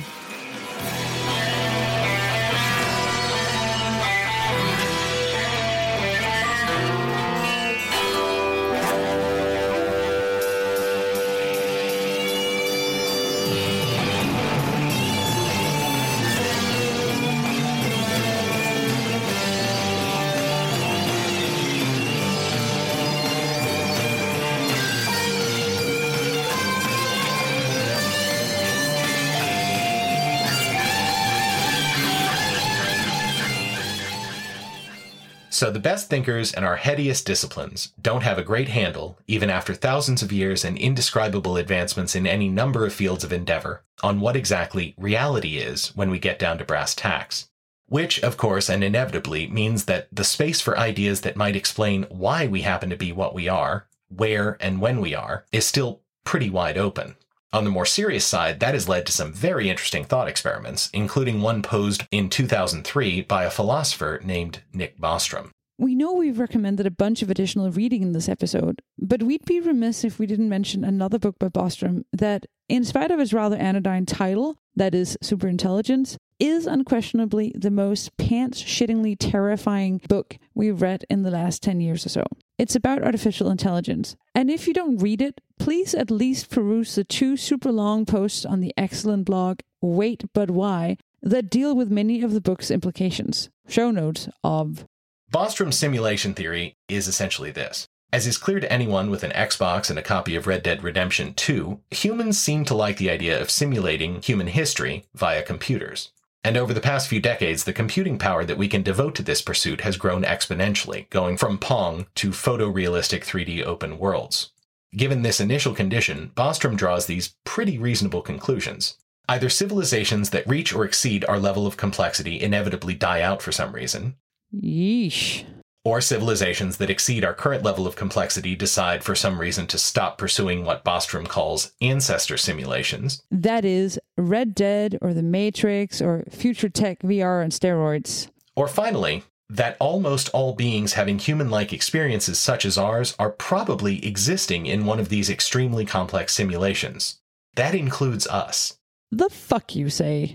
So the best thinkers in our headiest disciplines don't have a great handle, even after thousands of years and indescribable advancements in any number of fields of endeavor, on what exactly reality is when we get down to brass tacks. Which, of course, and inevitably means that the space for ideas that might explain why we happen to be what we are, where and when we are, is still pretty wide open. On the more serious side, that has led to some very interesting thought experiments, including one posed in 2003 by a philosopher named Nick Bostrom. We know we've recommended a bunch of additional reading in this episode, but we'd be remiss if we didn't mention another book by Bostrom that, in spite of its rather anodyne title, that is Superintelligence, is unquestionably the most pants shittingly terrifying book we've read in the last 10 years or so. It's about artificial intelligence. And if you don't read it, please at least peruse the two super long posts on the excellent blog Wait But Why that deal with many of the book's implications. Show notes of. Bostrom's simulation theory is essentially this. As is clear to anyone with an Xbox and a copy of Red Dead Redemption 2, humans seem to like the idea of simulating human history via computers. And over the past few decades, the computing power that we can devote to this pursuit has grown exponentially, going from Pong to photorealistic 3D open worlds. Given this initial condition, Bostrom draws these pretty reasonable conclusions. Either civilizations that reach or exceed our level of complexity inevitably die out for some reason, Yeesh. or civilizations that exceed our current level of complexity decide for some reason to stop pursuing what Bostrom calls ancestor simulations, That is Red Dead or The Matrix or future tech VR and steroids. Or finally, that almost all beings having human like experiences such as ours are probably existing in one of these extremely complex simulations. That includes us. The fuck you say?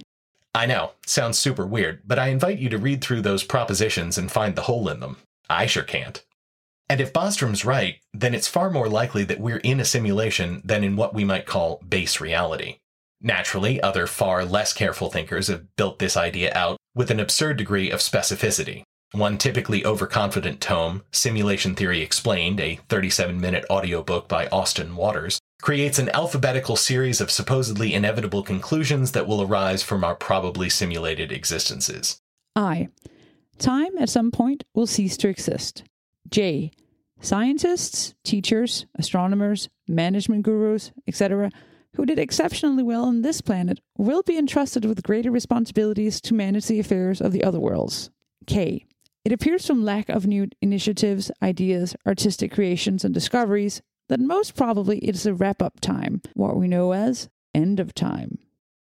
I know, sounds super weird, but I invite you to read through those propositions and find the hole in them. I sure can't. And if Bostrom's right, then it's far more likely that we're in a simulation than in what we might call base reality. Naturally, other far less careful thinkers have built this idea out with an absurd degree of specificity. One typically overconfident tome, Simulation Theory Explained, a 37 minute audiobook by Austin Waters, creates an alphabetical series of supposedly inevitable conclusions that will arise from our probably simulated existences. I. Time at some point will cease to exist. J. Scientists, teachers, astronomers, management gurus, etc., who did exceptionally well on this planet will be entrusted with greater responsibilities to manage the affairs of the other worlds. K. It appears from lack of new initiatives, ideas, artistic creations, and discoveries that most probably it is a wrap up time, what we know as end of time.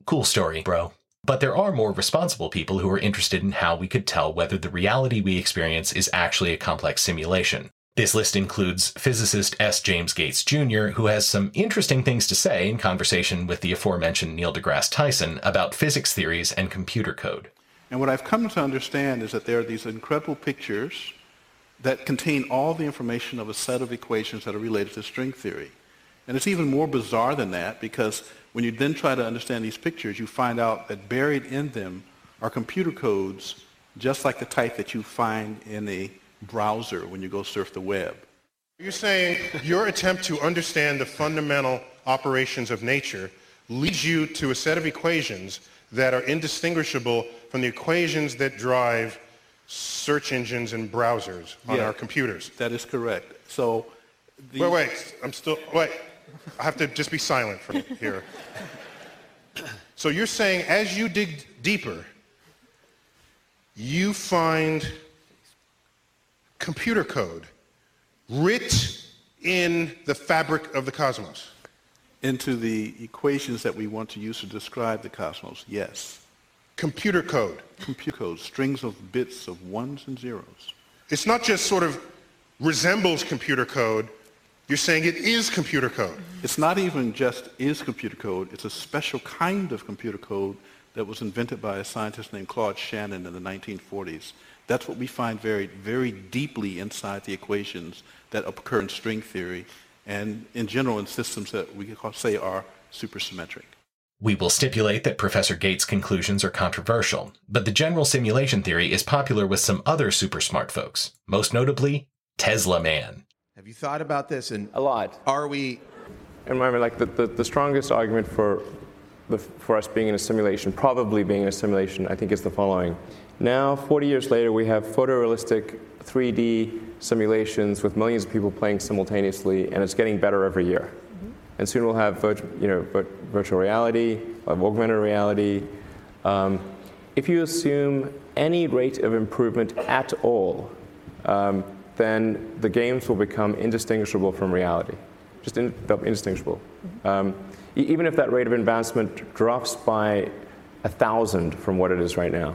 Cool story, bro. But there are more responsible people who are interested in how we could tell whether the reality we experience is actually a complex simulation. This list includes physicist S. James Gates Jr., who has some interesting things to say in conversation with the aforementioned Neil deGrasse Tyson about physics theories and computer code. And what I've come to understand is that there are these incredible pictures that contain all the information of a set of equations that are related to string theory. And it's even more bizarre than that because when you then try to understand these pictures, you find out that buried in them are computer codes just like the type that you find in a browser when you go surf the web. You're saying your attempt to understand the fundamental operations of nature leads you to a set of equations that are indistinguishable from the equations that drive search engines and browsers on Yeah. our computers. That is correct. So, the, Wait, wait, I'm still, wait. I have to just be silent for (laughs) here. So you're saying as you dig deeper, you find computer code writ in the fabric of the cosmos. into the equations that we want to use to describe the cosmos, yes. Computer code. Computer code, strings of bits of ones and zeros. It's not just sort of resembles computer code. You're saying it is computer code. It's not even just is computer code, it's a special kind of computer code that was invented by a scientist named Claude Shannon in the 1940s. That's what we find very, very deeply inside the equations that occur in string theory and in general in systems that we could say are supersymmetric. We will stipulate that Professor Gates' conclusions are controversial, but the general simulation theory is popular with some other super smart folks, most notably Tesla Man. Have you thought about this? And a lot. Are we? And I mean, like the, the, the strongest argument for the, for us being in a simulation, probably being in a simulation, I think is the following. Now, 40 years later, we have photorealistic 3D simulations with millions of people playing simultaneously, and it's getting better every year. And soon we'll have you know, virtual reality, we'll augmented reality. Um, if you assume any rate of improvement at all, um, then the games will become indistinguishable from reality. Just in, indistinguishable. Um, even if that rate of advancement drops by a thousand from what it is right now,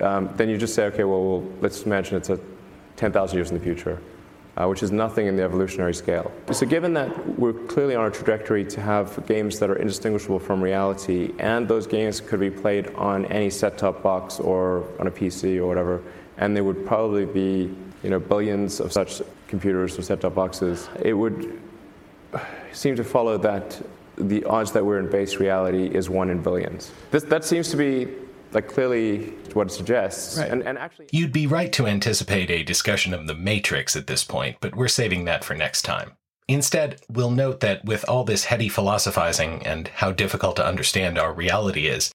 um, then you just say, okay, well, well let's imagine it's a 10,000 years in the future, uh, which is nothing in the evolutionary scale. So, given that we're clearly on a trajectory to have games that are indistinguishable from reality, and those games could be played on any set-top box or on a PC or whatever, and there would probably be you know billions of such computers or set-top boxes, it would seem to follow that the odds that we're in base reality is one in billions. This, that seems to be like clearly what it suggests. Right. And, and actually, you'd be right to anticipate a discussion of the Matrix at this point, but we're saving that for next time. Instead, we'll note that with all this heady philosophizing and how difficult to understand our reality is,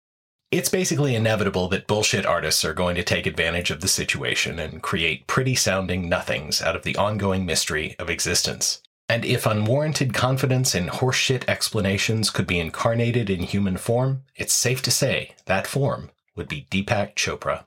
it's basically inevitable that bullshit artists are going to take advantage of the situation and create pretty sounding nothings out of the ongoing mystery of existence. And if unwarranted confidence in horseshit explanations could be incarnated in human form, it's safe to say that form would be Deepak Chopra.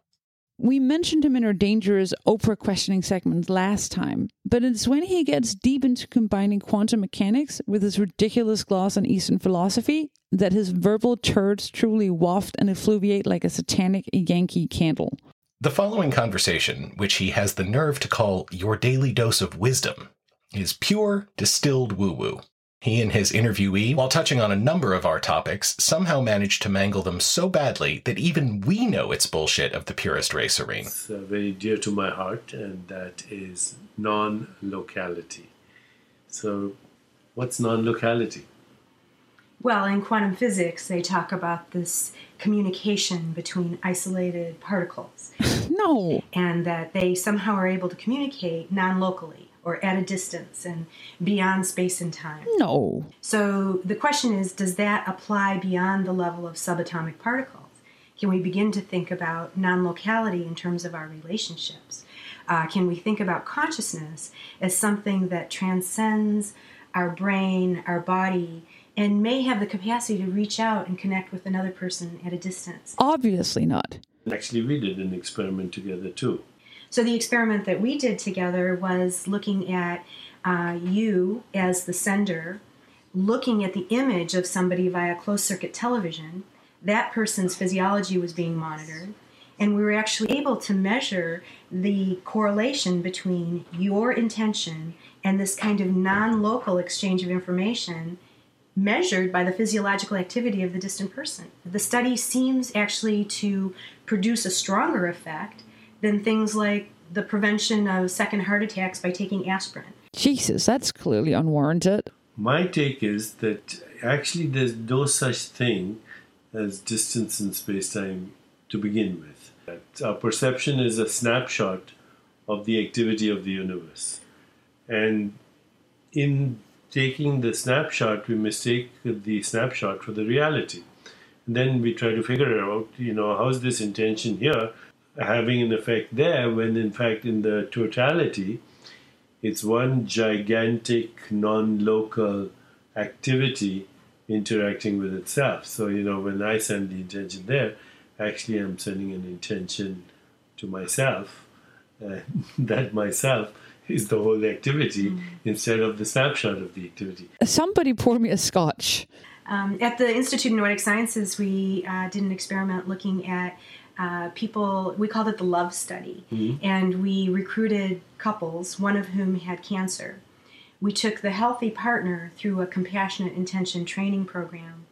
We mentioned him in our dangerous Oprah questioning segment last time, but it's when he gets deep into combining quantum mechanics with his ridiculous gloss on Eastern philosophy that his verbal turds truly waft and effluviate like a satanic Yankee candle. The following conversation, which he has the nerve to call your daily dose of wisdom, is pure distilled woo woo. He and his interviewee, while touching on a number of our topics, somehow managed to mangle them so badly that even we know it's bullshit of the purest race serene. It's uh, very dear to my heart, and that is non locality. So, what's non locality? Well, in quantum physics, they talk about this communication between isolated particles. no. And that they somehow are able to communicate non locally or at a distance and beyond space and time. No. So the question is does that apply beyond the level of subatomic particles? Can we begin to think about non locality in terms of our relationships? Uh, can we think about consciousness as something that transcends our brain, our body, and may have the capacity to reach out and connect with another person at a distance? Obviously not. Actually, we did an experiment together too. So the experiment that we did together was looking at uh, you as the sender, looking at the image of somebody via closed circuit television. That person's physiology was being monitored, and we were actually able to measure the correlation between your intention and this kind of non local exchange of information measured by the physiological activity of the distant person. The study seems actually to produce a stronger effect than things like the prevention of second heart attacks by taking aspirin. Jesus, that's clearly unwarranted. My take is that actually there's no such thing as distance in space time to begin with. That our perception is a snapshot of the activity of the universe. And in taking the snapshot, we mistake the snapshot for the reality. And then we try to figure out, you know, how's this intention here having an effect there when in fact in the totality it's one gigantic non-local activity interacting with itself. So you know when i send the intention there actually i'm sending an intention to myself and (laughs) that myself is the whole activity mm. instead of the snapshot of the activity. Somebody pour me a scotch. Um, at the Institute of Noetic Sciences, we uh, did an experiment looking at uh, people, we called it the love study. Mhm. And we recruited couples, one of whom had cancer. We took the healthy partner through a compassionate intention training program.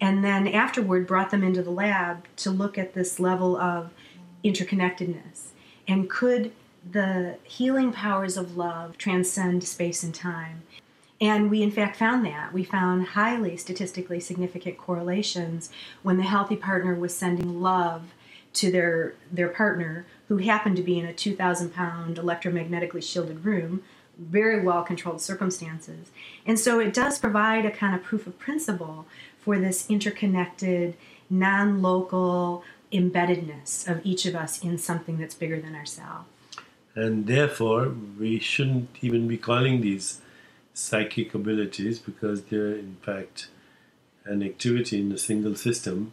And then afterward, brought them into the lab to look at this level of interconnectedness. And could the healing powers of love transcend space and time? And we, in fact, found that. We found highly statistically significant correlations when the healthy partner was sending love to their, their partner, who happened to be in a 2,000 pound electromagnetically shielded room, very well controlled circumstances. And so it does provide a kind of proof of principle for this interconnected, non local embeddedness of each of us in something that's bigger than ourselves. And therefore, we shouldn't even be calling these psychic abilities because they're, in fact, an activity in a single system,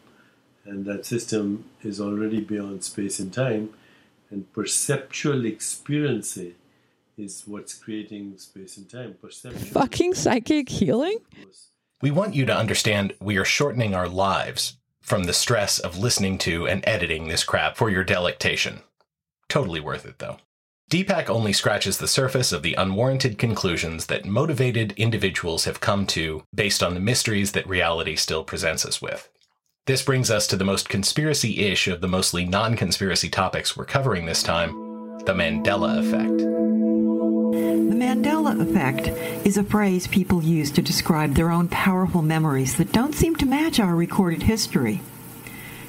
and that system is already beyond space and time, and perceptual experience is what's creating space and time. Perception. Fucking psychic healing? We want you to understand we are shortening our lives from the stress of listening to and editing this crap for your delectation. Totally worth it, though. Deepak only scratches the surface of the unwarranted conclusions that motivated individuals have come to based on the mysteries that reality still presents us with. This brings us to the most conspiracy ish of the mostly non conspiracy topics we're covering this time the Mandela Effect. The Mandela effect is a phrase people use to describe their own powerful memories that don't seem to match our recorded history.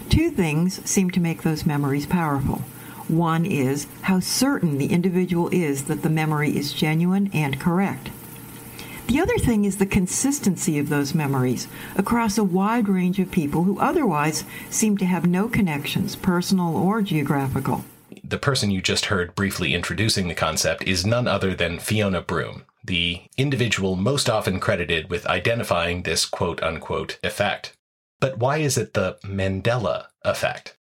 Two things seem to make those memories powerful. One is how certain the individual is that the memory is genuine and correct. The other thing is the consistency of those memories across a wide range of people who otherwise seem to have no connections, personal or geographical. The person you just heard briefly introducing the concept is none other than Fiona Broome, the individual most often credited with identifying this quote unquote effect. But why is it the Mandela effect?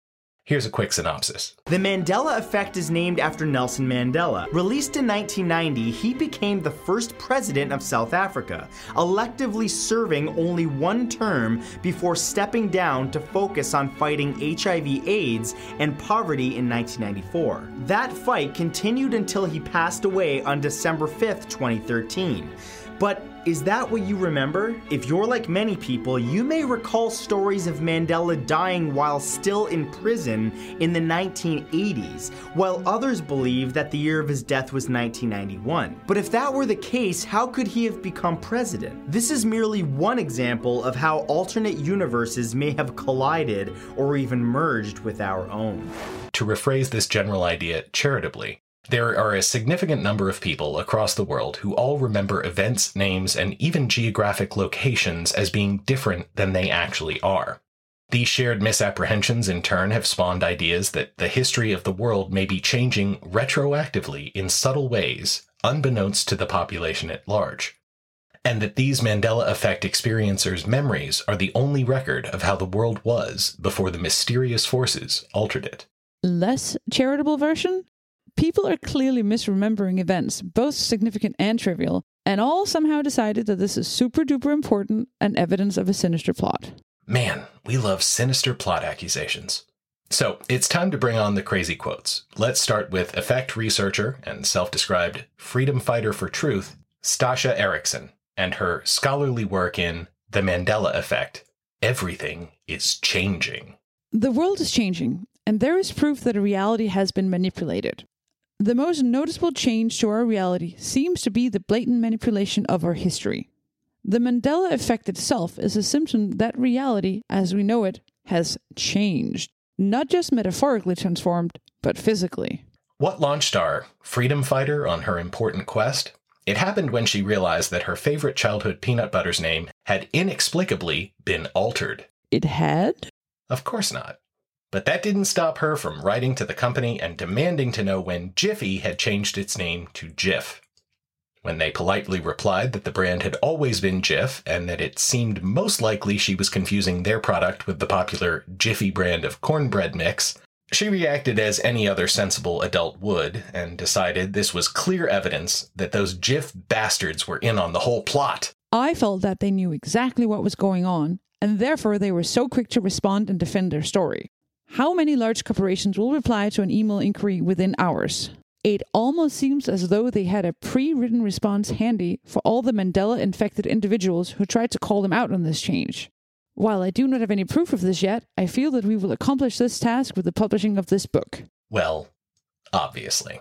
Here's a quick synopsis. The Mandela Effect is named after Nelson Mandela. Released in 1990, he became the first president of South Africa, electively serving only one term before stepping down to focus on fighting HIV/AIDS and poverty in 1994. That fight continued until he passed away on December 5th, 2013. But is that what you remember? If you're like many people, you may recall stories of Mandela dying while still in prison in the 1980s, while others believe that the year of his death was 1991. But if that were the case, how could he have become president? This is merely one example of how alternate universes may have collided or even merged with our own. To rephrase this general idea charitably, there are a significant number of people across the world who all remember events, names, and even geographic locations as being different than they actually are. These shared misapprehensions in turn have spawned ideas that the history of the world may be changing retroactively in subtle ways, unbeknownst to the population at large. And that these Mandela effect experiencers' memories are the only record of how the world was before the mysterious forces altered it. Less charitable version? People are clearly misremembering events, both significant and trivial, and all somehow decided that this is super duper important and evidence of a sinister plot. Man, we love sinister plot accusations. So, it's time to bring on the crazy quotes. Let's start with effect researcher and self described freedom fighter for truth, Stasha Erickson, and her scholarly work in The Mandela Effect Everything is Changing. The world is changing, and there is proof that a reality has been manipulated. The most noticeable change to our reality seems to be the blatant manipulation of our history. The Mandela effect itself is a symptom that reality, as we know it, has changed. Not just metaphorically transformed, but physically. What launched our freedom fighter on her important quest? It happened when she realized that her favorite childhood peanut butter's name had inexplicably been altered. It had? Of course not. But that didn't stop her from writing to the company and demanding to know when Jiffy had changed its name to Jif. When they politely replied that the brand had always been Jif and that it seemed most likely she was confusing their product with the popular Jiffy brand of cornbread mix, she reacted as any other sensible adult would and decided this was clear evidence that those Jif bastards were in on the whole plot. I felt that they knew exactly what was going on, and therefore they were so quick to respond and defend their story. How many large corporations will reply to an email inquiry within hours? It almost seems as though they had a pre written response handy for all the Mandela infected individuals who tried to call them out on this change. While I do not have any proof of this yet, I feel that we will accomplish this task with the publishing of this book. Well, obviously.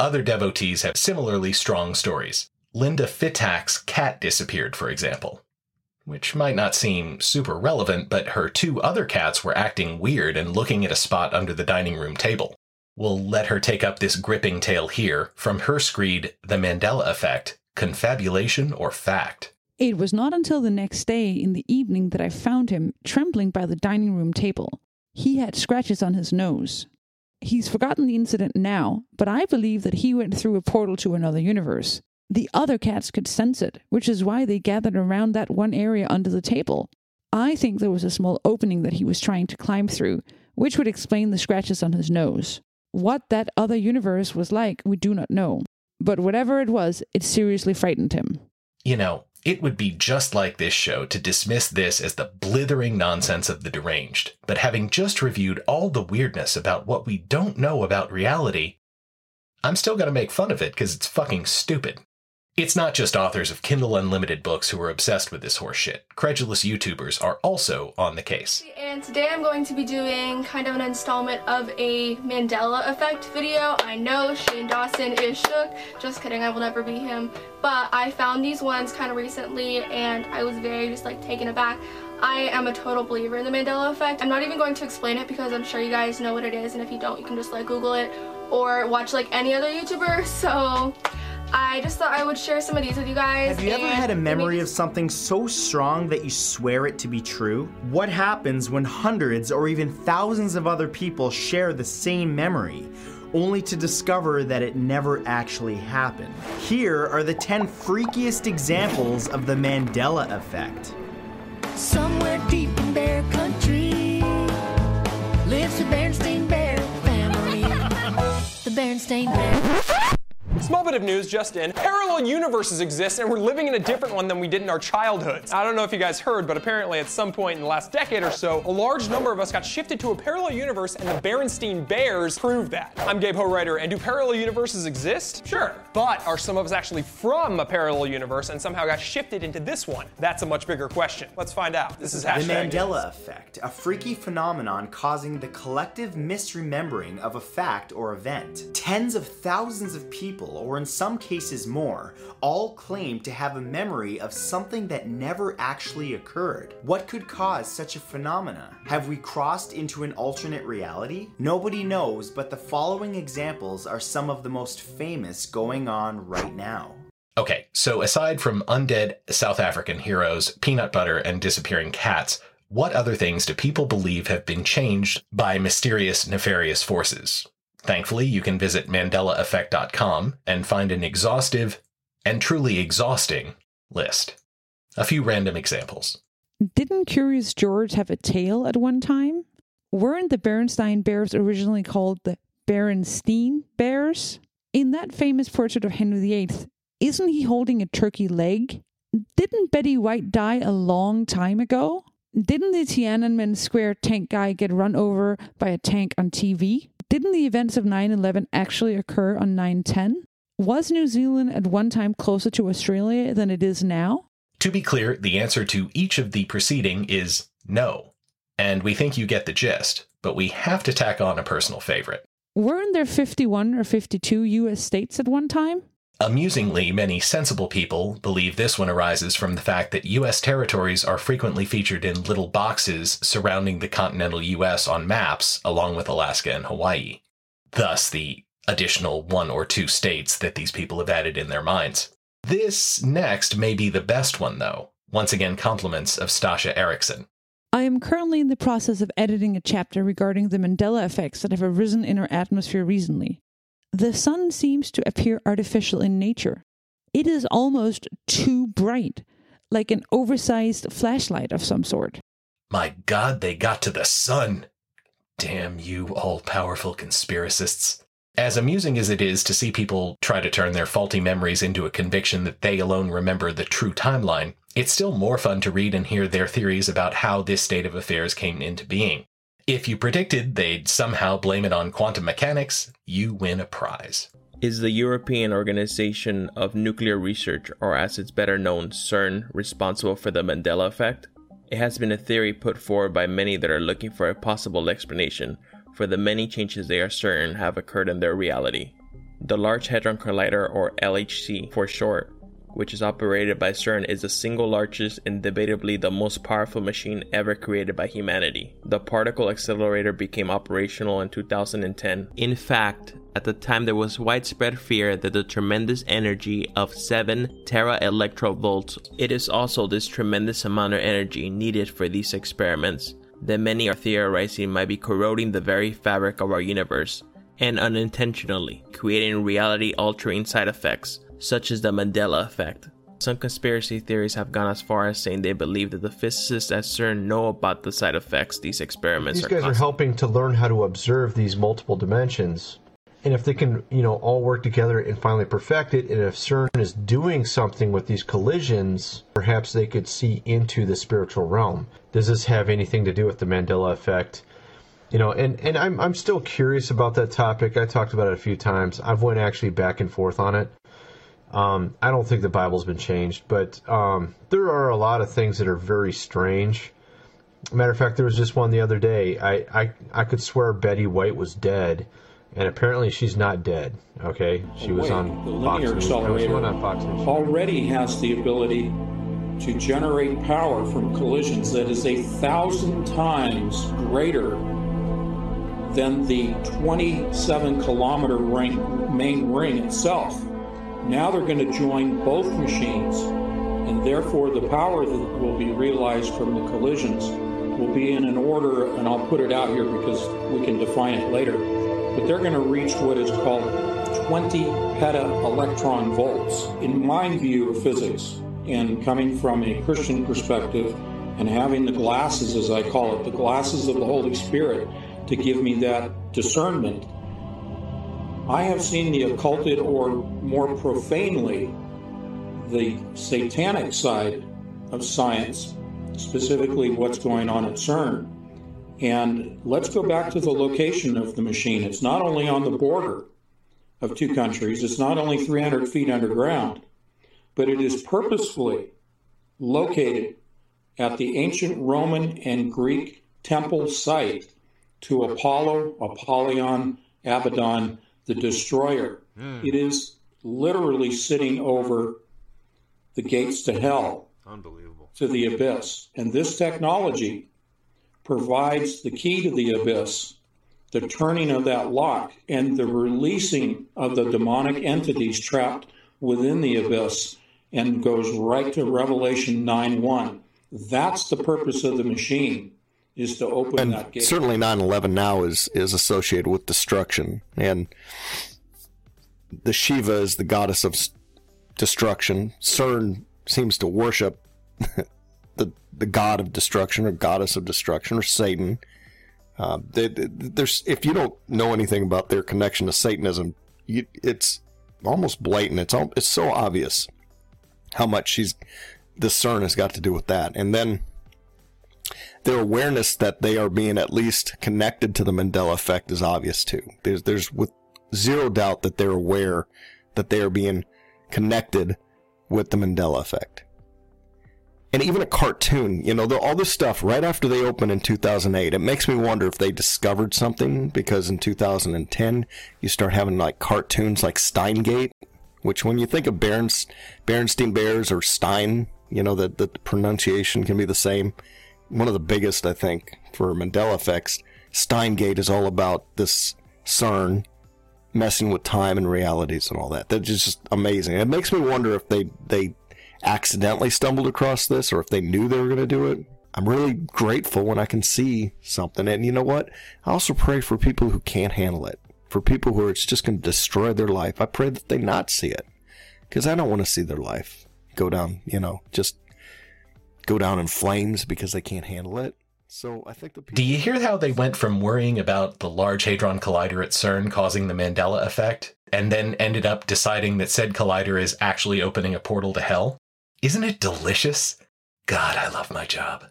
Other devotees have similarly strong stories. Linda Fitak's cat disappeared, for example. Which might not seem super relevant, but her two other cats were acting weird and looking at a spot under the dining room table. We'll let her take up this gripping tale here from her screed The Mandela Effect Confabulation or Fact. It was not until the next day in the evening that I found him trembling by the dining room table. He had scratches on his nose. He's forgotten the incident now, but I believe that he went through a portal to another universe. The other cats could sense it, which is why they gathered around that one area under the table. I think there was a small opening that he was trying to climb through, which would explain the scratches on his nose. What that other universe was like, we do not know. But whatever it was, it seriously frightened him. You know, it would be just like this show to dismiss this as the blithering nonsense of the deranged. But having just reviewed all the weirdness about what we don't know about reality, I'm still going to make fun of it because it's fucking stupid. It's not just authors of Kindle Unlimited books who are obsessed with this horseshit. Credulous YouTubers are also on the case. And today I'm going to be doing kind of an installment of a Mandela Effect video. I know Shane Dawson is shook. Just kidding, I will never be him. But I found these ones kind of recently and I was very just like taken aback. I am a total believer in the Mandela Effect. I'm not even going to explain it because I'm sure you guys know what it is and if you don't, you can just like Google it or watch like any other YouTuber. (laughs) So I just thought I would share some of these with you guys. Have you ever had a memory of something so strong that you swear it to be true? What happens when hundreds or even thousands of other people share the same memory, only to discover that it never actually happened? Here are the 10 freakiest examples of the Mandela effect. Somewhere deep in bear country lives the Bernstein Bear family. (laughs) the Bernstein Bear. Small bit of news just in. Parallel universes exist, and we're living in a different one than we did in our childhoods. I don't know if you guys heard, but apparently at some point in the last decade or so, a large number of us got shifted to a parallel universe, and the Berenstein Bears proved that. I'm Gabe Ho-Writer, and do parallel universes exist? Sure. But are some of us actually from a parallel universe and somehow got shifted into this one? That's a much bigger question. Let's find out. This is The. Mandela effect, a freaky phenomenon causing the collective misremembering of a fact or event. Tens of thousands of people, or in some cases more, all claim to have a memory of something that never actually occurred. What could cause such a phenomena? Have we crossed into an alternate reality? Nobody knows, but the following examples are some of the most famous going on right now. Okay, so aside from undead South African heroes, peanut butter, and disappearing cats, what other things do people believe have been changed by mysterious, nefarious forces? Thankfully, you can visit MandelaEffect.com and find an exhaustive and truly exhausting list. A few random examples. Didn't Curious George have a tail at one time? Weren't the Berenstain Bears originally called the Berenstein Bears? In that famous portrait of Henry VIII, isn't he holding a turkey leg? Didn't Betty White die a long time ago? Didn't the Tiananmen Square tank guy get run over by a tank on TV? Didn't the events of 9 11 actually occur on 9 10? Was New Zealand at one time closer to Australia than it is now? To be clear, the answer to each of the preceding is no. And we think you get the gist, but we have to tack on a personal favorite. Weren't there 51 or 52 US states at one time? Amusingly, many sensible people believe this one arises from the fact that U.S. territories are frequently featured in little boxes surrounding the continental U.S. on maps, along with Alaska and Hawaii. Thus, the additional one or two states that these people have added in their minds. This next may be the best one, though. Once again, compliments of Stasha Erickson. I am currently in the process of editing a chapter regarding the Mandela effects that have arisen in our atmosphere recently. The sun seems to appear artificial in nature. It is almost too bright, like an oversized flashlight of some sort. My God, they got to the sun! Damn you, all powerful conspiracists. As amusing as it is to see people try to turn their faulty memories into a conviction that they alone remember the true timeline, it's still more fun to read and hear their theories about how this state of affairs came into being. If you predicted they'd somehow blame it on quantum mechanics, you win a prize. Is the European Organization of Nuclear Research, or as it's better known, CERN, responsible for the Mandela effect? It has been a theory put forward by many that are looking for a possible explanation for the many changes they are certain have occurred in their reality. The Large Hadron Collider, or LHC for short, which is operated by CERN, is the single largest and debatably the most powerful machine ever created by humanity. The particle accelerator became operational in 2010. In fact, at the time there was widespread fear that the tremendous energy of 7 tera electron volts, it is also this tremendous amount of energy needed for these experiments that many are theorizing might be corroding the very fabric of our universe and unintentionally creating reality altering side effects such as the Mandela effect. Some conspiracy theories have gone as far as saying they believe that the physicists at CERN know about the side effects these experiments These are guys are causing. helping to learn how to observe these multiple dimensions. And if they can, you know, all work together and finally perfect it, and if CERN is doing something with these collisions, perhaps they could see into the spiritual realm. Does this have anything to do with the Mandela effect? You know, and, and I'm, I'm still curious about that topic. I talked about it a few times. I've went actually back and forth on it. Um, I don't think the Bible's been changed, but um, there are a lot of things that are very strange. Matter of fact, there was just one the other day. I, I, I could swear Betty White was dead, and apparently she's not dead. Okay, she was Wait, on the Fox linear News. No, she accelerator on Fox News. already has the ability to generate power from collisions that is a thousand times greater than the 27 kilometer ring, main ring itself. Now they're going to join both machines, and therefore the power that will be realized from the collisions will be in an order, and I'll put it out here because we can define it later. But they're going to reach what is called 20 peta electron volts. In my view of physics, and coming from a Christian perspective, and having the glasses, as I call it, the glasses of the Holy Spirit, to give me that discernment, I have seen the occulted, or more profanely, the satanic side of science, specifically what's going on at CERN. And let's go back to the location of the machine. It's not only on the border of two countries, it's not only 300 feet underground, but it is purposefully located at the ancient Roman and Greek temple site to Apollo, Apollyon, Abaddon, the destroyer. Hmm. It is literally sitting over the gates to hell, Unbelievable. to the abyss. And this technology provides the key to the abyss, the turning of that lock, and the releasing of the demonic entities trapped within the abyss, and goes right to Revelation 9 1. That's the purpose of the machine, is to open and that gate. certainly 9/11 now is is associated with destruction, and the Shiva is the goddess of destruction. CERN seems to worship (laughs) the the god of destruction or goddess of destruction or Satan. Uh, they, they- there's if you don't know anything about their connection to Satanism, you, it's almost blatant. It's all, it's so obvious how much she's the CERN has got to do with that, and then their awareness that they are being at least connected to the Mandela effect is obvious too. There's there's with zero doubt that they're aware that they are being connected with the Mandela effect. And even a cartoon, you know, the, all this stuff right after they opened in 2008, it makes me wonder if they discovered something because in 2010 you start having like cartoons like Steins;Gate, which when you think of Berens, Berenstein Bears or Stein, you know, that the pronunciation can be the same one of the biggest, I think, for Mandela effects. Steins;Gate is all about this CERN messing with time and realities and all that. That's just amazing. It makes me wonder if they they accidentally stumbled across this or if they knew they were going to do it. I'm really grateful when I can see something. And you know what? I also pray for people who can't handle it. For people who are, it's just going to destroy their life. I pray that they not see it. Because I don't want to see their life go down, you know, just go down in flames because they can't handle it. So I think the Do you hear how they went from worrying about the Large Hadron Collider at CERN causing the Mandela effect, and then ended up deciding that said collider is actually opening a portal to hell? Isn't it delicious? God, I love my job.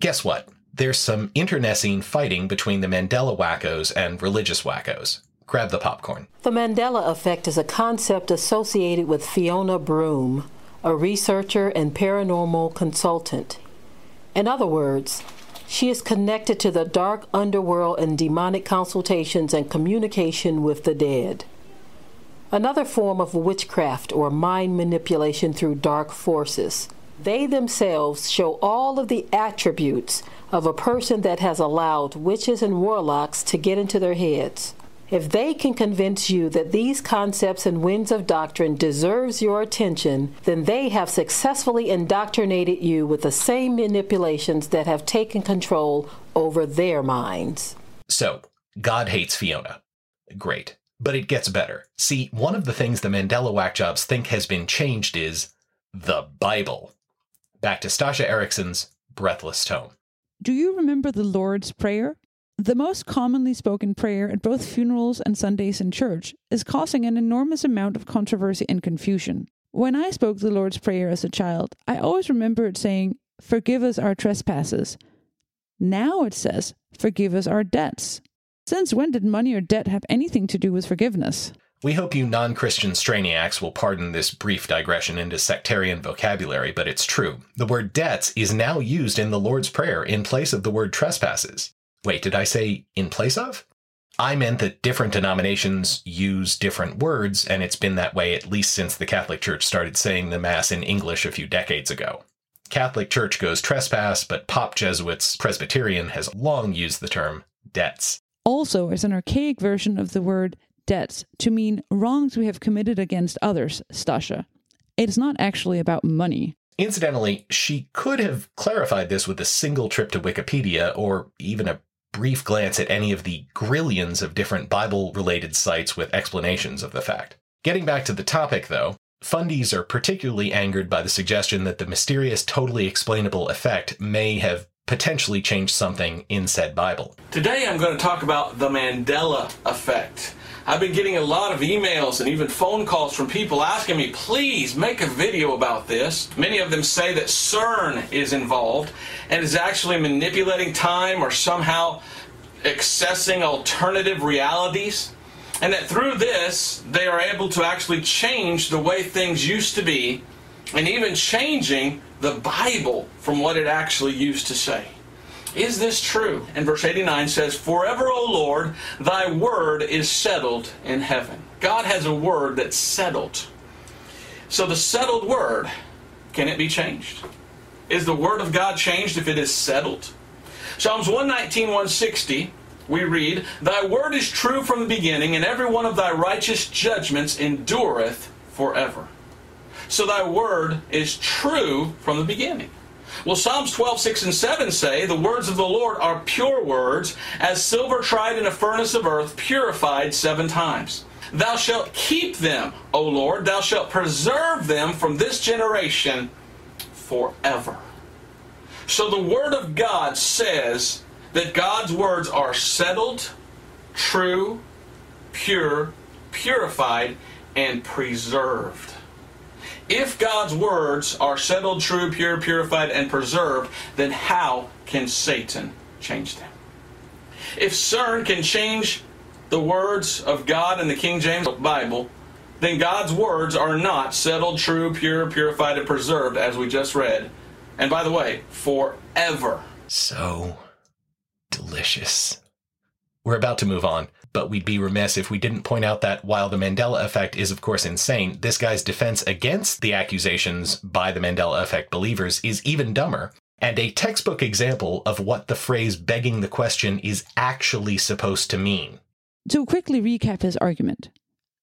Guess what? There's some internecine fighting between the Mandela wackos and religious wackos. Grab the popcorn. The Mandela effect is a concept associated with Fiona Broome, a researcher and paranormal consultant. In other words, she is connected to the dark underworld and demonic consultations and communication with the dead. Another form of witchcraft or mind manipulation through dark forces. They themselves show all of the attributes of a person that has allowed witches and warlocks to get into their heads. If they can convince you that these concepts and winds of doctrine deserves your attention, then they have successfully indoctrinated you with the same manipulations that have taken control over their minds. So, God hates Fiona. Great. But it gets better. See, one of the things the Mandela whack jobs think has been changed is the Bible. Back to Stasha Erickson's breathless tone. Do you remember the Lord's Prayer? The most commonly spoken prayer at both funerals and Sundays in church is causing an enormous amount of controversy and confusion. When I spoke the Lord's Prayer as a child, I always remembered saying, Forgive us our trespasses. Now it says, Forgive us our debts. Since when did money or debt have anything to do with forgiveness? We hope you non Christian strainiacs will pardon this brief digression into sectarian vocabulary, but it's true. The word debts is now used in the Lord's Prayer in place of the word trespasses. Wait, did I say in place of? I meant that different denominations use different words, and it's been that way at least since the Catholic Church started saying the Mass in English a few decades ago. Catholic Church goes trespass, but Pop Jesuits Presbyterian has long used the term debts. Also, is an archaic version of the word debts to mean wrongs we have committed against others, Stasha. It's not actually about money. Incidentally, she could have clarified this with a single trip to Wikipedia or even a brief glance at any of the grillions of different Bible related sites with explanations of the fact. Getting back to the topic, though, fundies are particularly angered by the suggestion that the mysterious, totally explainable effect may have potentially changed something in said Bible. Today I'm going to talk about the Mandela effect. I've been getting a lot of emails and even phone calls from people asking me, please make a video about this. Many of them say that CERN is involved and is actually manipulating time or somehow accessing alternative realities. And that through this, they are able to actually change the way things used to be and even changing the Bible from what it actually used to say. Is this true? And verse 89 says, Forever, O Lord, thy word is settled in heaven. God has a word that's settled. So the settled word, can it be changed? Is the word of God changed if it is settled? Psalms 119, 160, we read, Thy word is true from the beginning, and every one of thy righteous judgments endureth forever. So thy word is true from the beginning. Well, Psalms 12, 6 and 7 say, The words of the Lord are pure words, as silver tried in a furnace of earth, purified seven times. Thou shalt keep them, O Lord, thou shalt preserve them from this generation forever. So the Word of God says that God's words are settled, true, pure, purified, and preserved. If God's words are settled, true, pure, purified, and preserved, then how can Satan change them? If CERN can change the words of God in the King James Bible, then God's words are not settled, true, pure, purified, and preserved, as we just read. And by the way, forever. So delicious. We're about to move on, but we'd be remiss if we didn't point out that while the Mandela effect is, of course, insane, this guy's defense against the accusations by the Mandela effect believers is even dumber, and a textbook example of what the phrase begging the question is actually supposed to mean. To quickly recap his argument,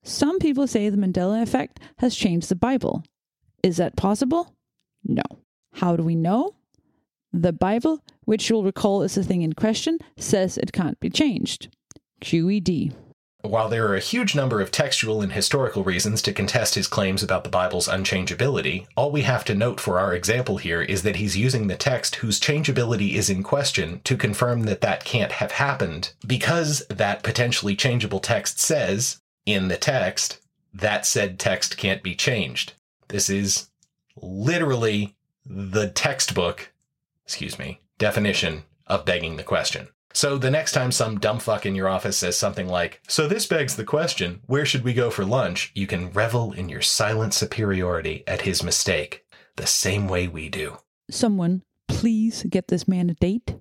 some people say the Mandela effect has changed the Bible. Is that possible? No. How do we know? The Bible, which you'll recall is the thing in question, says it can't be changed. While there are a huge number of textual and historical reasons to contest his claims about the Bible's unchangeability, all we have to note for our example here is that he's using the text whose changeability is in question to confirm that that can't have happened because that potentially changeable text says, in the text, that said text can't be changed. This is literally the textbook, excuse me, definition of begging the question. So the next time some dumb fuck in your office says something like, So this begs the question, where should we go for lunch? You can revel in your silent superiority at his mistake, the same way we do. Someone, please get this man a date.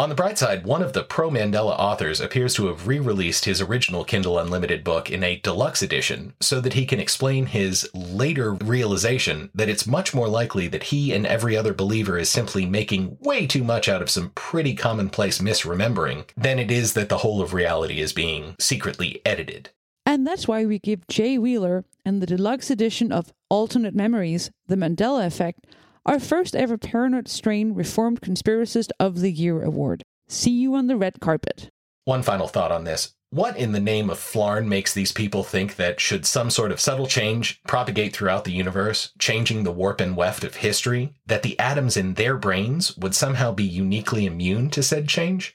On the bright side, one of the pro Mandela authors appears to have re released his original Kindle Unlimited book in a deluxe edition so that he can explain his later realization that it's much more likely that he and every other believer is simply making way too much out of some pretty commonplace misremembering than it is that the whole of reality is being secretly edited. And that's why we give Jay Wheeler and the deluxe edition of Alternate Memories, The Mandela Effect, our first ever Paranoid Strain Reformed Conspiracist of the Year award. See you on the red carpet. One final thought on this. What in the name of Flarn makes these people think that should some sort of subtle change propagate throughout the universe, changing the warp and weft of history, that the atoms in their brains would somehow be uniquely immune to said change?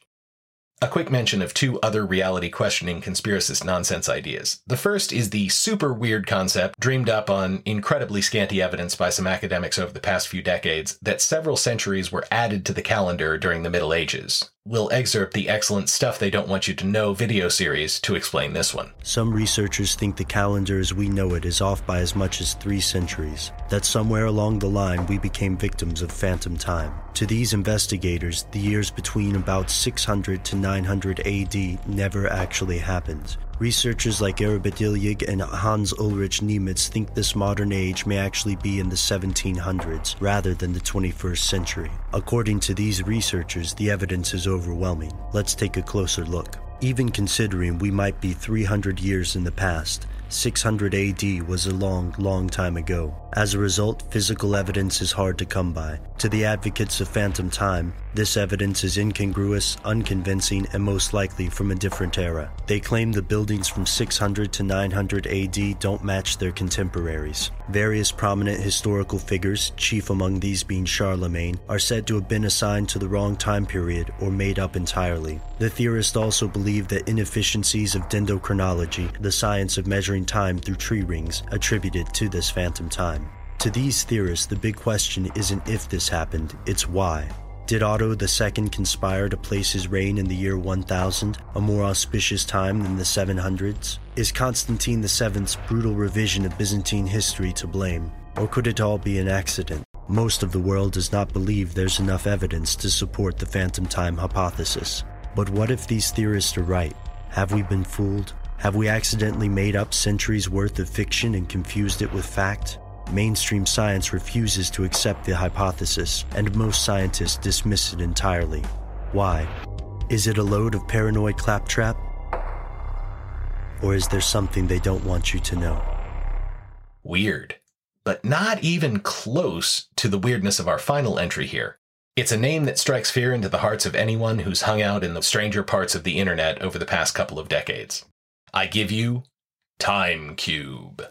A quick mention of two other reality questioning conspiracist nonsense ideas. The first is the super weird concept, dreamed up on incredibly scanty evidence by some academics over the past few decades, that several centuries were added to the calendar during the Middle Ages. We'll excerpt the excellent Stuff They Don't Want You to Know video series to explain this one. Some researchers think the calendar as we know it is off by as much as three centuries, that somewhere along the line we became victims of phantom time. To these investigators, the years between about 600 to 900 AD never actually happened. Researchers like Heribert Illig and Hans Ulrich Niemitz think this modern age may actually be in the 1700s rather than the 21st century. According to these researchers, the evidence is overwhelming. Let's take a closer look. Even considering we might be 300 years in the past, 600 AD was a long, long time ago. As a result, physical evidence is hard to come by. To the advocates of phantom time, this evidence is incongruous, unconvincing, and most likely from a different era. They claim the buildings from 600 to 900 AD don't match their contemporaries. Various prominent historical figures, chief among these being Charlemagne, are said to have been assigned to the wrong time period or made up entirely. The theorists also believe that inefficiencies of dendrochronology, the science of measuring time through tree rings, attributed to this phantom time. To these theorists, the big question isn't if this happened, it's why. Did Otto II conspire to place his reign in the year 1000, a more auspicious time than the 700s? Is Constantine VII's brutal revision of Byzantine history to blame? Or could it all be an accident? Most of the world does not believe there's enough evidence to support the phantom time hypothesis. But what if these theorists are right? Have we been fooled? Have we accidentally made up centuries worth of fiction and confused it with fact? Mainstream science refuses to accept the hypothesis, and most scientists dismiss it entirely. Why? Is it a load of paranoid claptrap? Or is there something they don't want you to know? Weird. But not even close to the weirdness of our final entry here. It's a name that strikes fear into the hearts of anyone who's hung out in the stranger parts of the internet over the past couple of decades. I give you Time Cube.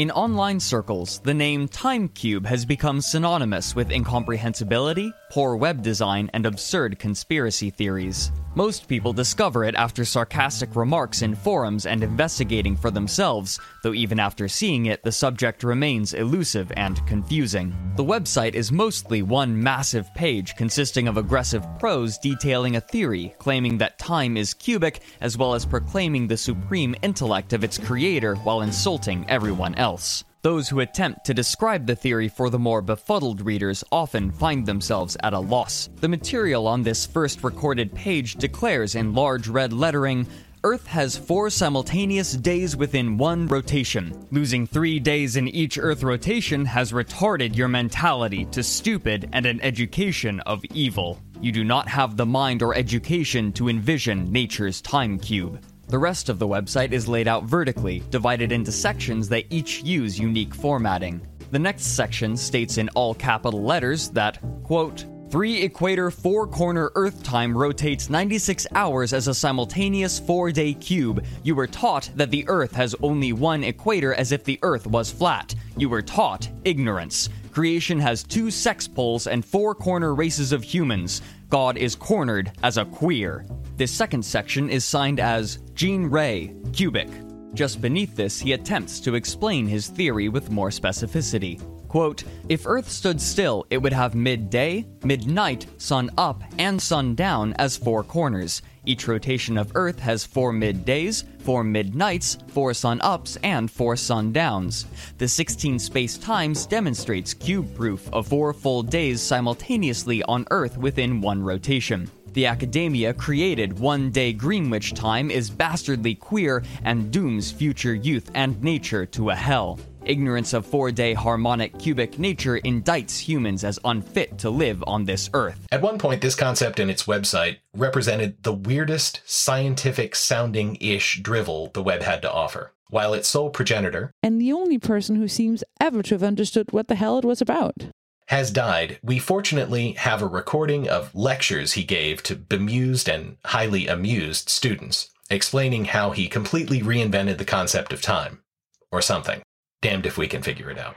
In online circles, the name TimeCube has become synonymous with incomprehensibility, poor web design, and absurd conspiracy theories. Most people discover it after sarcastic remarks in forums and investigating for themselves, though even after seeing it, the subject remains elusive and confusing. The website is mostly one massive page consisting of aggressive prose detailing a theory, claiming that time is cubic, as well as proclaiming the supreme intellect of its creator while insulting everyone else. Those who attempt to describe the theory for the more befuddled readers often find themselves at a loss. The material on this first recorded page declares in large red lettering Earth has four simultaneous days within one rotation. Losing three days in each Earth rotation has retarded your mentality to stupid and an education of evil. You do not have the mind or education to envision nature's time cube. The rest of the website is laid out vertically, divided into sections that each use unique formatting. The next section states in all capital letters that, quote, Three equator, four corner Earth time rotates 96 hours as a simultaneous four day cube. You were taught that the Earth has only one equator as if the Earth was flat. You were taught ignorance. Creation has two sex poles and four corner races of humans. God is cornered as a queer. This second section is signed as Gene Ray, cubic. Just beneath this, he attempts to explain his theory with more specificity. Quote, if Earth stood still, it would have midday, midnight, sun up, and sun down as four corners. Each rotation of Earth has four middays, four midnights, four sun ups, and four sun downs. The 16 space times demonstrates cube proof of four full days simultaneously on Earth within one rotation. The academia created one day Greenwich time is bastardly queer and dooms future youth and nature to a hell. Ignorance of four day harmonic cubic nature indicts humans as unfit to live on this earth. At one point, this concept and its website represented the weirdest scientific sounding ish drivel the web had to offer, while its sole progenitor, And the only person who seems ever to have understood what the hell it was about. has died, we fortunately have a recording of lectures he gave to bemused and highly amused students, explaining how he completely reinvented the concept of time. Or something. Damned if we can figure it out.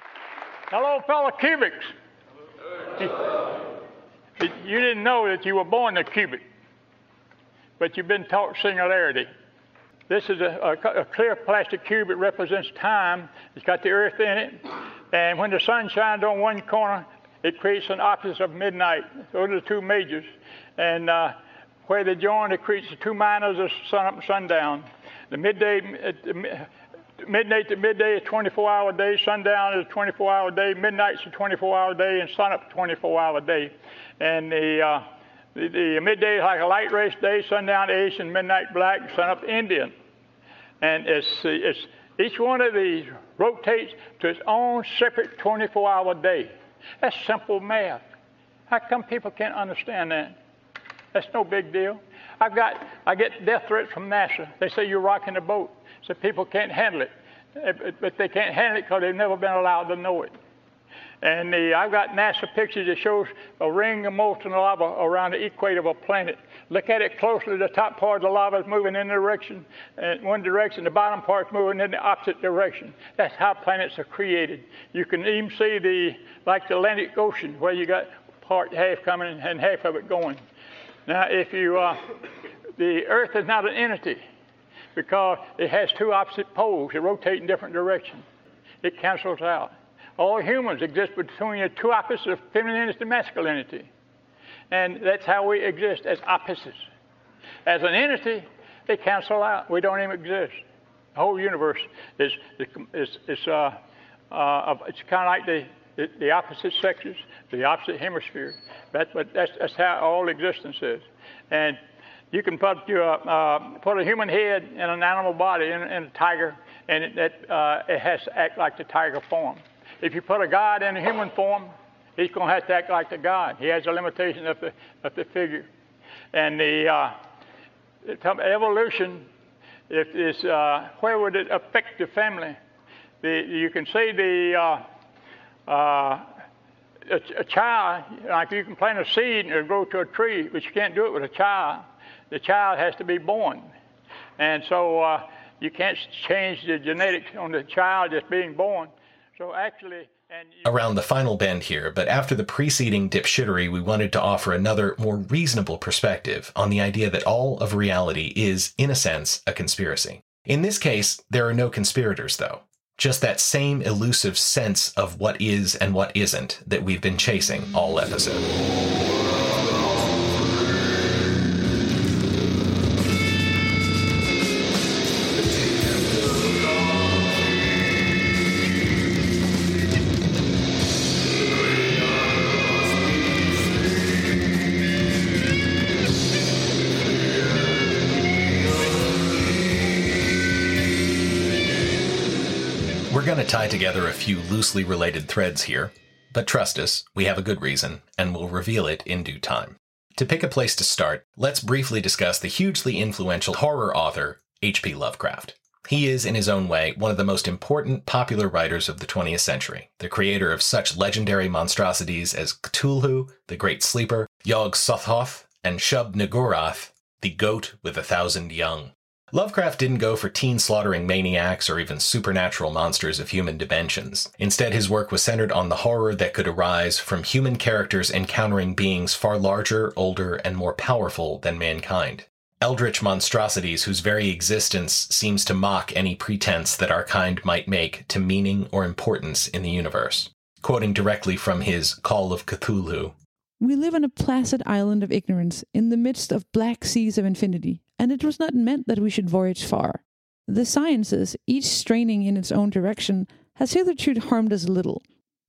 Hello, fellow cubics. You didn't know that you were born a cubic, but you've been taught singularity. This is a, a, a clear plastic cube. It represents time. It's got the earth in it. And when the sun shines on one corner, it creates an opposite of midnight. Those are the two majors. And uh, where they join, it creates the two minors of sun up and sundown. The midday, midnight to midday is 24 hour day, sundown is 24 hour day, midnight's a 24 hour day, and sunup 24 hour day. And the, uh, the, the midday is like a light race day, sundown Asian, midnight black, sunup Indian. And it's, it's, each one of these rotates to its own separate 24 hour day. That's simple math. How come people can't understand that? That's no big deal. I've got, I get death threats from NASA. They say you're rocking the boat. So people can't handle it. But they can't handle it because they've never been allowed to know it. And the, I've got NASA pictures that shows a ring of molten lava around the equator of a planet. Look at it closely. The top part of the lava is moving in the direction, in one direction. The bottom part is moving in the opposite direction. That's how planets are created. You can even see the, like the Atlantic Ocean, where you got part half coming and half of it going. Now, if you, uh, the Earth is not an entity because it has two opposite poles. They rotate in different directions. It cancels out. All humans exist between the two opposites of femininity and masculinity. And that's how we exist as opposites. As an entity, they cancel out. We don't even exist. The whole universe is, is, is uh, uh, it's kind of like the, the, the, opposite sexes, the opposite hemisphere. That, but that's, that's how all existence is. And you can put, your, uh, put a human head in an animal body, in, in a tiger, and it, it, uh, it has to act like the tiger form. If you put a God in a human form, he's going to have to act like the God. He has a limitation of the, of the figure. And the uh, evolution, if uh, where would it affect the family? The, you can see the uh, uh, a, a, child, like you can plant a seed and it'll grow to a tree, but you can't do it with a child. The child has to be born. And so uh, you can't change the genetics on the child just being born. So actually, Around the final bend here, but after the preceding dipshittery, we wanted to offer another, more reasonable perspective on the idea that all of reality is, in a sense, a conspiracy. In this case, there are no conspirators, though. Just that same elusive sense of what is and what isn't that we've been chasing all episode. Together a few loosely related threads here, but trust us, we have a good reason, and we'll reveal it in due time. To pick a place to start, let's briefly discuss the hugely influential horror author H.P. Lovecraft. He is, in his own way, one of the most important popular writers of the 20th century, the creator of such legendary monstrosities as Cthulhu, the Great Sleeper, Yog Sothoth, and Shub Niggurath, the goat with a thousand young. Lovecraft didn't go for teen slaughtering maniacs or even supernatural monsters of human dimensions. Instead, his work was centered on the horror that could arise from human characters encountering beings far larger, older, and more powerful than mankind. Eldritch monstrosities whose very existence seems to mock any pretense that our kind might make to meaning or importance in the universe. Quoting directly from his Call of Cthulhu, We live on a placid island of ignorance in the midst of black seas of infinity, and it was not meant that we should voyage far. The sciences, each straining in its own direction, has hitherto harmed us little.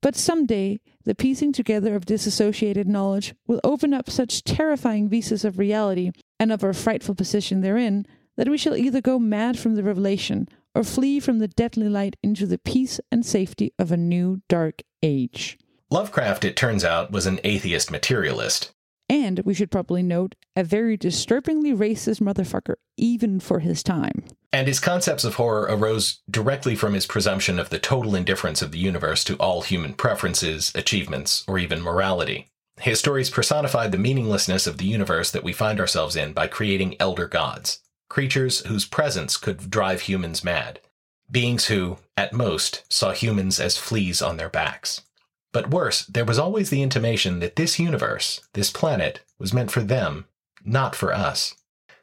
But some day, the piecing together of disassociated knowledge will open up such terrifying vistas of reality and of our frightful position therein that we shall either go mad from the revelation or flee from the deadly light into the peace and safety of a new dark age. Lovecraft, it turns out, was an atheist materialist. And we should probably note, a very disturbingly racist motherfucker, even for his time. And his concepts of horror arose directly from his presumption of the total indifference of the universe to all human preferences, achievements, or even morality. His stories personified the meaninglessness of the universe that we find ourselves in by creating elder gods, creatures whose presence could drive humans mad, beings who, at most, saw humans as fleas on their backs. But worse, there was always the intimation that this universe, this planet, was meant for them, not for us.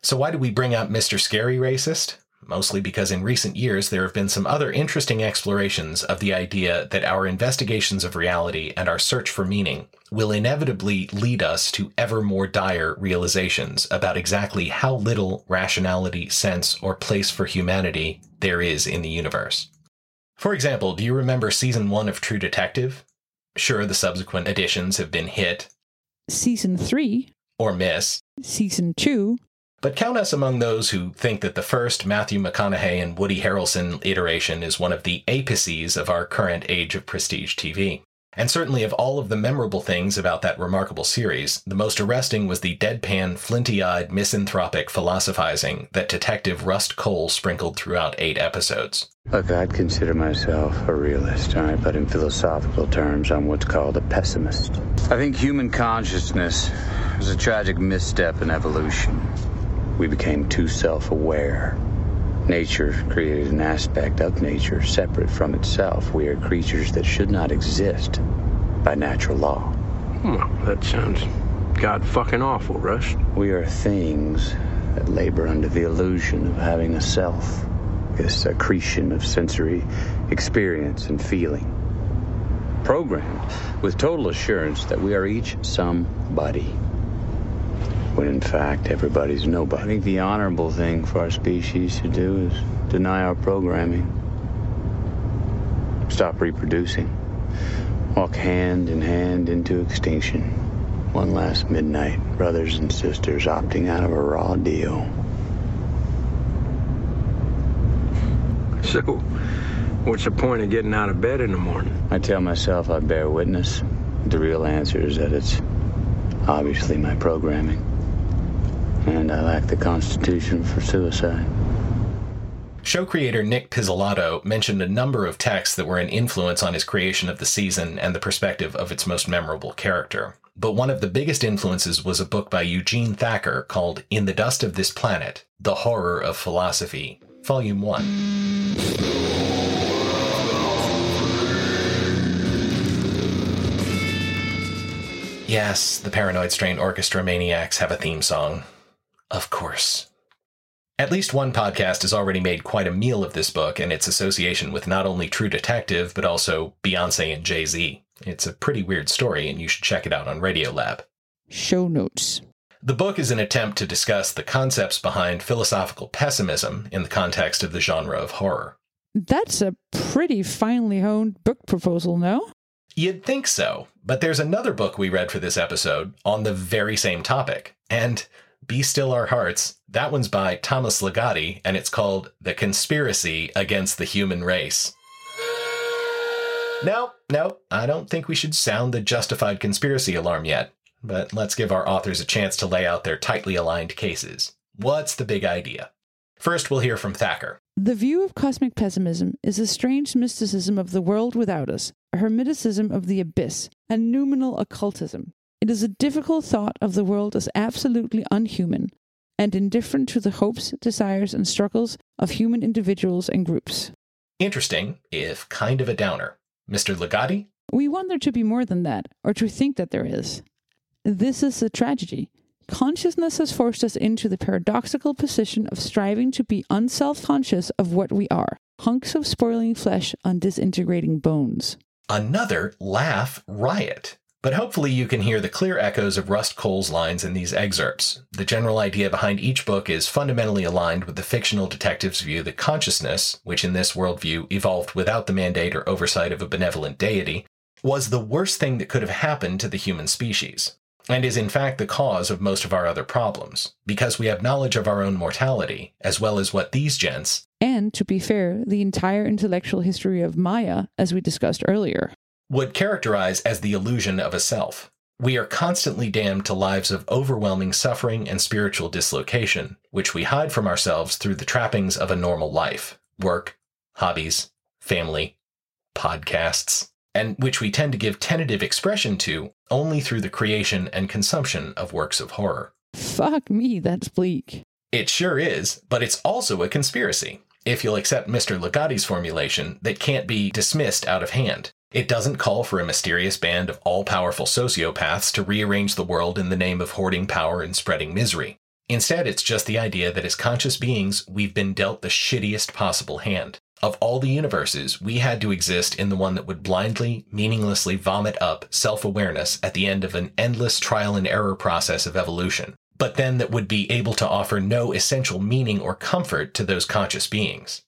So why do we bring up Mr. Scary Racist? Mostly because in recent years there have been some other interesting explorations of the idea that our investigations of reality and our search for meaning will inevitably lead us to ever more dire realizations about exactly how little rationality, sense, or place for humanity there is in the universe. For example, do you remember season one of True Detective? Sure, the subsequent editions have been hit Season 3, or miss, Season 2, but count us among those who think that the first Matthew McConaughey and Woody Harrelson iteration is one of the apices of our current age of prestige TV. And certainly of all of the memorable things about that remarkable series, the most arresting was the deadpan, flinty-eyed, misanthropic philosophizing that Detective Rust Cole sprinkled throughout eight episodes. Look, I'd consider myself a realist, all right? But in philosophical terms, I'm what's called a pessimist. I think human consciousness was a tragic misstep in evolution. We became too self aware. Nature created an aspect of nature separate from itself. We are creatures that should not exist by natural law. Well, that sounds god fucking awful, Rust. We are things that labor under the illusion of having a self, this accretion of sensory experience and feeling. Programmed with total assurance that we are each somebody. When in fact, everybody's nobody. I think the honorable thing for our species to do is deny our programming. Stop reproducing. Walk hand in hand into extinction. One last midnight, brothers and sisters opting out of a raw deal. So, what's the point of getting out of bed in the morning? I tell myself I bear witness. The real answer is that it's obviously my programming. And I lack the constitution for suicide. Show creator Nic Pizzolatto mentioned a number of texts that were an influence on his creation of the season and the perspective of its most memorable character. But one of the biggest influences was a book by Eugene Thacker called In the Dust of This Planet The Horror of Philosophy, Volume 1. Yes, the Paranoid Strain Orchestra Maniacs have a theme song. Of course. At least one podcast has already made quite a meal of this book and its association with not only True Detective, but also Beyonce and Jay Z. It's a pretty weird story, and you should check it out on Radiolab. Show notes. The book is an attempt to discuss the concepts behind philosophical pessimism in the context of the genre of horror. That's a pretty finely honed book proposal, no? You'd think so, but there's another book we read for this episode on the very same topic. And Be Still Our Hearts, that one's by Thomas Ligotti, and it's called The Conspiracy Against the Human Race. No, no, I don't think we should sound the justified conspiracy alarm yet, but let's give our authors a chance to lay out their tightly aligned cases. What's the big idea? First, we'll hear from Thacker. The view of cosmic pessimism is a strange mysticism of the world without us, a hermeticism of the abyss, a noumenal occultism. It is a difficult thought of the world as absolutely unhuman and indifferent to the hopes, desires, and struggles of human individuals and groups. Interesting, if kind of a downer. Mr. Ligotti? We want there to be more than that, or to think that there is. This is a tragedy. Consciousness has forced us into the paradoxical position of striving to be unself conscious of what we are hunks of spoiling flesh on disintegrating bones. Another laugh riot. But hopefully, you can hear the clear echoes of Rust Cole's lines in these excerpts. The general idea behind each book is fundamentally aligned with the fictional detective's view that consciousness, which in this worldview evolved without the mandate or oversight of a benevolent deity, was the worst thing that could have happened to the human species, and is in fact the cause of most of our other problems, because we have knowledge of our own mortality, as well as what these gents, And, to be fair, the entire intellectual history of Maya, as we discussed earlier. would characterize as the illusion of a self. We are constantly damned to lives of overwhelming suffering and spiritual dislocation, which we hide from ourselves through the trappings of a normal life work, hobbies, family, podcasts, and which we tend to give tentative expression to only through the creation and consumption of works of horror. Fuck me, that's bleak. It sure is, but it's also a conspiracy. If you'll accept Mr. Ligotti's formulation, that can't be dismissed out of hand. It doesn't call for a mysterious band of all powerful sociopaths to rearrange the world in the name of hoarding power and spreading misery. Instead, it's just the idea that as conscious beings, we've been dealt the shittiest possible hand. Of all the universes, we had to exist in the one that would blindly, meaninglessly vomit up self awareness at the end of an endless trial and error process of evolution, but then that would be able to offer no essential meaning or comfort to those conscious beings.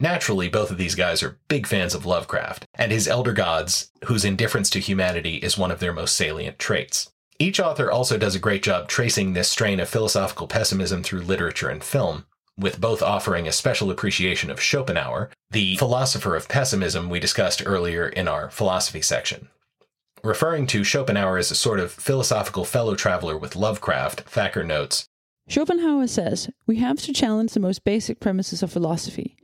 Naturally, both of these guys are big fans of Lovecraft and his elder gods, whose indifference to humanity is one of their most salient traits. Each author also does a great job tracing this strain of philosophical pessimism through literature and film, with both offering a special appreciation of Schopenhauer, the philosopher of pessimism we discussed earlier in our philosophy section. Referring to Schopenhauer as a sort of philosophical fellow traveler with Lovecraft, Thacker notes Schopenhauer says we have to challenge the most basic premises of philosophy.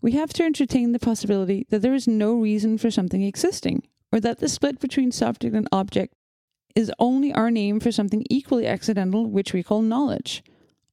We have to entertain the possibility that there is no reason for something existing, or that the split between subject and object is only our name for something equally accidental, which we call knowledge.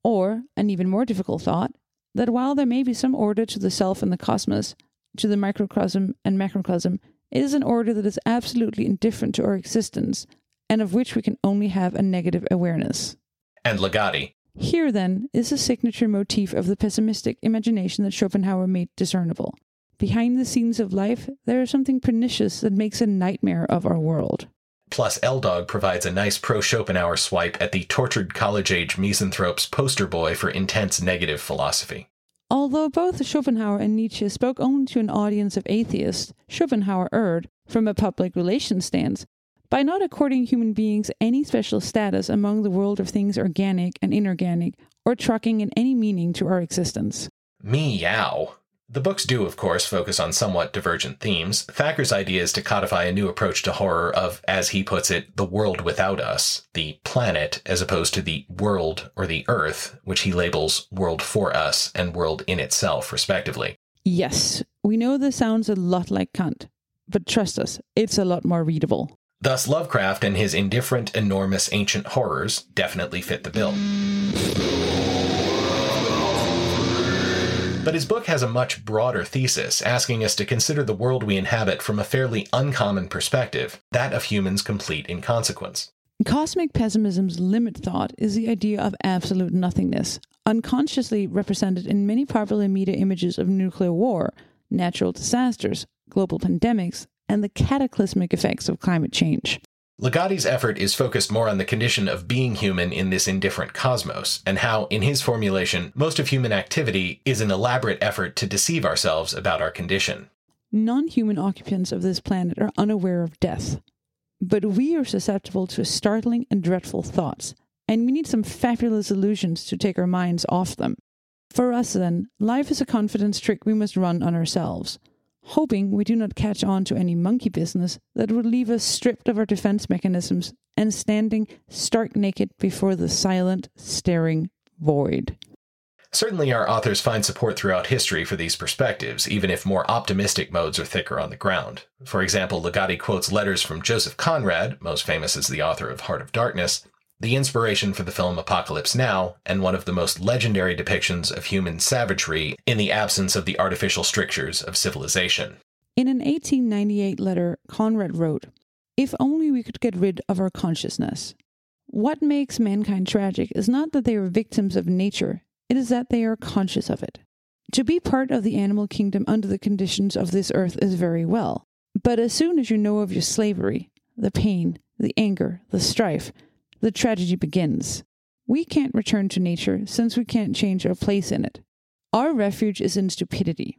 Or, an even more difficult thought, that while there may be some order to the self and the cosmos, to the microcosm and macrocosm, it is an order that is absolutely indifferent to our existence, and of which we can only have a negative awareness. and Ligotti. Here, then, is a signature motif of the pessimistic imagination that Schopenhauer made discernible. Behind the scenes of life, there is something pernicious that makes a nightmare of our world. Plus, L Dog provides a nice pro Schopenhauer swipe at the tortured college age misanthrope's poster boy for intense negative philosophy. Although both Schopenhauer and Nietzsche spoke only to an audience of atheists, Schopenhauer erred, from a public relations stance, by not according human beings any special status among the world of things organic and inorganic, or trucking in any meaning to our existence. Meow. The books do, of course, focus on somewhat divergent themes. Thacker's idea is to codify a new approach to horror of, as he puts it, the world without us, the planet, as opposed to the world or the earth, which he labels world for us and world in itself, respectively. Yes, we know this sounds a lot like Kant, but trust us, it's a lot more readable. Thus, Lovecraft and his indifferent, enormous ancient horrors definitely fit the bill. But his book has a much broader thesis, asking us to consider the world we inhabit from a fairly uncommon perspective, that of humans complete inconsequence. Cosmic pessimism's limit thought is the idea of absolute nothingness, unconsciously represented in many popular media images of nuclear war, natural disasters, global pandemics, and the cataclysmic effects of climate change. Ligotti's effort is focused more on the condition of being human in this indifferent cosmos, and how, in his formulation, most of human activity is an elaborate effort to deceive ourselves about our condition. Non human occupants of this planet are unaware of death. But we are susceptible to startling and dreadful thoughts, and we need some fabulous illusions to take our minds off them. For us, then, life is a confidence trick we must run on ourselves, hoping we do not catch on to any monkey business that would leave us stripped of our defense mechanisms and standing stark naked before the silent, staring void. Certainly, our authors find support throughout history for these perspectives, even if more optimistic modes are thicker on the ground. For example, Ligotti quotes letters from Joseph Conrad, most famous as the author of Heart of Darkness, the inspiration for the film Apocalypse Now, and one of the most legendary depictions of human savagery in the absence of the artificial strictures of civilization. In an 1898 letter, Conrad wrote, If only we could get rid of our consciousness. What makes mankind tragic is not that they are victims of nature, it is that they are conscious of it. To be part of the animal kingdom under the conditions of this earth is very well, but as soon as you know of your slavery, the pain, the anger, the strife, the tragedy begins. We can't return to nature since we can't change our place in it. Our refuge is in stupidity.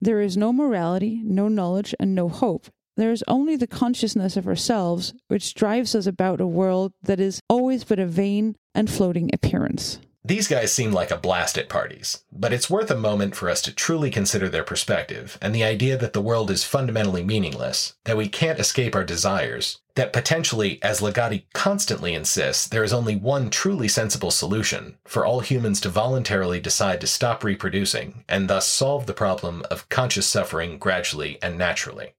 There is no morality, no knowledge, and no hope. There is only the consciousness of ourselves, which drives us about a world that is always but a vain and floating appearance. These guys seem like a blast at parties, but it's worth a moment for us to truly consider their perspective and the idea that the world is fundamentally meaningless, that we can't escape our desires, that potentially, as Ligotti constantly insists, there is only one truly sensible solution for all humans to voluntarily decide to stop reproducing and thus solve the problem of conscious suffering gradually and naturally.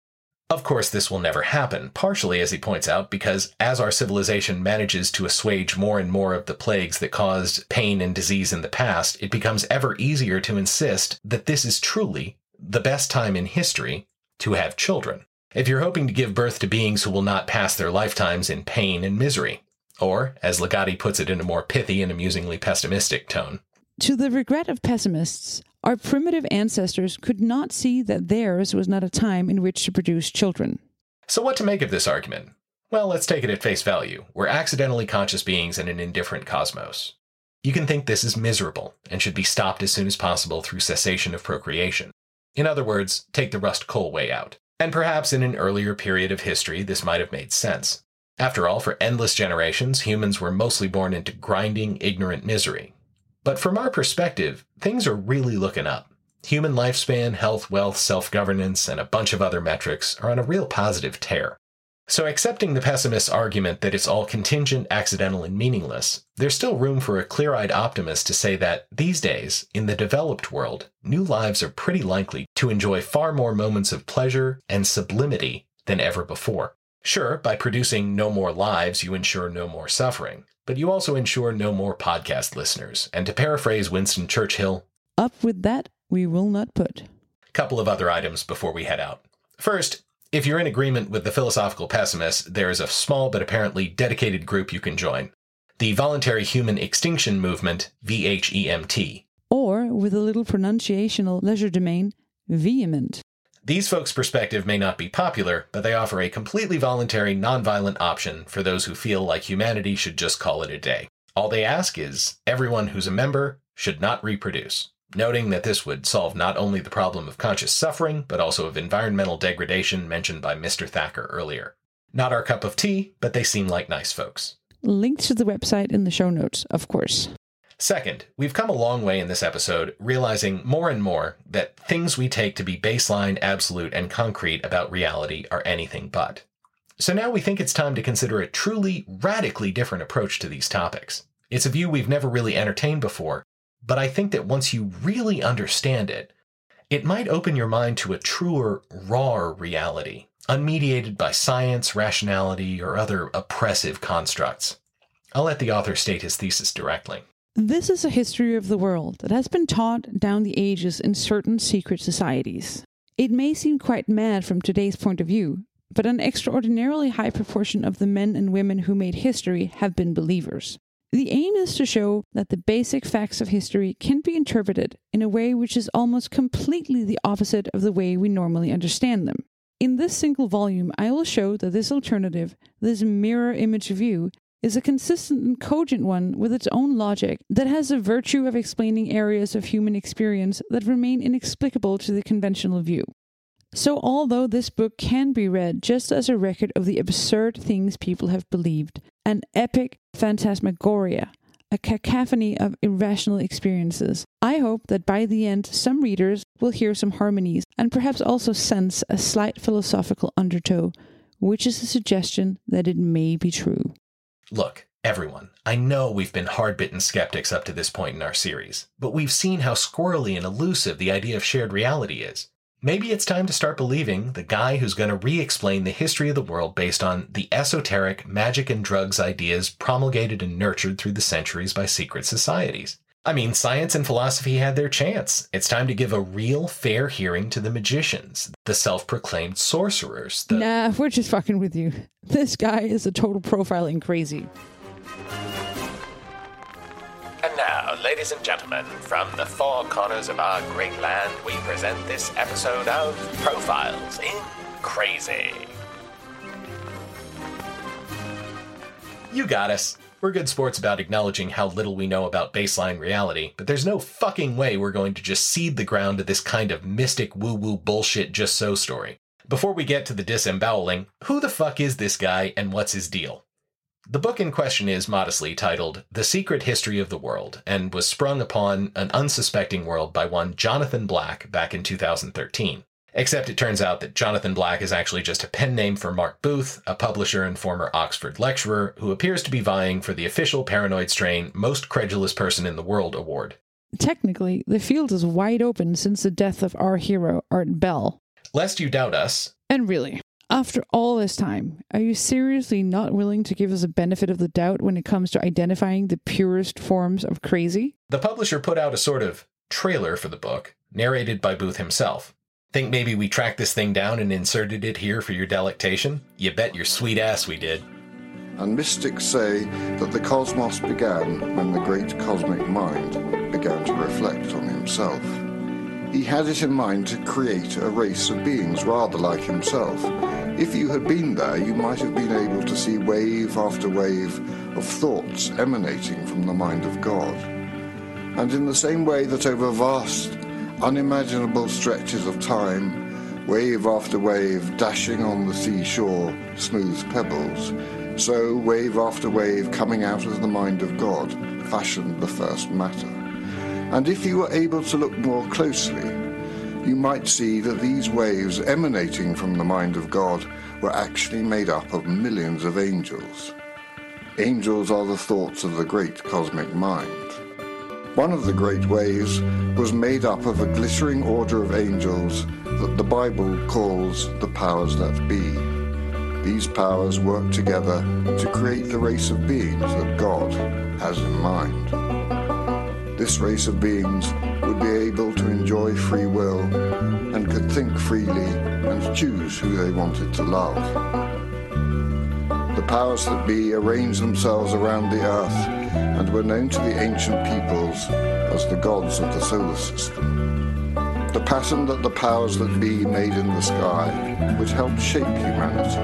Of course, this will never happen, partially, as he points out, because as our civilization manages to assuage more and more of the plagues that caused pain and disease in the past, it becomes ever easier to insist that this is truly the best time in history to have children. If you're hoping to give birth to beings who will not pass their lifetimes in pain and misery, or, as Ligotti puts it in a more pithy and amusingly pessimistic tone, To the regret of pessimists, our primitive ancestors could not see that theirs was not a time in which to produce children. So, what to make of this argument? Well, let's take it at face value. We're accidentally conscious beings in an indifferent cosmos. You can think this is miserable and should be stopped as soon as possible through cessation of procreation. In other words, take the rust coal way out. And perhaps in an earlier period of history, this might have made sense. After all, for endless generations, humans were mostly born into grinding, ignorant misery, but from our perspective, things are really looking up. Human lifespan, health, wealth, self governance, and a bunch of other metrics are on a real positive tear. So, accepting the pessimist's argument that it's all contingent, accidental, and meaningless, there's still room for a clear eyed optimist to say that these days, in the developed world, new lives are pretty likely to enjoy far more moments of pleasure and sublimity than ever before. Sure, by producing no more lives, you ensure no more suffering, but you also ensure no more podcast listeners. And to paraphrase Winston Churchill, Up with that, we will not put. couple of other items before we head out. First, if you're in agreement with the philosophical pessimists, there is a small but apparently dedicated group you can join. The Voluntary Human Extinction Movement, VHEMT. Or, with a little pronunciational legerdemain, vehement. These folks' perspective may not be popular, but they offer a completely voluntary, nonviolent option for those who feel like humanity should just call it a day. All they ask is everyone who's a member should not reproduce, noting that this would solve not only the problem of conscious suffering, but also of environmental degradation mentioned by Mr. Thacker earlier. Not our cup of tea, but they seem like nice folks. Links to the website in the show notes, of course. Second, we've come a long way in this episode, realizing more and more that things we take to be baseline, absolute, and concrete about reality are anything but. So now we think it's time to consider a truly radically different approach to these topics. It's a view we've never really entertained before, but I think that once you really understand it, it might open your mind to a truer, raw reality, unmediated by science, rationality, or other oppressive constructs. I'll let the author state his thesis directly. This is a history of the world that has been taught down the ages in certain secret societies. It may seem quite mad from today's point of view, but an extraordinarily high proportion of the men and women who made history have been believers. The aim is to show that the basic facts of history can be interpreted in a way which is almost completely the opposite of the way we normally understand them. In this single volume, I will show that this alternative, this mirror image view, is a consistent and cogent one with its own logic that has the virtue of explaining areas of human experience that remain inexplicable to the conventional view. So, although this book can be read just as a record of the absurd things people have believed, an epic phantasmagoria, a cacophony of irrational experiences, I hope that by the end some readers will hear some harmonies and perhaps also sense a slight philosophical undertow, which is a suggestion that it may be true. Look, Everyone, I know we've been hard bitten skeptics up to this point in our series, but we've seen how squirrely and elusive the idea of shared reality is. Maybe it's time to start believing the guy who's going to re explain the history of the world based on the esoteric magic and drugs ideas promulgated and nurtured through the centuries by secret societies. I mean, science and philosophy had their chance. It's time to give a real, fair hearing to the magicians, the self proclaimed sorcerers. The... Nah, we're just fucking with you. This guy is a total profiling crazy. And now, ladies and gentlemen, from the four corners of our great land, we present this episode of Profiles in Crazy. You got us. We're good sports about acknowledging how little we know about baseline reality, but there's no fucking way we're going to just cede the ground to this kind of mystic woo woo bullshit just so story. Before we get to the disemboweling, who the fuck is this guy and what's his deal? The book in question is modestly titled The Secret History of the World and was sprung upon an unsuspecting world by one Jonathan Black back in 2013. Except it turns out that Jonathan Black is actually just a pen name for Mark Booth, a publisher and former Oxford lecturer who appears to be vying for the official Paranoid Strain Most Credulous Person in the World award. Technically, the field is wide open since the death of our hero, Art Bell. Lest you doubt us. And really, after all this time, are you seriously not willing to give us a benefit of the doubt when it comes to identifying the purest forms of crazy? The publisher put out a sort of trailer for the book, narrated by Booth himself. Think maybe we tracked this thing down and inserted it here for your delectation? You bet your sweet ass we did. And mystics say that the cosmos began when the great cosmic mind began to reflect on himself. He had it in mind to create a race of beings rather like himself. If you had been there, you might have been able to see wave after wave of thoughts emanating from the mind of God. And in the same way that over vast unimaginable stretches of time, wave after wave dashing on the seashore, smooth pebbles, so wave after wave coming out of the mind of God fashioned the first matter. And if you were able to look more closely, you might see that these waves emanating from the mind of God were actually made up of millions of angels. Angels are the thoughts of the great cosmic mind. One of the great waves was made up of a glittering order of angels that the Bible calls the powers that be. These powers work together to create the race of beings that God has in mind. This race of beings would be able to enjoy free will and could think freely and choose who they wanted to love. The powers that be arrange themselves around the earth and were known to the ancient peoples as the gods of the solar system. The pattern that the powers that be made in the sky would help shape humanity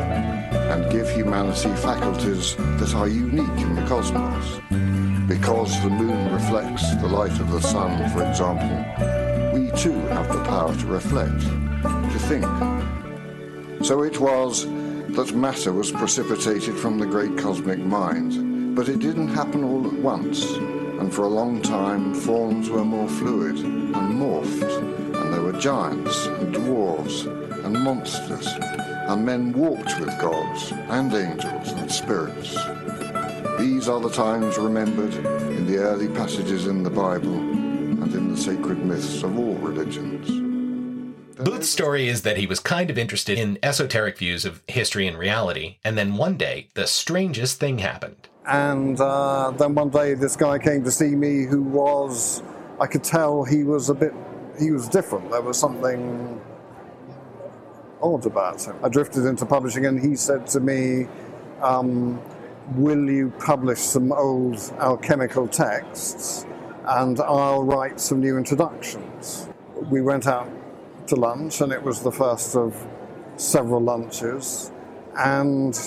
and give humanity faculties that are unique in the cosmos. Because the moon reflects the light of the sun, for example, we too have the power to reflect, to think. So it was that matter was precipitated from the great cosmic mind but it didn't happen all at once, and for a long time forms were more fluid and morphed, and there were giants and dwarves and monsters, and men walked with gods and angels and spirits. These are the times remembered in the early passages in the Bible and in the sacred myths of all religions. Booth's story is that he was kind of interested in esoteric views of history and reality, and then one day, the strangest thing happened. And uh, then one day, this guy came to see me who was, I could tell he was a bit, he was different. There was something odd about him. I drifted into publishing, and he said to me, um, Will you publish some old alchemical texts? And I'll write some new introductions. We went out to lunch, and it was the first of several lunches. And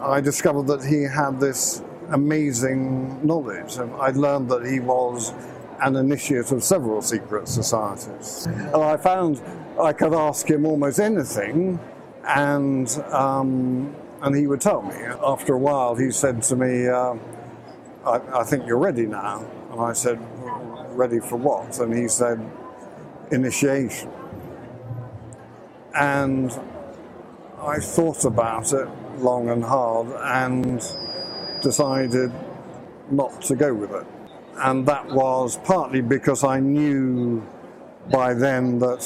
I discovered that he had this amazing knowledge. I learned that he was an initiate of several secret societies. And I found I could ask him almost anything, and um, and he would tell me. After a while, he said to me, uh, I, I, think you're ready now." And I said, "Ready for what?" And he said, "Initiation." And I thought about it long and hard, and decided not to go with it. And that was partly because I knew by then that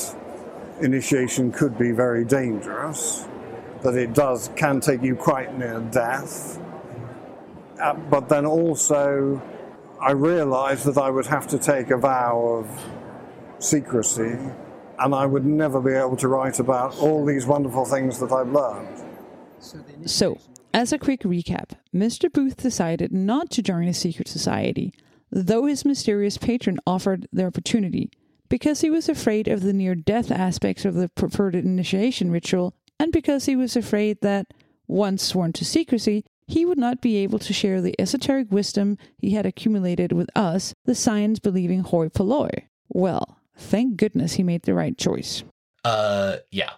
initiation could be very dangerous, that it does can take you quite near death. Uh, but then also, I realized that I would have to take a vow of secrecy, and I would never be able to write about all these wonderful things that I've learned. So, as a quick recap, Mr. Booth decided not to join a secret society, though his mysterious patron offered the opportunity, because he was afraid of the near death aspects of the preferred initiation ritual, and because he was afraid that, once sworn to secrecy, he would not be able to share the esoteric wisdom he had accumulated with us, the science believing hoi polloi. Well, thank goodness he made the right choice. Uh, yeah.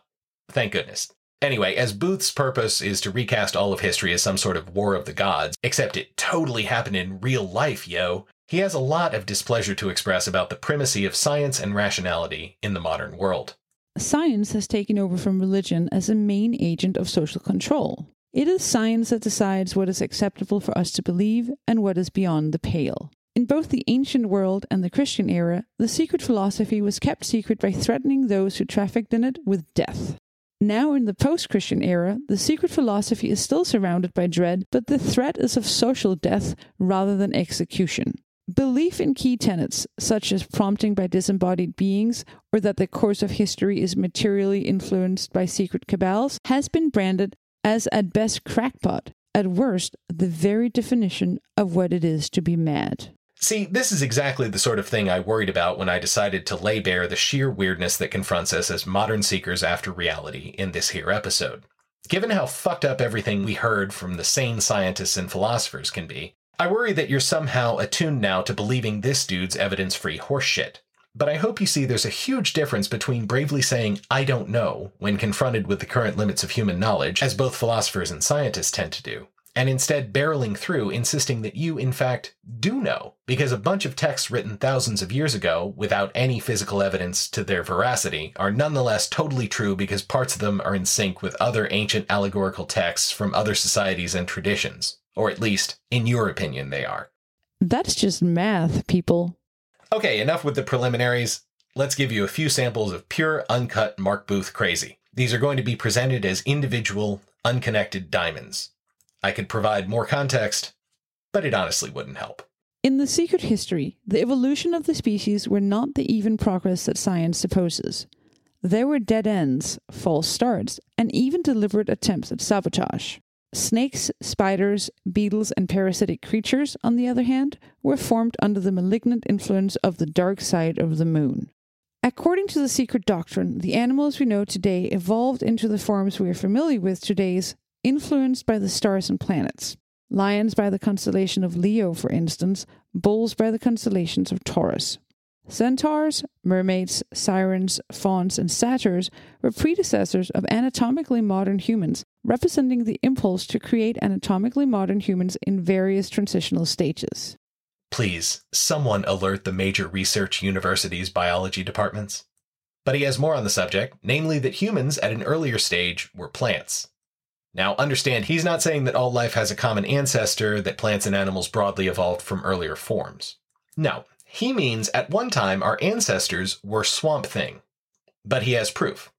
Thank goodness. Anyway, as Booth's purpose is to recast all of history as some sort of war of the gods, except it totally happened in real life, yo, he has a lot of displeasure to express about the primacy of science and rationality in the modern world. Science has taken over from religion as a main agent of social control. It is science that decides what is acceptable for us to believe and what is beyond the pale. In both the ancient world and the Christian era, the secret philosophy was kept secret by threatening those who trafficked in it with death. Now, in the post Christian era, the secret philosophy is still surrounded by dread, but the threat is of social death rather than execution. Belief in key tenets, such as prompting by disembodied beings or that the course of history is materially influenced by secret cabals, has been branded as at best crackpot, at worst the very definition of what it is to be mad. See, this is exactly the sort of thing I worried about when I decided to lay bare the sheer weirdness that confronts us as modern seekers after reality in this here episode. Given how fucked up everything we heard from the sane scientists and philosophers can be, I worry that you're somehow attuned now to believing this dude's evidence free horseshit. But I hope you see there's a huge difference between bravely saying, I don't know, when confronted with the current limits of human knowledge, as both philosophers and scientists tend to do, and instead barreling through, insisting that you, in fact, do know, because a bunch of texts written thousands of years ago, without any physical evidence to their veracity, are nonetheless totally true because parts of them are in sync with other ancient allegorical texts from other societies and traditions. Or at least, in your opinion, they are. That's just math, people. Okay, enough with the preliminaries. Let's give you a few samples of pure, uncut Mark Booth crazy. These are going to be presented as individual, unconnected diamonds. I could provide more context, but it honestly wouldn't help. In the secret history, the evolution of the species were not the even progress that science supposes. There were dead ends, false starts, and even deliberate attempts at sabotage. Snakes, spiders, beetles, and parasitic creatures, on the other hand, were formed under the malignant influence of the dark side of the moon. According to the secret doctrine, the animals we know today evolved into the forms we are familiar with today's, influenced by the stars and planets. Lions by the constellation of Leo, for instance, bulls by the constellations of Taurus. Centaurs, mermaids, sirens, fauns, and satyrs were predecessors of anatomically modern humans, representing the impulse to create anatomically modern humans in various transitional stages. Please, someone alert the major research universities' biology departments. But he has more on the subject, namely that humans at an earlier stage were plants. Now, understand, he's not saying that all life has a common ancestor, that plants and animals broadly evolved from earlier forms. No, he means at one time our ancestors were Swamp Thing. But he has proof.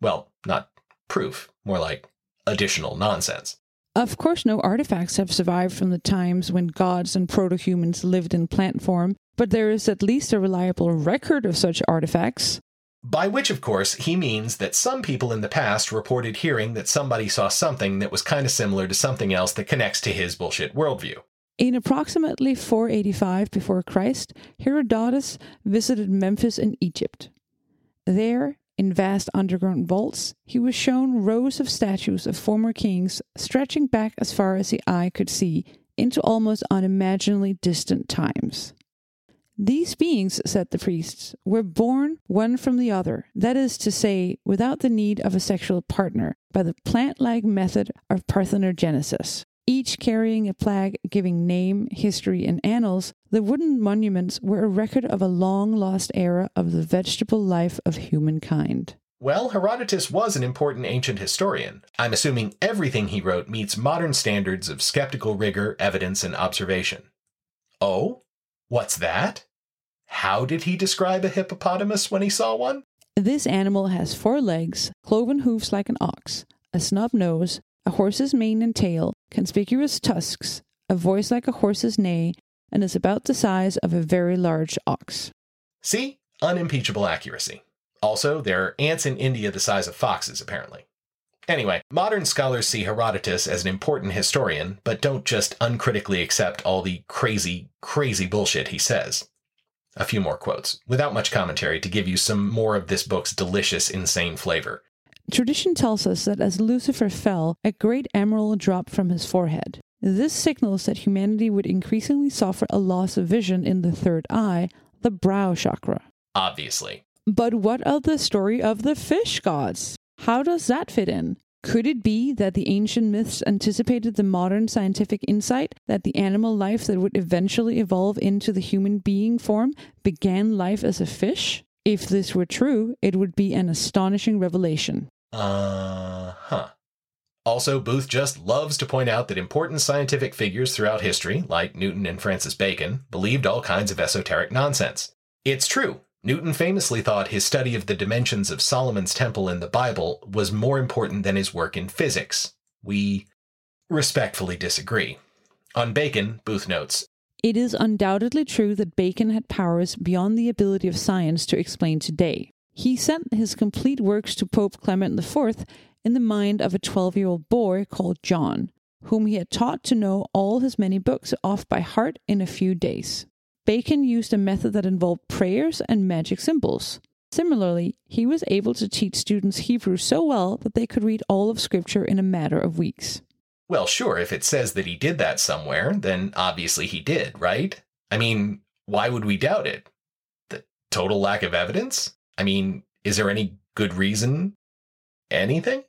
Well, not proof, more like additional nonsense. Of course, no artifacts have survived from the times when gods and proto humans lived in plant form, but there is at least a reliable record of such artifacts. By which, of course, he means that some people in the past reported hearing that somebody saw something that was kind of similar to something else that connects to his bullshit worldview. In approximately 485 before Christ, Herodotus visited Memphis in Egypt. There, in vast underground vaults, he was shown rows of statues of former kings stretching back as far as the eye could see into almost unimaginably distant times. These beings, said the priests, were born one from the other, that is to say, without the need of a sexual partner, by the plant like method of parthenogenesis each carrying a plaque giving name, history, and annals, the wooden monuments were a record of a long lost era of the vegetable life of humankind. Well, Herodotus was an important ancient historian. I'm assuming everything he wrote meets modern standards of skeptical rigor, evidence, and observation. Oh? What's that? How did he describe a hippopotamus when he saw one? This animal has four legs, cloven hoofs like an ox, a snub nose, a horse's mane and tail, conspicuous tusks, a voice like a horse's neigh, and is about the size of a very large ox. See? Unimpeachable accuracy. Also, there are ants in India the size of foxes, apparently. Anyway, modern scholars see Herodotus as an important historian, but don't just uncritically accept all the crazy, crazy bullshit he says. A few more quotes, without much commentary, to give you some more of this book's delicious, insane flavor. Tradition tells us that as Lucifer fell, a great emerald dropped from his forehead. This signals that humanity would increasingly suffer a loss of vision in the third eye, the brow chakra. Obviously. But what of the story of the fish gods? How does that fit in? Could it be that the ancient myths anticipated the modern scientific insight that the animal life that would eventually evolve into the human being form began life as a fish? If this were true, it would be an astonishing revelation. Uh huh. Also, Booth just loves to point out that important scientific figures throughout history, like Newton and Francis Bacon, believed all kinds of esoteric nonsense. It's true. Newton famously thought his study of the dimensions of Solomon's temple in the Bible was more important than his work in physics. We respectfully disagree. On Bacon, Booth notes, It is undoubtedly true that Bacon had powers beyond the ability of science to explain today. He sent his complete works to Pope Clement IV in the mind of a 12 year old boy called John, whom he had taught to know all his many books off by heart in a few days. Bacon used a method that involved prayers and magic symbols. Similarly, he was able to teach students Hebrew so well that they could read all of Scripture in a matter of weeks. Well, sure, if it says that he did that somewhere, then obviously he did, right? I mean, why would we doubt it? The total lack of evidence? I mean, is there any good reason? Anything?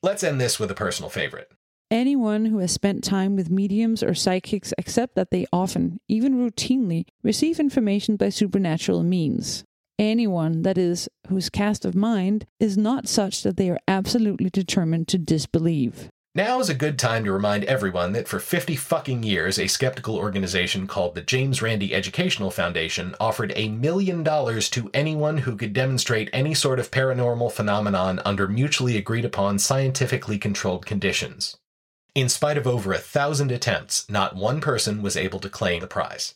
Let's end this with a personal favorite. Anyone who has spent time with mediums or psychics accept that they often, even routinely, receive information by supernatural means. Anyone, that is, whose cast of mind is not such that they are absolutely determined to disbelieve. Now is a good time to remind everyone that for 50 fucking years, a skeptical organization called the James Randi Educational Foundation offered a million dollars to anyone who could demonstrate any sort of paranormal phenomenon under mutually agreed upon scientifically controlled conditions. In spite of over a thousand attempts, not one person was able to claim the prize.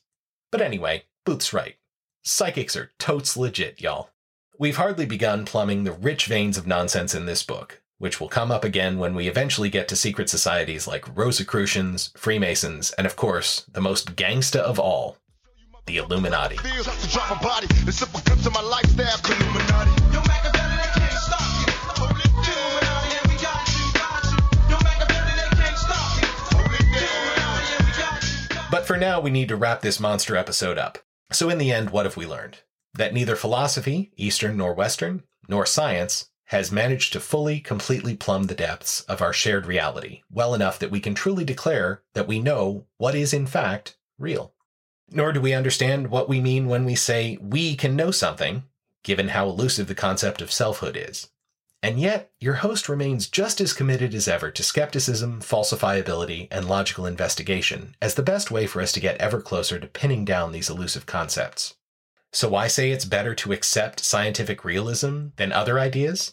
But anyway, Booth's right. Psychics are totes legit, y'all. We've hardly begun plumbing the rich veins of nonsense in this book, which will come up again when we eventually get to secret societies like Rosicrucians, Freemasons, and of course, the most gangsta of all, the Illuminati. But for now, we need to wrap this monster episode up. So, in the end, what have we learned? That neither philosophy, Eastern nor Western, nor science has managed to fully, completely plumb the depths of our shared reality well enough that we can truly declare that we know what is, in fact, real. Nor do we understand what we mean when we say we can know something, given how elusive the concept of selfhood is. And yet, your host remains just as committed as ever to skepticism, falsifiability, and logical investigation as the best way for us to get ever closer to pinning down these elusive concepts. So, why say it's better to accept scientific realism than other ideas?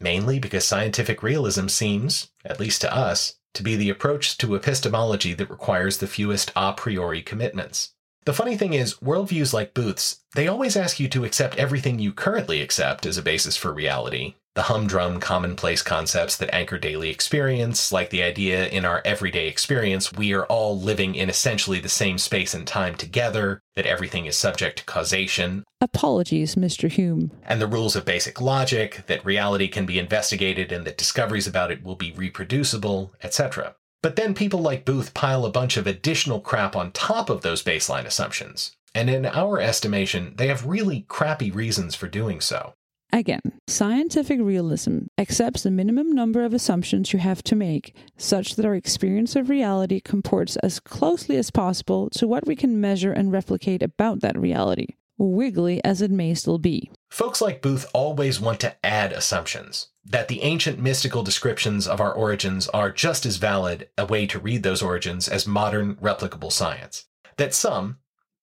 Mainly because scientific realism seems, at least to us, to be the approach to epistemology that requires the fewest a priori commitments. The funny thing is, worldviews like Booth's, they always ask you to accept everything you currently accept as a basis for reality, the humdrum commonplace concepts that anchor daily experience, like the idea in our everyday experience we are all living in essentially the same space and time together, that everything is subject to causation. Apologies, Mr. Hume. And the rules of basic logic, that reality can be investigated and that discoveries about it will be reproducible, etc. But then people like Booth pile a bunch of additional crap on top of those baseline assumptions. And in our estimation, they have really crappy reasons for doing so. Again, scientific realism accepts the minimum number of assumptions you have to make, such that our experience of reality comports as closely as possible to what we can measure and replicate about that reality, wiggly as it may still be. Folks like Booth always want to add assumptions. That the ancient mystical descriptions of our origins are just as valid a way to read those origins as modern replicable science. that some,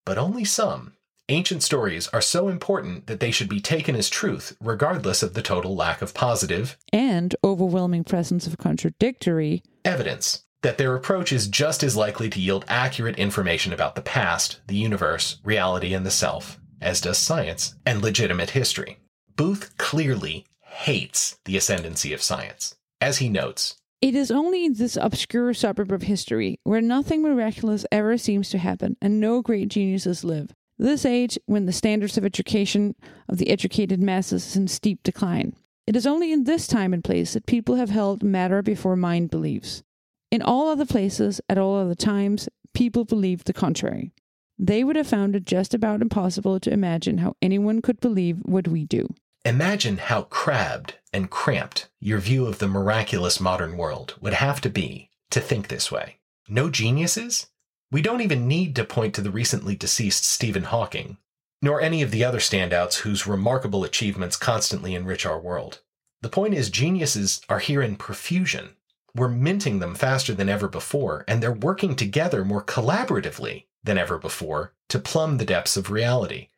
but only some, ancient stories are so important that they should be taken as truth, regardless of the total lack of positive and overwhelming presence of contradictory evidence that their approach is just as likely to yield accurate information about the past, the universe, reality, and the self, as does science and legitimate history. Booth clearly hates the ascendancy of science. As he notes, It is only in this obscure suburb of history where nothing miraculous ever seems to happen and no great geniuses live. This age, when the standards of education of the educated masses is in steep decline. It is only in this time and place that people have held matter before mind believes. In all other places, at all other times, people believed the contrary. They would have found it just about impossible to imagine how anyone could believe what we do. Imagine how crabbed and cramped your view of the miraculous modern world would have to be to think this way. No geniuses? We don't even need to point to the recently deceased Stephen Hawking, nor any of the other standouts whose remarkable achievements constantly enrich our world. The point is, geniuses are here in profusion. We're minting them faster than ever before, and they're working together more collaboratively than ever before to plumb the depths of reality.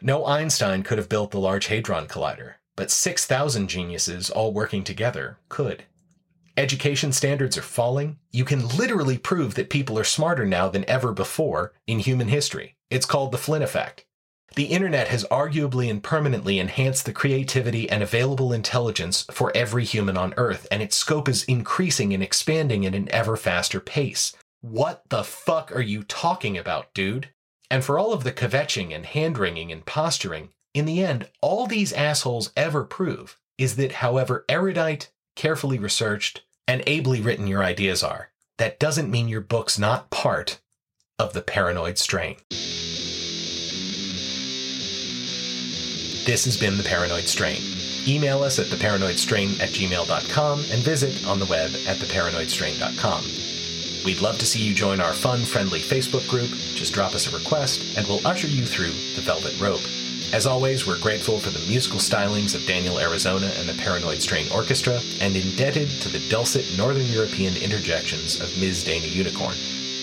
No Einstein could have built the Large Hadron Collider, but 6,000 geniuses all working together could. Education standards are falling. You can literally prove that people are smarter now than ever before in human history. It's called the Flynn effect. The internet has arguably and permanently enhanced the creativity and available intelligence for every human on Earth, and its scope is increasing and expanding at an ever faster pace. What the fuck are you talking about, dude? And for all of the kvetching and hand wringing and posturing, in the end, all these assholes ever prove is that however erudite, carefully researched, and ably written your ideas are, that doesn't mean your book's not part of the paranoid strain. This has been The Paranoid Strain. Email us at theparanoidstrain at gmail.com and visit on the web at theparanoidstrain.com. We'd love to see you join our fun, friendly Facebook group. Just drop us a request and we'll usher you through the velvet rope. As always, we're grateful for the musical stylings of Daniel Arizona and the Paranoid Strain Orchestra, and indebted to the dulcet Northern European interjections of Ms. Dana Unicorn.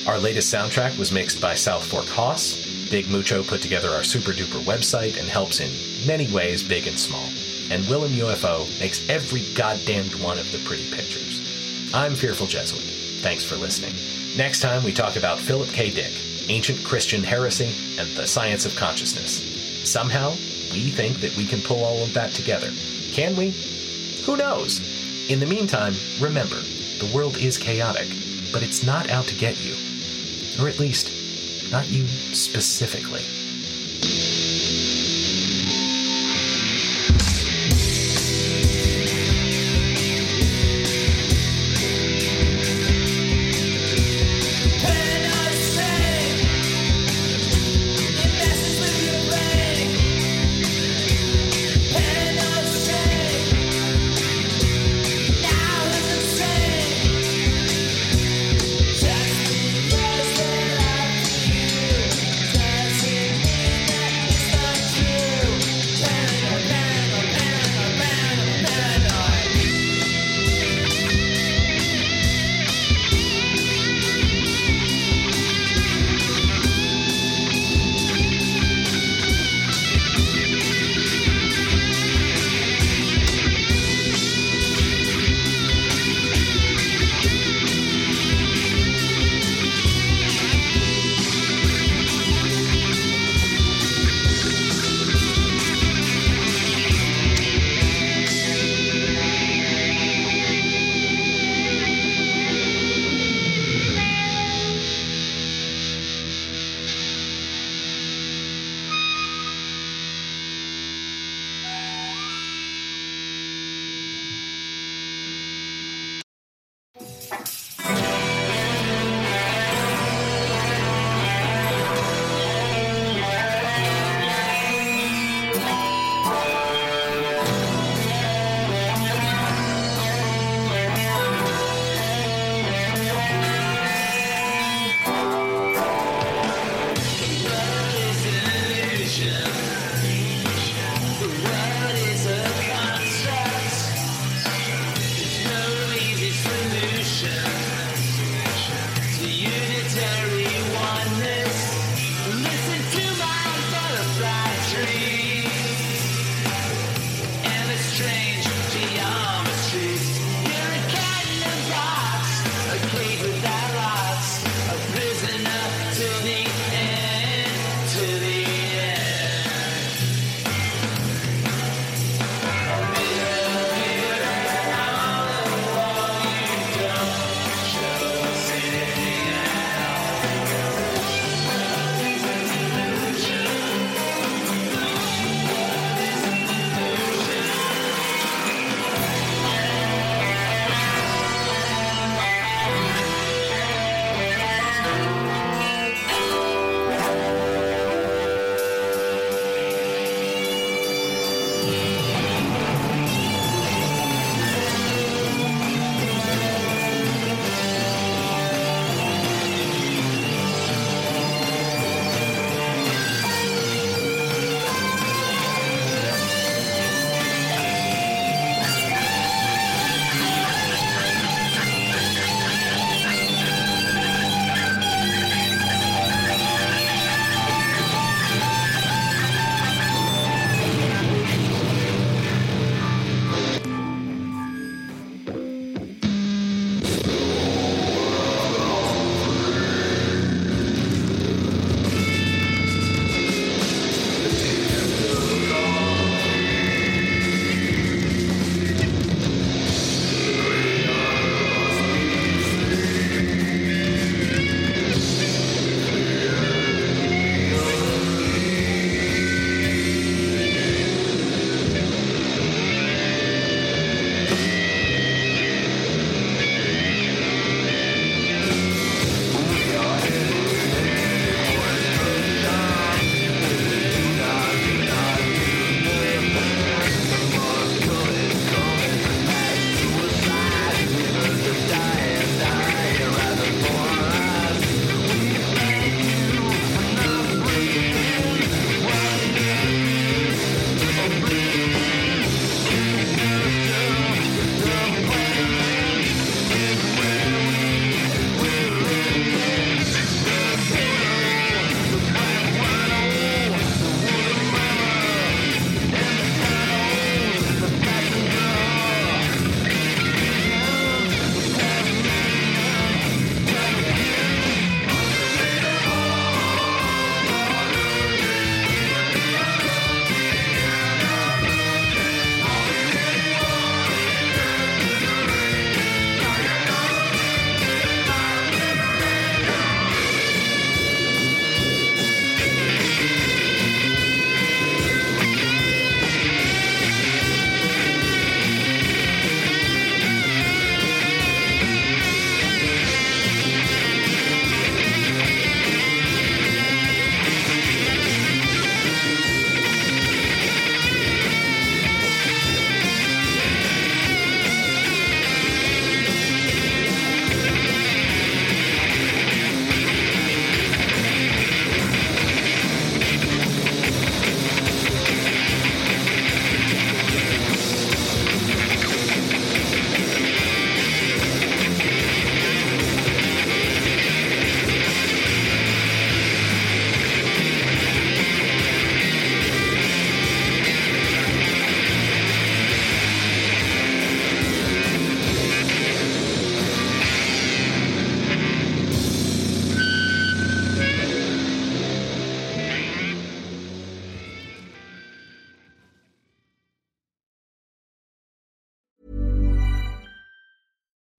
Our latest soundtrack was mixed by South Fork Haas. Big Mucho put together our super duper website and helps in many ways, big and small. And Willem UFO makes every goddamned one of the pretty pictures. I'm Fearful Jesuit. Thanks for listening. Next time, we talk about Philip K. Dick, ancient Christian heresy, and the science of consciousness. Somehow, we think that we can pull all of that together. Can we? Who knows? In the meantime, remember, the world is chaotic, but it's not out to get you. Or at least, not you specifically.